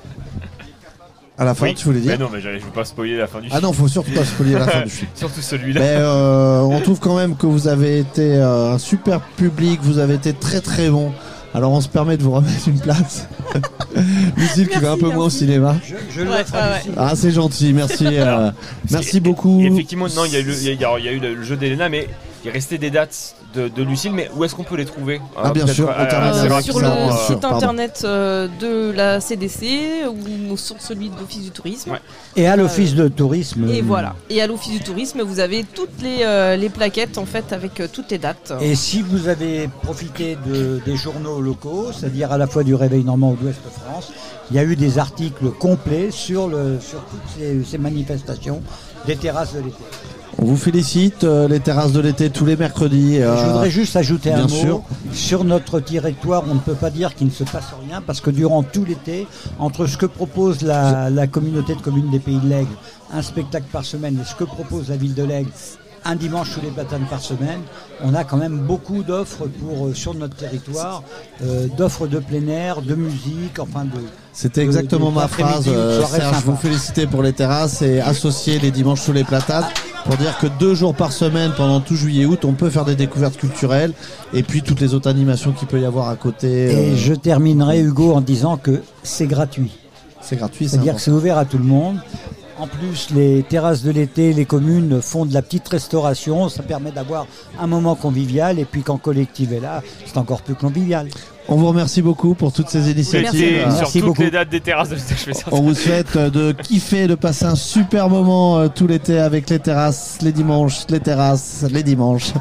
À la fin, Oui. tu voulais dire Mais non, mais j'allais- je veux pas spoiler la fin du film. Ah non, faut surtout pas spoiler la fin du [laughs] film. Surtout celui-là. Mais euh, on trouve quand même que vous avez été euh, un super public, vous avez été très très bon. Alors on se permet de vous remettre une place. [laughs] Lucille qui va un peu moins au cinéma. Je, je Ouais, le ferai ouais. Ah c'est gentil, merci. euh, merci beaucoup. et Effectivement, non, il y a y a eu le jeu d'Elena, mais il restait des dates de, de Lucille, mais où est-ce qu'on peut les trouver Ah, Euh, bien sûr, euh, euh, sur le euh, site pardon. internet euh, de la CDC ou sur celui de l'Office du tourisme. Et à l'office de tourisme. Et voilà. Et à l'Office du tourisme, vous avez toutes les, euh, les plaquettes en fait avec euh, toutes les dates. Et si vous avez profité de- des journaux locaux, c'est-à-dire à la fois du Réveil Normand ou d'Ouest France, il y a eu des articles complets sur, le, sur toutes ces, ces manifestations des terrasses de l'été. On vous félicite, euh, les terrasses de l'été tous les mercredis. Je euh, voudrais juste ajouter un mot. sûr. Sur notre territoire, on ne peut pas dire qu'il ne se passe rien parce que durant tout l'été, entre ce que propose la, la communauté de communes des Pays de l'Aigle, un spectacle par semaine, et ce que propose la ville de l'Aigle, un dimanche sous les platanes par semaine, on a quand même beaucoup d'offres pour euh, sur notre territoire, euh, d'offres de plein air, de musique, enfin de. C'était exactement de- ma phrase, euh, Serge. sympa. Vous féliciter pour les terrasses et associer les dimanches sous les platanes pour dire que deux jours par semaine pendant tout juillet-août, on peut faire des découvertes culturelles et puis toutes les autres animations qu'il peut y avoir à côté. Et euh, je terminerai, Hugo, en disant que c'est gratuit. C'est gratuit, c'est C'est-à-dire que c'est ouvert à tout le monde. En plus, les terrasses de l'été, les communes font de la petite restauration. Ça permet d'avoir un moment convivial. Et puis quand collective est là, c'est encore plus convivial. On vous remercie beaucoup pour toutes ces initiatives. L'été, sur toutes les dates des terrasses de l'été. On vous souhaite euh, de kiffer, de passer un super moment euh, tout l'été avec les terrasses, les dimanches, les terrasses, les dimanches.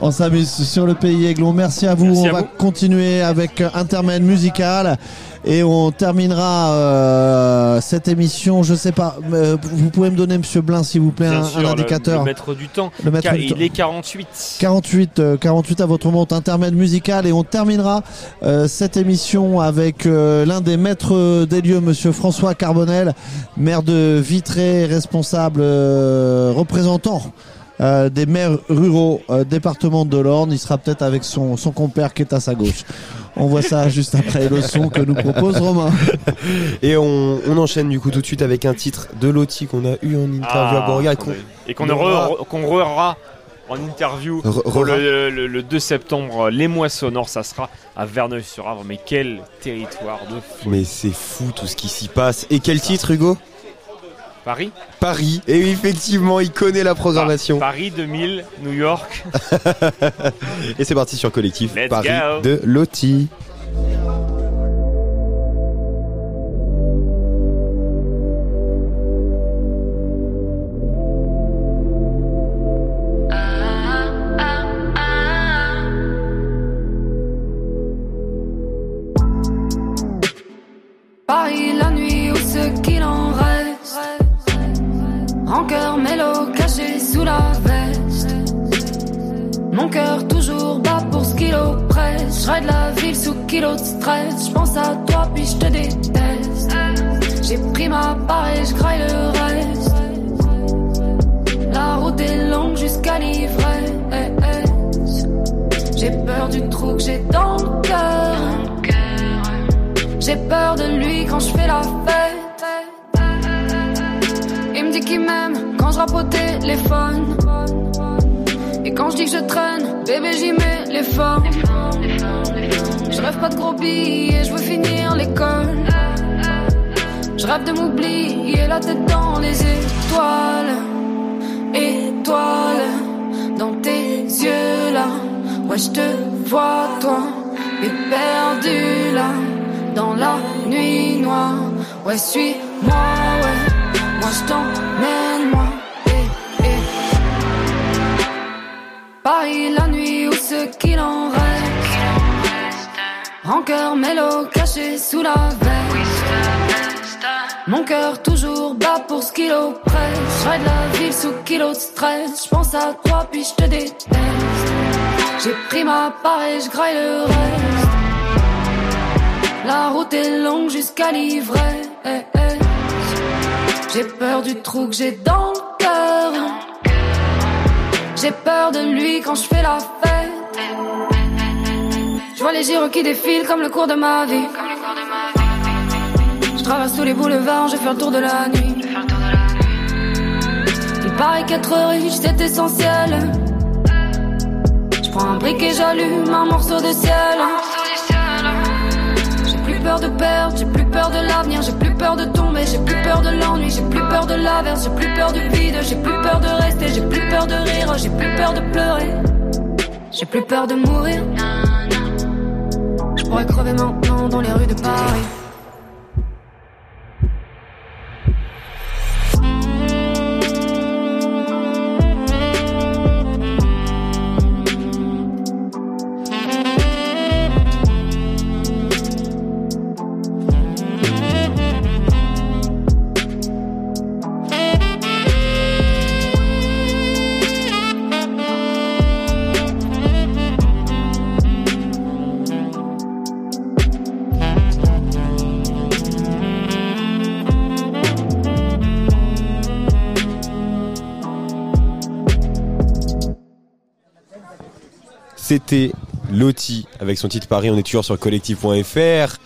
On s'amuse sur le pays Aiglon. Merci à vous. Merci on à va vous. continuer avec euh, intermède musical et on terminera euh, cette émission. Je sais pas. euh, vous pouvez me donner, Monsieur Blin, s'il vous plaît, un, sûr, un le- indicateur. Le, maître du temps. Le maître Car du il temps. est 48. 48, euh, 48 à votre monte, intermède musical et on terminera euh, cette émission avec euh, l'un des maîtres des lieux, Monsieur François Carbonel, maire de Vitré, responsable euh, représentant. Euh, des maires ruraux euh, département de l'Orne, il sera peut-être avec son, son compère qui est à sa gauche. On voit ça juste après le son que nous propose Romain. Et on, on enchaîne du coup tout de suite avec un titre de Loti qu'on a eu en interview à Ah, Borga. et qu'on qu'on reverra en interview Re- pour rera. le, le- le 2 septembre. Les mois sonores, ça sera à Verneuil-sur-Avre. Mais quel territoire de fou. Mais c'est fou tout ce qui s'y passe. Et quel titre, Hugo? Paris Paris. Et oui, effectivement, il connaît la programmation. Paris 2000, New York. [laughs] Et c'est parti sur Collectif Let's Paris go. de Loti. J'ai peur de lui quand je fais la fête. Il me dit qu'il m'aime quand je rappe au téléphone. Et quand je dis que je traîne, bébé j'y mets l'effort. Je rêve pas de gros billets, je veux finir l'école. Je rêve de m'oublier la tête dans les étoiles. Étoiles dans tes yeux là. Ouais, je te vois toi, et perdu là. Dans la nuit noire, ouais, suis-moi, ouais. Moi je t'emmène, moi. Eh, eh. Paris la nuit ou ce qu'il en reste. Rancœur mélo caché sous la veste. Mon cœur toujours bat pour ce qu'il oppresse. Je de la ville sous kilo de stress. Je pense à toi puis je te déteste. J'ai pris ma part et je le reste. La route est longue jusqu'à l'ivresse. J'ai peur du trou que j'ai dans le cœur. J'ai peur de lui quand je fais la fête. Je vois les gyros qui défilent comme le cours de ma vie. Je traverse tous les boulevards, je fais le tour de la nuit. Il paraît qu'être riche c'est essentiel. Je prends un briquet, j'allume un morceau de ciel. J'ai plus peur de perdre, j'ai plus peur de l'avenir, j'ai plus peur de tomber, j'ai plus peur de l'ennui, j'ai plus peur de l'averse, j'ai plus peur du vide, j'ai plus peur de rester, j'ai plus peur de rire, j'ai plus peur de pleurer. J'ai plus peur de mourir. Je pourrais crever maintenant dans les rues de Paris. C'était Loti avec son titre Paris. On est toujours sur collectif.fr.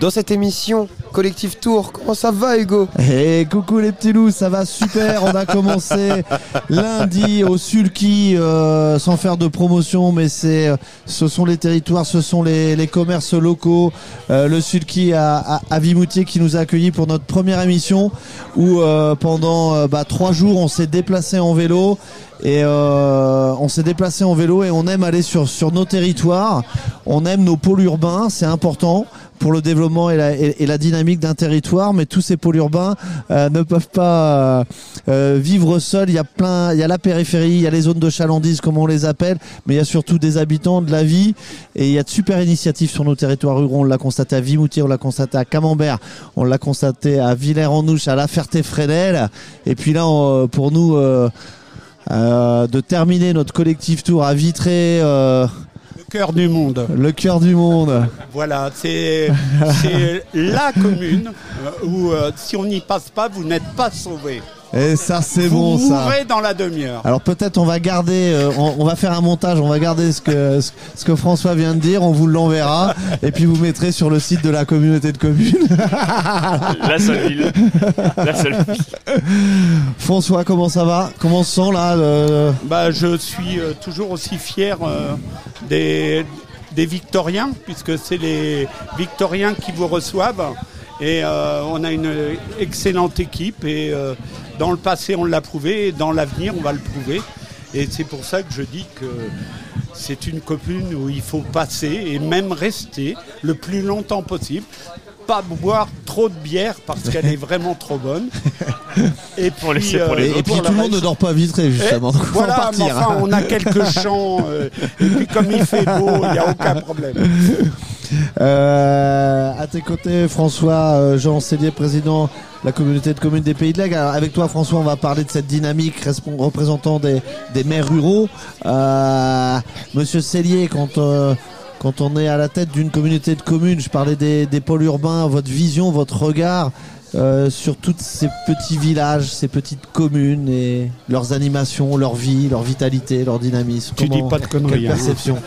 Dans cette émission, Collectif Tour, comment ça va Hugo? Et coucou les petits loups, ça va super. On a commencé [laughs] lundi au Sulky, euh, sans faire de promotion, mais c'est, euh, ce sont les territoires, ce sont les, les commerces locaux. Euh, le Sulky à, à, à Vimoutier qui nous a accueillis pour notre première émission, où euh, pendant bah, trois jours on s'est déplacé en vélo et euh, on s'est déplacé en vélo et on aime aller sur, sur nos territoires. On aime nos pôles urbains, c'est important pour le développement et la, et, la dynamique d'un territoire, mais tous ces pôles urbains euh, ne peuvent pas euh, euh, vivre seuls. Il y a plein, il y a la périphérie, il y a les zones de chalandise comme on les appelle, mais il y a surtout des habitants, de la vie, et il y a de super initiatives sur nos territoires ruraux. On l'a constaté à Vimoutier, on l'a constaté à Camembert, on l'a constaté à Villers-en-Ouche, à La Ferté-Fresnel, et puis là, on- pour nous. euh, euh, de terminer notre collectif tour à Vitré. Le cœur du monde. Le cœur du monde. Voilà, c'est [laughs] la commune où euh, si on n'y passe pas, vous n'êtes pas sauvé. Et ça, c'est Vous bon, ça. mourrez dans la demi-heure. Alors peut-être on va garder, euh, on, on va faire un montage, on va garder ce que ce, ce que François vient de dire, on vous l'enverra et puis vous mettrez sur le site de la communauté de communes. [laughs] La seule ville. La seule ville. François, comment ça va? Comment on se sent là Bah, je suis euh, toujours aussi fier euh, des, des Victoriens, puisque c'est les Victoriens qui vous reçoivent. Et euh, on a une excellente équipe et euh, dans le passé on l'a prouvé et dans l'avenir on va le prouver. Et c'est pour ça que je dis que c'est une commune où il faut passer et même rester le plus longtemps possible. Pas boire trop de bière parce qu'elle est vraiment trop bonne. [laughs] Et Pour laisser pour euh, les Et puis tout le monde ne dort pas vitré justement. eh, faut en voilà, mais enfin, on a quelques [laughs] champs, euh, et puis comme il fait beau, il n'y a aucun problème. Euh, à tes côtés, François euh, Jean Cellier, président de la communauté de communes des Pays de l'Aigle. Alors, avec toi, François, on va parler de cette dynamique représentant des, des maires ruraux. Euh, Monsieur Cellier, quand euh, quand on est à la tête d'une communauté de communes, je parlais des pôles urbains, votre vision, votre regard euh, sur tous ces petits villages, ces petites communes et leurs animations, leur vie, leur vitalité, leur dynamisme. Tu dis pas de conneries, Quelle hein. perception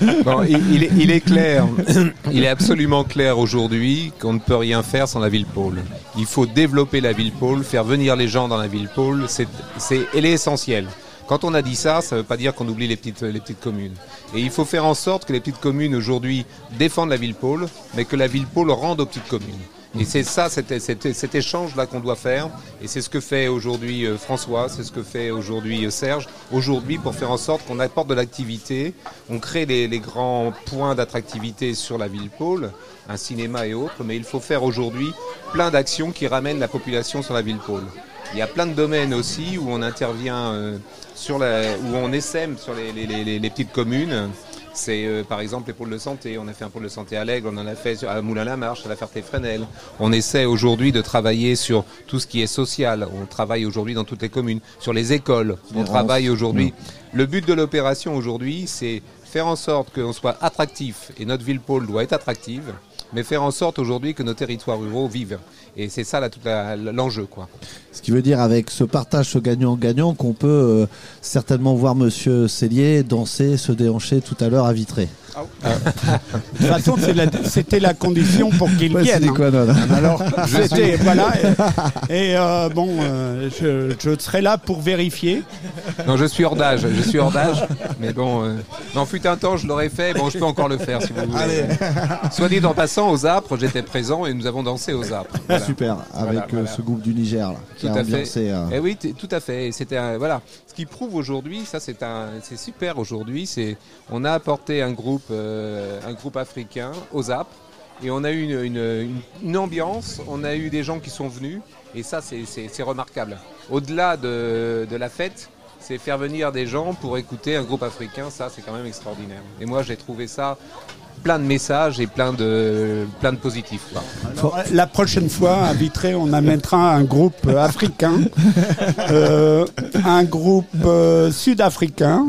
[laughs] Bon, il, il est, il est clair, il est absolument clair aujourd'hui qu'on ne peut rien faire sans la ville pôle. Il faut développer la ville pôle, faire venir les gens dans la ville pôle, c'est, c'est, elle est essentielle. Quand on a dit ça, ça ne veut pas dire qu'on oublie les petites, les petites communes. Et il faut faire en sorte que les petites communes aujourd'hui défendent la ville pôle, mais que la ville pôle rende aux petites communes. Et c'est ça, cet, cet- échange-là qu'on doit faire. Et c'est ce que fait aujourd'hui euh, François, c'est ce que fait aujourd'hui euh, Serge. Aujourd'hui, pour faire en sorte qu'on apporte de l'activité, on crée les, grands points d'attractivité sur la ville pôle, un cinéma et autres. Mais il faut faire aujourd'hui plein d'actions qui ramènent la population sur la ville pôle. Il y a plein de domaines aussi où on intervient euh, sur la, où on essaime sur les petites communes. C'est euh, par exemple les pôles de santé. On a fait un pôle de santé à l'Aigle, on en a fait à Moulin-la-Marche, à la Ferté-Fresnel. On essaie aujourd'hui de travailler sur tout ce qui est social. On travaille aujourd'hui dans toutes les communes, sur les écoles. On travaille aujourd'hui. Mm. Le but de l'opération aujourd'hui, c'est faire en sorte qu'on soit attractif et notre ville pôle doit être attractive, mais faire en sorte aujourd'hui que nos territoires ruraux vivent. Et c'est ça là, tout la- l'enjeu, quoi. Ce qui veut dire avec ce partage, ce gagnant-gagnant, qu'on peut euh, certainement voir Monsieur Cellier danser, se déhancher tout à l'heure à Vitré. De toute façon, la- c'était la condition pour qu'il Ouais, vienne. connes. Alors, c'était voilà. Et, et, euh, bon, euh, je, je serai là pour vérifier. Non, je suis hors d'âge, je suis hors d'âge. Mais bon, euh, non, fut un temps, je l'aurais fait. Bon, je peux encore le faire si vous voulez. Allez. Soit dit en passant, aux Apres, j'étais présent et nous avons dansé aux Apres. Voilà. Super, avec Voilà, euh, voilà. ce groupe du Niger là, Tout à fait. euh, Eh oui, tout à fait. C'était voilà. Ce qui prouve aujourd'hui, ça c'est un, c'est super aujourd'hui. C'est, on a apporté un groupe, euh, un groupe africain aux Apres et on a eu une, une- une- une ambiance. On a eu des gens qui sont venus et ça c'est, c'est- c'est remarquable. Au-delà de, de la fête, c'est faire venir des gens pour écouter un groupe africain. Ça c'est quand même extraordinaire. Et moi j'ai trouvé ça plein de messages et plein de, plein de positifs. quoi. Alors, la prochaine fois, à Vitré, on amènera un groupe euh, africain, [laughs] euh, un groupe euh, sud-africain.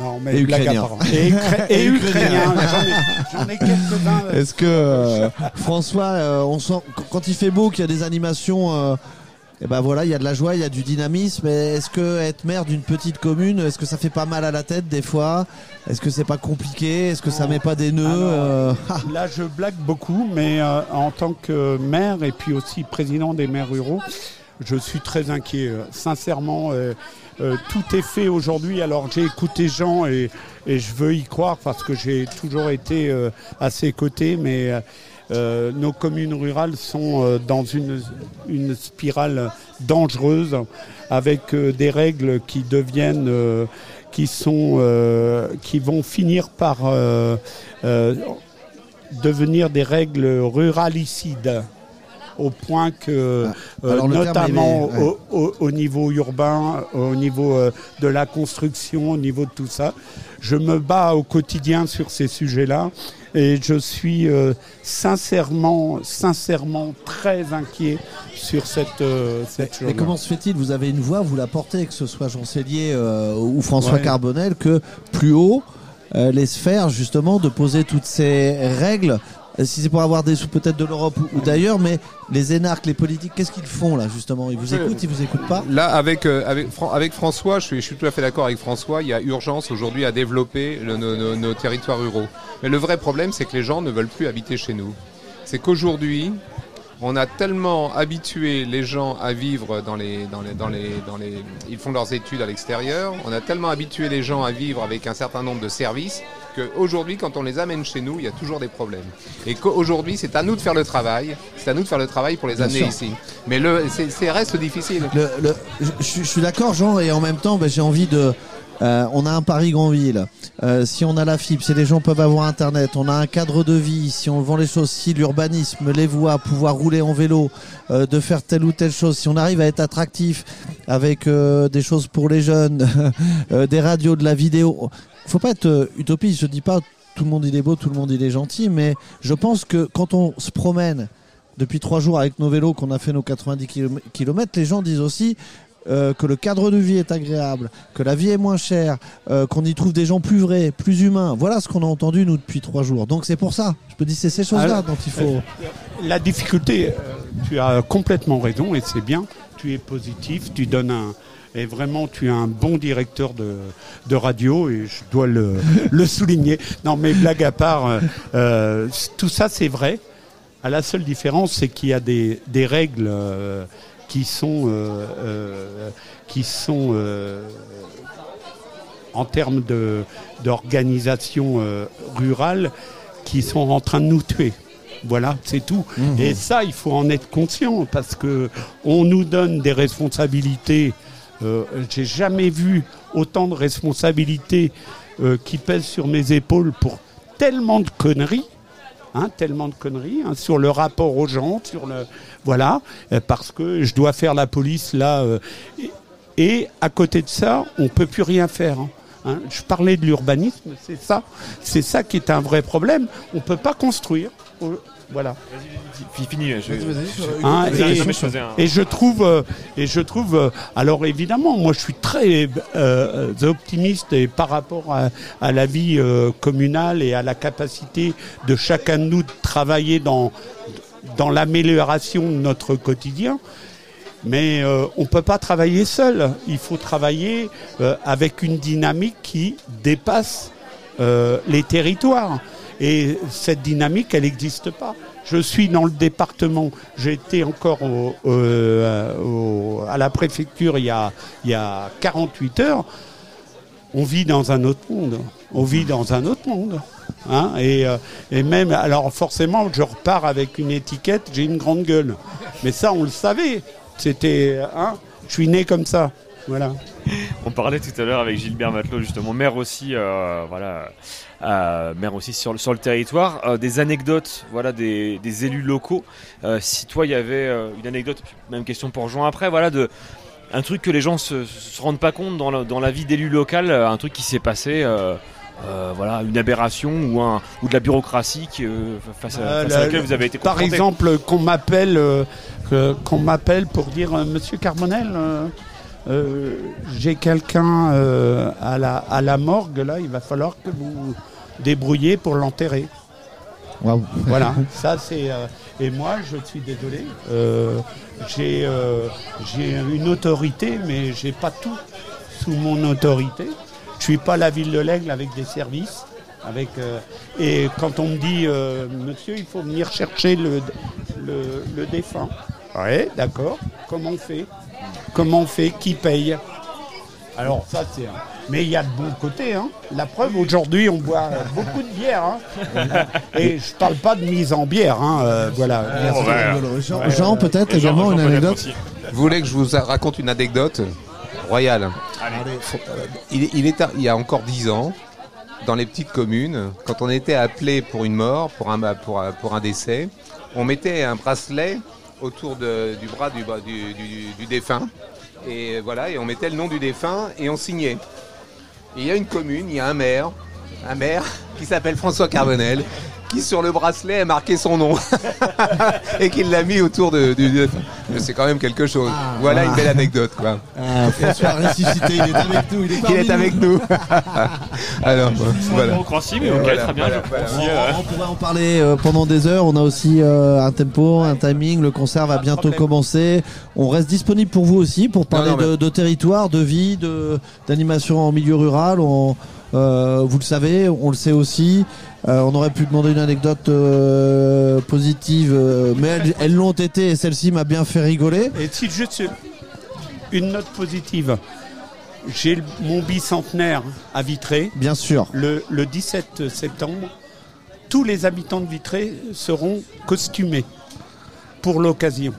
Non, mais Et ukrainien. Et, ukra- et [laughs] Et ukrainien. J'en ai- J'en ai, quelques-uns. euh, Est-ce que euh, François, euh, on sent qu- quand il fait beau, qu'il y a des animations, euh, et ben voilà, il y a de la joie, il y a du dynamisme. Est-ce que être maire d'une petite commune, est-ce que ça fait pas mal à la tête des fois? Est-ce que c'est pas compliqué? Est-ce que ça met pas des nœuds euh, [laughs] Là, je blague beaucoup, mais euh, en tant que maire et puis aussi président des maires ruraux, je suis très inquiet. euh, Sincèrement, euh, euh, tout est fait aujourd'hui. Alors, j'ai écouté Jean et, et je veux y croire parce que j'ai toujours été euh, à ses côtés, mais euh, nos communes rurales sont euh, dans une, une spirale dangereuse avec euh, des règles qui deviennent, qui sont, qui vont finir par devenir des règles ruralicides au point que, Ah, euh, alors notamment il est- ouais. au, au- au niveau urbain, au niveau euh, de la construction, au niveau de tout ça, je me bats au quotidien sur ces sujets-là et je suis euh, sincèrement, sincèrement très inquiet sur cette, euh, cette Mais comment se fait-il? Vous avez une voix, vous la portez, que ce soit Jean Cellier euh, ou François Ouais. Carbonel, que plus haut, euh, les sphères justement de poser toutes ces règles. Euh, Si c'est pour avoir des sous peut-être de l'Europe ou, d'ailleurs, mais les énarques, les politiques, qu'est-ce qu'ils font là justement? Ils vous écoutent, ils vous écoutent pas? Là, avec, euh, François, je suis, tout à fait d'accord avec François, il y a urgence aujourd'hui à développer nos territoires ruraux. Mais le vrai problème, c'est que les gens ne veulent plus habiter chez nous. C'est qu'aujourd'hui, on a tellement habitué les gens à vivre dans les, dans les, dans les, dans les, ils font leurs études à l'extérieur. On a tellement habitué les gens à vivre avec un certain nombre de services qu'aujourd'hui, quand on les amène chez nous, il y a toujours des problèmes. Et qu'aujourd'hui, c'est à nous de faire le travail. C'est à nous de faire le travail pour les Bien amener sûr. ici. Mais le, c'est, c'est reste difficile. Le- le- je, je- je suis d'accord, Jean, et en même temps, ben, j'ai envie de. Euh, on a un Paris Grand Ville. Euh, si on a la fibre, si les gens peuvent avoir Internet, on a un cadre de vie. Si on vend les choses, si l'urbanisme, les voies, pouvoir rouler en vélo, euh, de faire telle ou telle chose. Si on arrive à être attractif avec des choses pour les jeunes, [laughs] des radios, de la vidéo. Faut pas être utopiste. Je dis pas tout le monde il est beau, tout le monde il est gentil, mais je pense que quand on se promène depuis trois jours avec nos vélos, qu'on a fait nos 90 km, les gens disent aussi euh, que le cadre de vie est agréable, que la vie est moins chère, euh, qu'on y trouve des gens plus vrais, plus humains. Voilà ce qu'on a entendu nous depuis trois jours. Donc c'est pour ça. Je peux dire c'est ces choses-là dont il faut. La difficulté, euh, tu as complètement raison et c'est bien. Tu es positif, tu donnes un. Et vraiment, tu es un bon directeur de, de radio et je dois le, [laughs] le souligner. Non, mais blague à part, euh, euh, tout ça c'est vrai. À la seule différence, c'est qu'il y a des, des règles euh, qui sont, euh, euh, qui sont euh, en termes d'organisation rurale qui sont en train de nous tuer. Voilà, c'est tout. Mhm. Et ça, il faut en être conscient parce que on nous donne des responsabilités. Euh, J'ai jamais vu autant de responsabilités euh, qui pèsent sur mes épaules pour tellement de conneries. Hein, tellement de conneries hein, sur le rapport aux gens, sur le voilà, euh, parce que je dois faire la police là, euh, et, à côté de ça, on peut plus rien faire. hein. Je parlais de l'urbanisme, c'est ça, c'est ça qui est un vrai problème. On peut pas construire, voilà. Fini, je, Hein, je- et, je- je faisais un- et je trouve, euh, et je trouve, euh, alors évidemment, moi je suis très euh, optimiste et par rapport à, à la vie euh, communale et à la capacité de chacun de nous de travailler dans dans l'amélioration de notre quotidien. Mais euh, on ne peut pas travailler seul. Il faut travailler avec une dynamique qui dépasse les territoires. Et cette dynamique, elle n'existe pas. Je suis dans le département, j'étais encore euh, à la préfecture il y, a, il y a 48 heures. On vit dans un autre monde. On vit dans un autre monde. Hein, et, euh, et même, alors forcément, je repars avec une étiquette, j'ai une grande gueule. Mais ça, on le savait. C'était, hein, je suis né comme ça. Voilà. On parlait tout à l'heure avec Gilbert Matelot, justement, maire aussi, euh, voilà, euh, maire aussi sur, le- sur le territoire, euh, des anecdotes, voilà, des, des élus locaux. Euh, si toi, il y avait une anecdote, même question pour Jean après, voilà, de un truc que les gens se, se rendent pas compte dans la, dans la vie d'élu local, un truc qui s'est passé. euh, euh, voilà, une aberration ou, un, ou de la bureaucratie qui, euh, face, à, la- laquelle vous avez été Par confronté. exemple, qu'on m'appelle, qu'on m'appelle pour dire Monsieur Carbonel, j'ai quelqu'un à, la, à la morgue là, il va falloir que vous débrouillez pour l'enterrer. Voilà, [laughs] ça c'est. euh, et moi, je suis désolé. euh, j'ai euh, j'ai une autorité, mais j'ai pas tout sous mon autorité. Je suis pas la ville de l'Aigle avec des services. Avec, et quand on me dit, monsieur, il faut venir chercher le, le, le défunt. Ouais, d'accord. Comment on fait? Comment on fait? Qui paye? Alors ça c'est. un- Mais il y a de bons côtés. Hein. La preuve, aujourd'hui, on boit [laughs] beaucoup de bière. hein. [laughs] Et je parle pas de mise en bière. Hein. euh, voilà. Oh, ouais. Jean- Jean, peut-être également une anecdote Vous voulez que je vous raconte une anecdote royale euh, il, est- il est, il y a encore dix ans, dans les petites communes, quand on était appelé pour une mort, pour un, pour, un- pour un décès, on mettait un bracelet autour de- du bras du, du- du- du défunt. Et voilà, et on mettait le nom du défunt et on signait. Il y a une commune, il y a un maire, un maire qui s'appelle François Carbonel, qui sur le bracelet a marqué son nom [laughs] et qu'il l'a mis autour de, du défunt. C'est quand même quelque chose. voilà une belle anecdote, quoi. Ah, François [laughs] ressuscité, il est avec nous. Il est, parmi Il est avec nous. [laughs] Alors, voilà. bureaucratie, mais Et ok, voilà, très bien, euh, On pourrait en parler euh, pendant des heures. On a aussi euh, un tempo, un timing. Le concert va bientôt commencer. On reste disponible pour vous aussi pour parler Non, non, mais- de, de territoire, de vie, de d'animation en milieu rural. On, euh, vous le savez, on le sait aussi. Euh, on aurait pu demander une anecdote euh, positive, euh, mais elles- elles l'ont été et celle-ci m'a bien fait rigoler. Et si juste une note positive. J'ai le- mon bicentenaire à Vitré. Bien sûr. Le, le 17 septembre, tous les habitants de Vitré seront costumés pour l'occasion.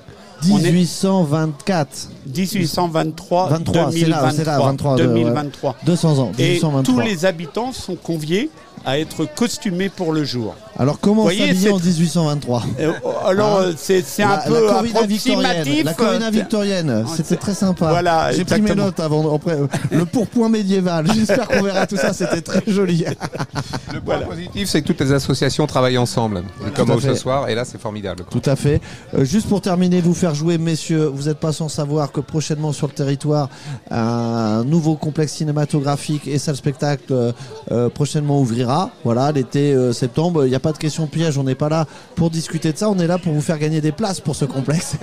On est 1824. 1823, 23, c'est là, 2023, c'est là, 23, de- 2023. ouais. 200 ans, Et 1823. tous les habitants sont conviés à être costumés pour le jour. Alors comment s'habiller en c'est- 1823 Euh, alors, Hein? euh, c'est un La- peu la approximatif. La corrida euh, victorienne, c'était très sympa. Voilà, J'ai pris mes notes avant. Après, le pourpoint médiéval. J'espère qu'on verra tout ça. C'était très joli. [laughs] Le point positif, c'est que toutes les associations travaillent ensemble, comme au ce soir, et là, c'est formidable. Tout à fait. Euh, juste pour terminer, vous faire jouer, messieurs, vous n'êtes pas sans savoir que prochainement sur le territoire, un nouveau complexe cinématographique et salle spectacle euh, prochainement ouvrira. Voilà, l'été euh, septembre. Il n'y a pas de question piège. On n'est pas là pour discuter de ça. On est là pour vous faire gagner des places pour ce complexe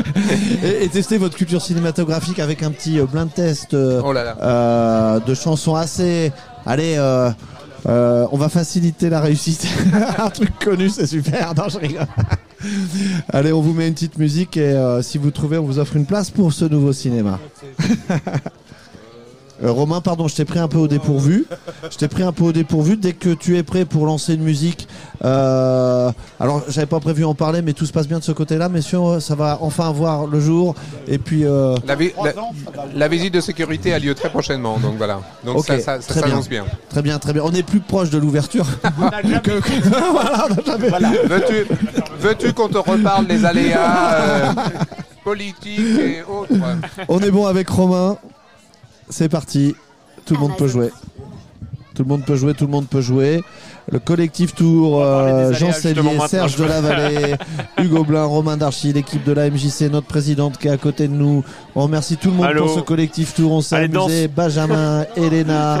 [laughs] et, et tester votre culture cinématographique avec un petit euh, blind test euh, Oh là là. de chansons assez. Allez. euh, on va faciliter la réussite. [laughs] un truc connu, c'est super. Non, je rigole. [laughs] Allez, on vous met une petite musique et euh, si vous trouvez, on vous offre une place pour ce nouveau cinéma. Euh, Romain, pardon, je t'ai pris un peu au dépourvu. Je t'ai pris un peu au dépourvu. Dès que tu es prêt pour lancer une musique, euh, alors j'avais pas prévu en parler, mais tout se passe bien de ce côté-là, messieurs. Ça va enfin voir le jour. Et puis, euh, La, vi- la- la visite de sécurité a lieu très prochainement, donc voilà. Donc ça, ça, ça très s'annonce bien. Très bien, très bien. On est plus proche de l'ouverture. [laughs] Que- [laughs] Voilà, veux-tu qu'on te reparle des aléas euh, politiques et autres On est bon avec Romain. C'est parti. Tout le monde peut jouer. Tout le monde peut jouer, tout le monde peut jouer. Le collectif Tour, euh, Jean Cellier, Serge je veux. Delavallée, [laughs] Hugo Blin, Romain Darchy, l'équipe de la MJC, notre présidente qui est à côté de nous. On remercie tout le monde Allô. pour ce collectif Tour. On s'est amusé. Benjamin, [laughs] Elena,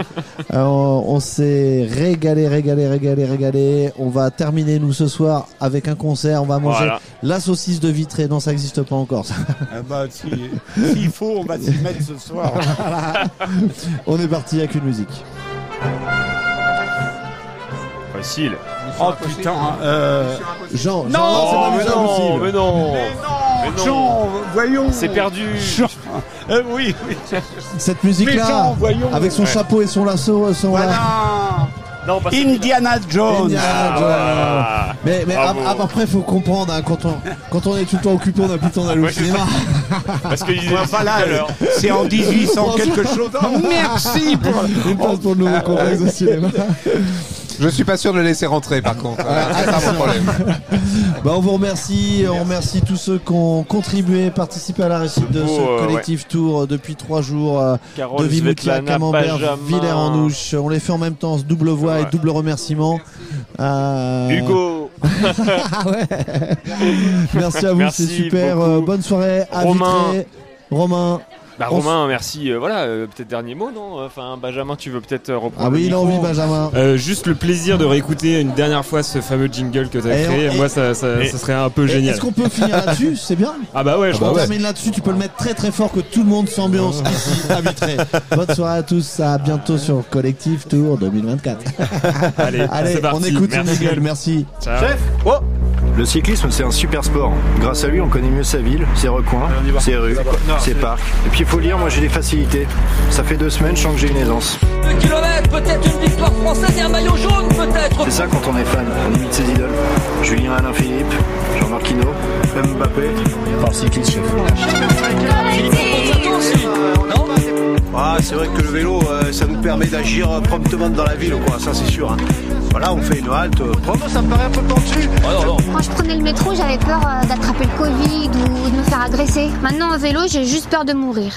euh, on, s'est régalé, régalé, régalé, régalé. On va terminer nous ce soir avec un concert. On va manger Voilà. la saucisse de Vitré. Non, ça n'existe pas encore. ça. Ah bah, si- S'il faut, on va s'y mettre ce soir. [laughs] On est parti avec une musique. Facile. Oh putain. euh, Jean, Non, Jean, c'est pas mais Mission non, Impossible. mais non. Mais non. Jean, voyons. C'est perdu. Jean. Euh, oui, oui. Cette Mais musique-là, avec son Ouais. chapeau et son lasso, euh, son Voilà. Non, parce que- Indiana Jones. Indiana Jones. Voilà. Mais, mais ap- après, faut comprendre, hein, quand, on, quand on est tout le temps occupé, on a plus le temps d'aller au cinéma. Parce qu'il disait Ouais, tout voilà, à l'heure. c'est en 1800 [laughs] quelque chose. Oh, merci pour. Une place pour le nouveau complexe de cinéma. Je suis pas sûr de le laisser rentrer par contre. [laughs] C'est ça mon problème. Bah, on vous remercie, on remercie tous ceux qui ont contribué, participé à la réussite de beau, ce euh, collectif tour euh, depuis trois jours. euh, Carole, de Vimoutier Svetlana, Camembert, Benjamin. Villers-en-Ouche. On les fait en même temps, ce double voix et double remerciement. Euh, Hugo. [laughs] Ah ouais. [laughs] Merci à vous, Merci c'est super. beaucoup. Euh, bonne soirée à Romain. Vitré. Romain. Bah On Romain, merci. Euh, voilà, euh, peut-être dernier mot, non Enfin, Benjamin, tu veux peut-être euh, reprendre Ah oui, il a envie, Benjamin. Euh, juste le plaisir de réécouter une dernière fois ce fameux jingle que tu as Et créé. on- et- Moi, ça, ça, et- ça serait un peu génial. Est-ce qu'on peut finir là-dessus [laughs] C'est bien Ah bah ouais, je On pense. termine là-dessus, tu peux le mettre très très fort que tout le monde s'ambiance ici à Vitré. Bonne soirée à tous, à bientôt sur Collectif Tour 2024. Allez, [laughs] Allez, c'est parti. on écoute une Merci. gueule, merci. Ciao. Chef Oh Le cyclisme, c'est un super sport. Grâce à lui, on connaît mieux sa ville, ses recoins, ses rues, ses parcs. Et puis, il faut lire, moi j'ai des facilités. Ça fait deux semaines, je sens que j'ai une aisance. Deux kilomètres, peut-être une victoire française et un maillot jaune, peut-être. C'est ça quand on est fan, on imite ses idoles. Julien Alain Philippe, Jean-Marc Mbappé. Par cycliste, chef. Ah, c'est vrai que le vélo, euh, ça nous permet d'agir promptement dans la ville, quoi. Ça, c'est sûr. hein. Voilà, on fait une halte. euh, prompte, ça me paraît un peu pentu. Quand je prenais le métro, j'avais peur euh, d'attraper le Covid ou de me faire agresser. Maintenant, en vélo, j'ai juste peur de mourir.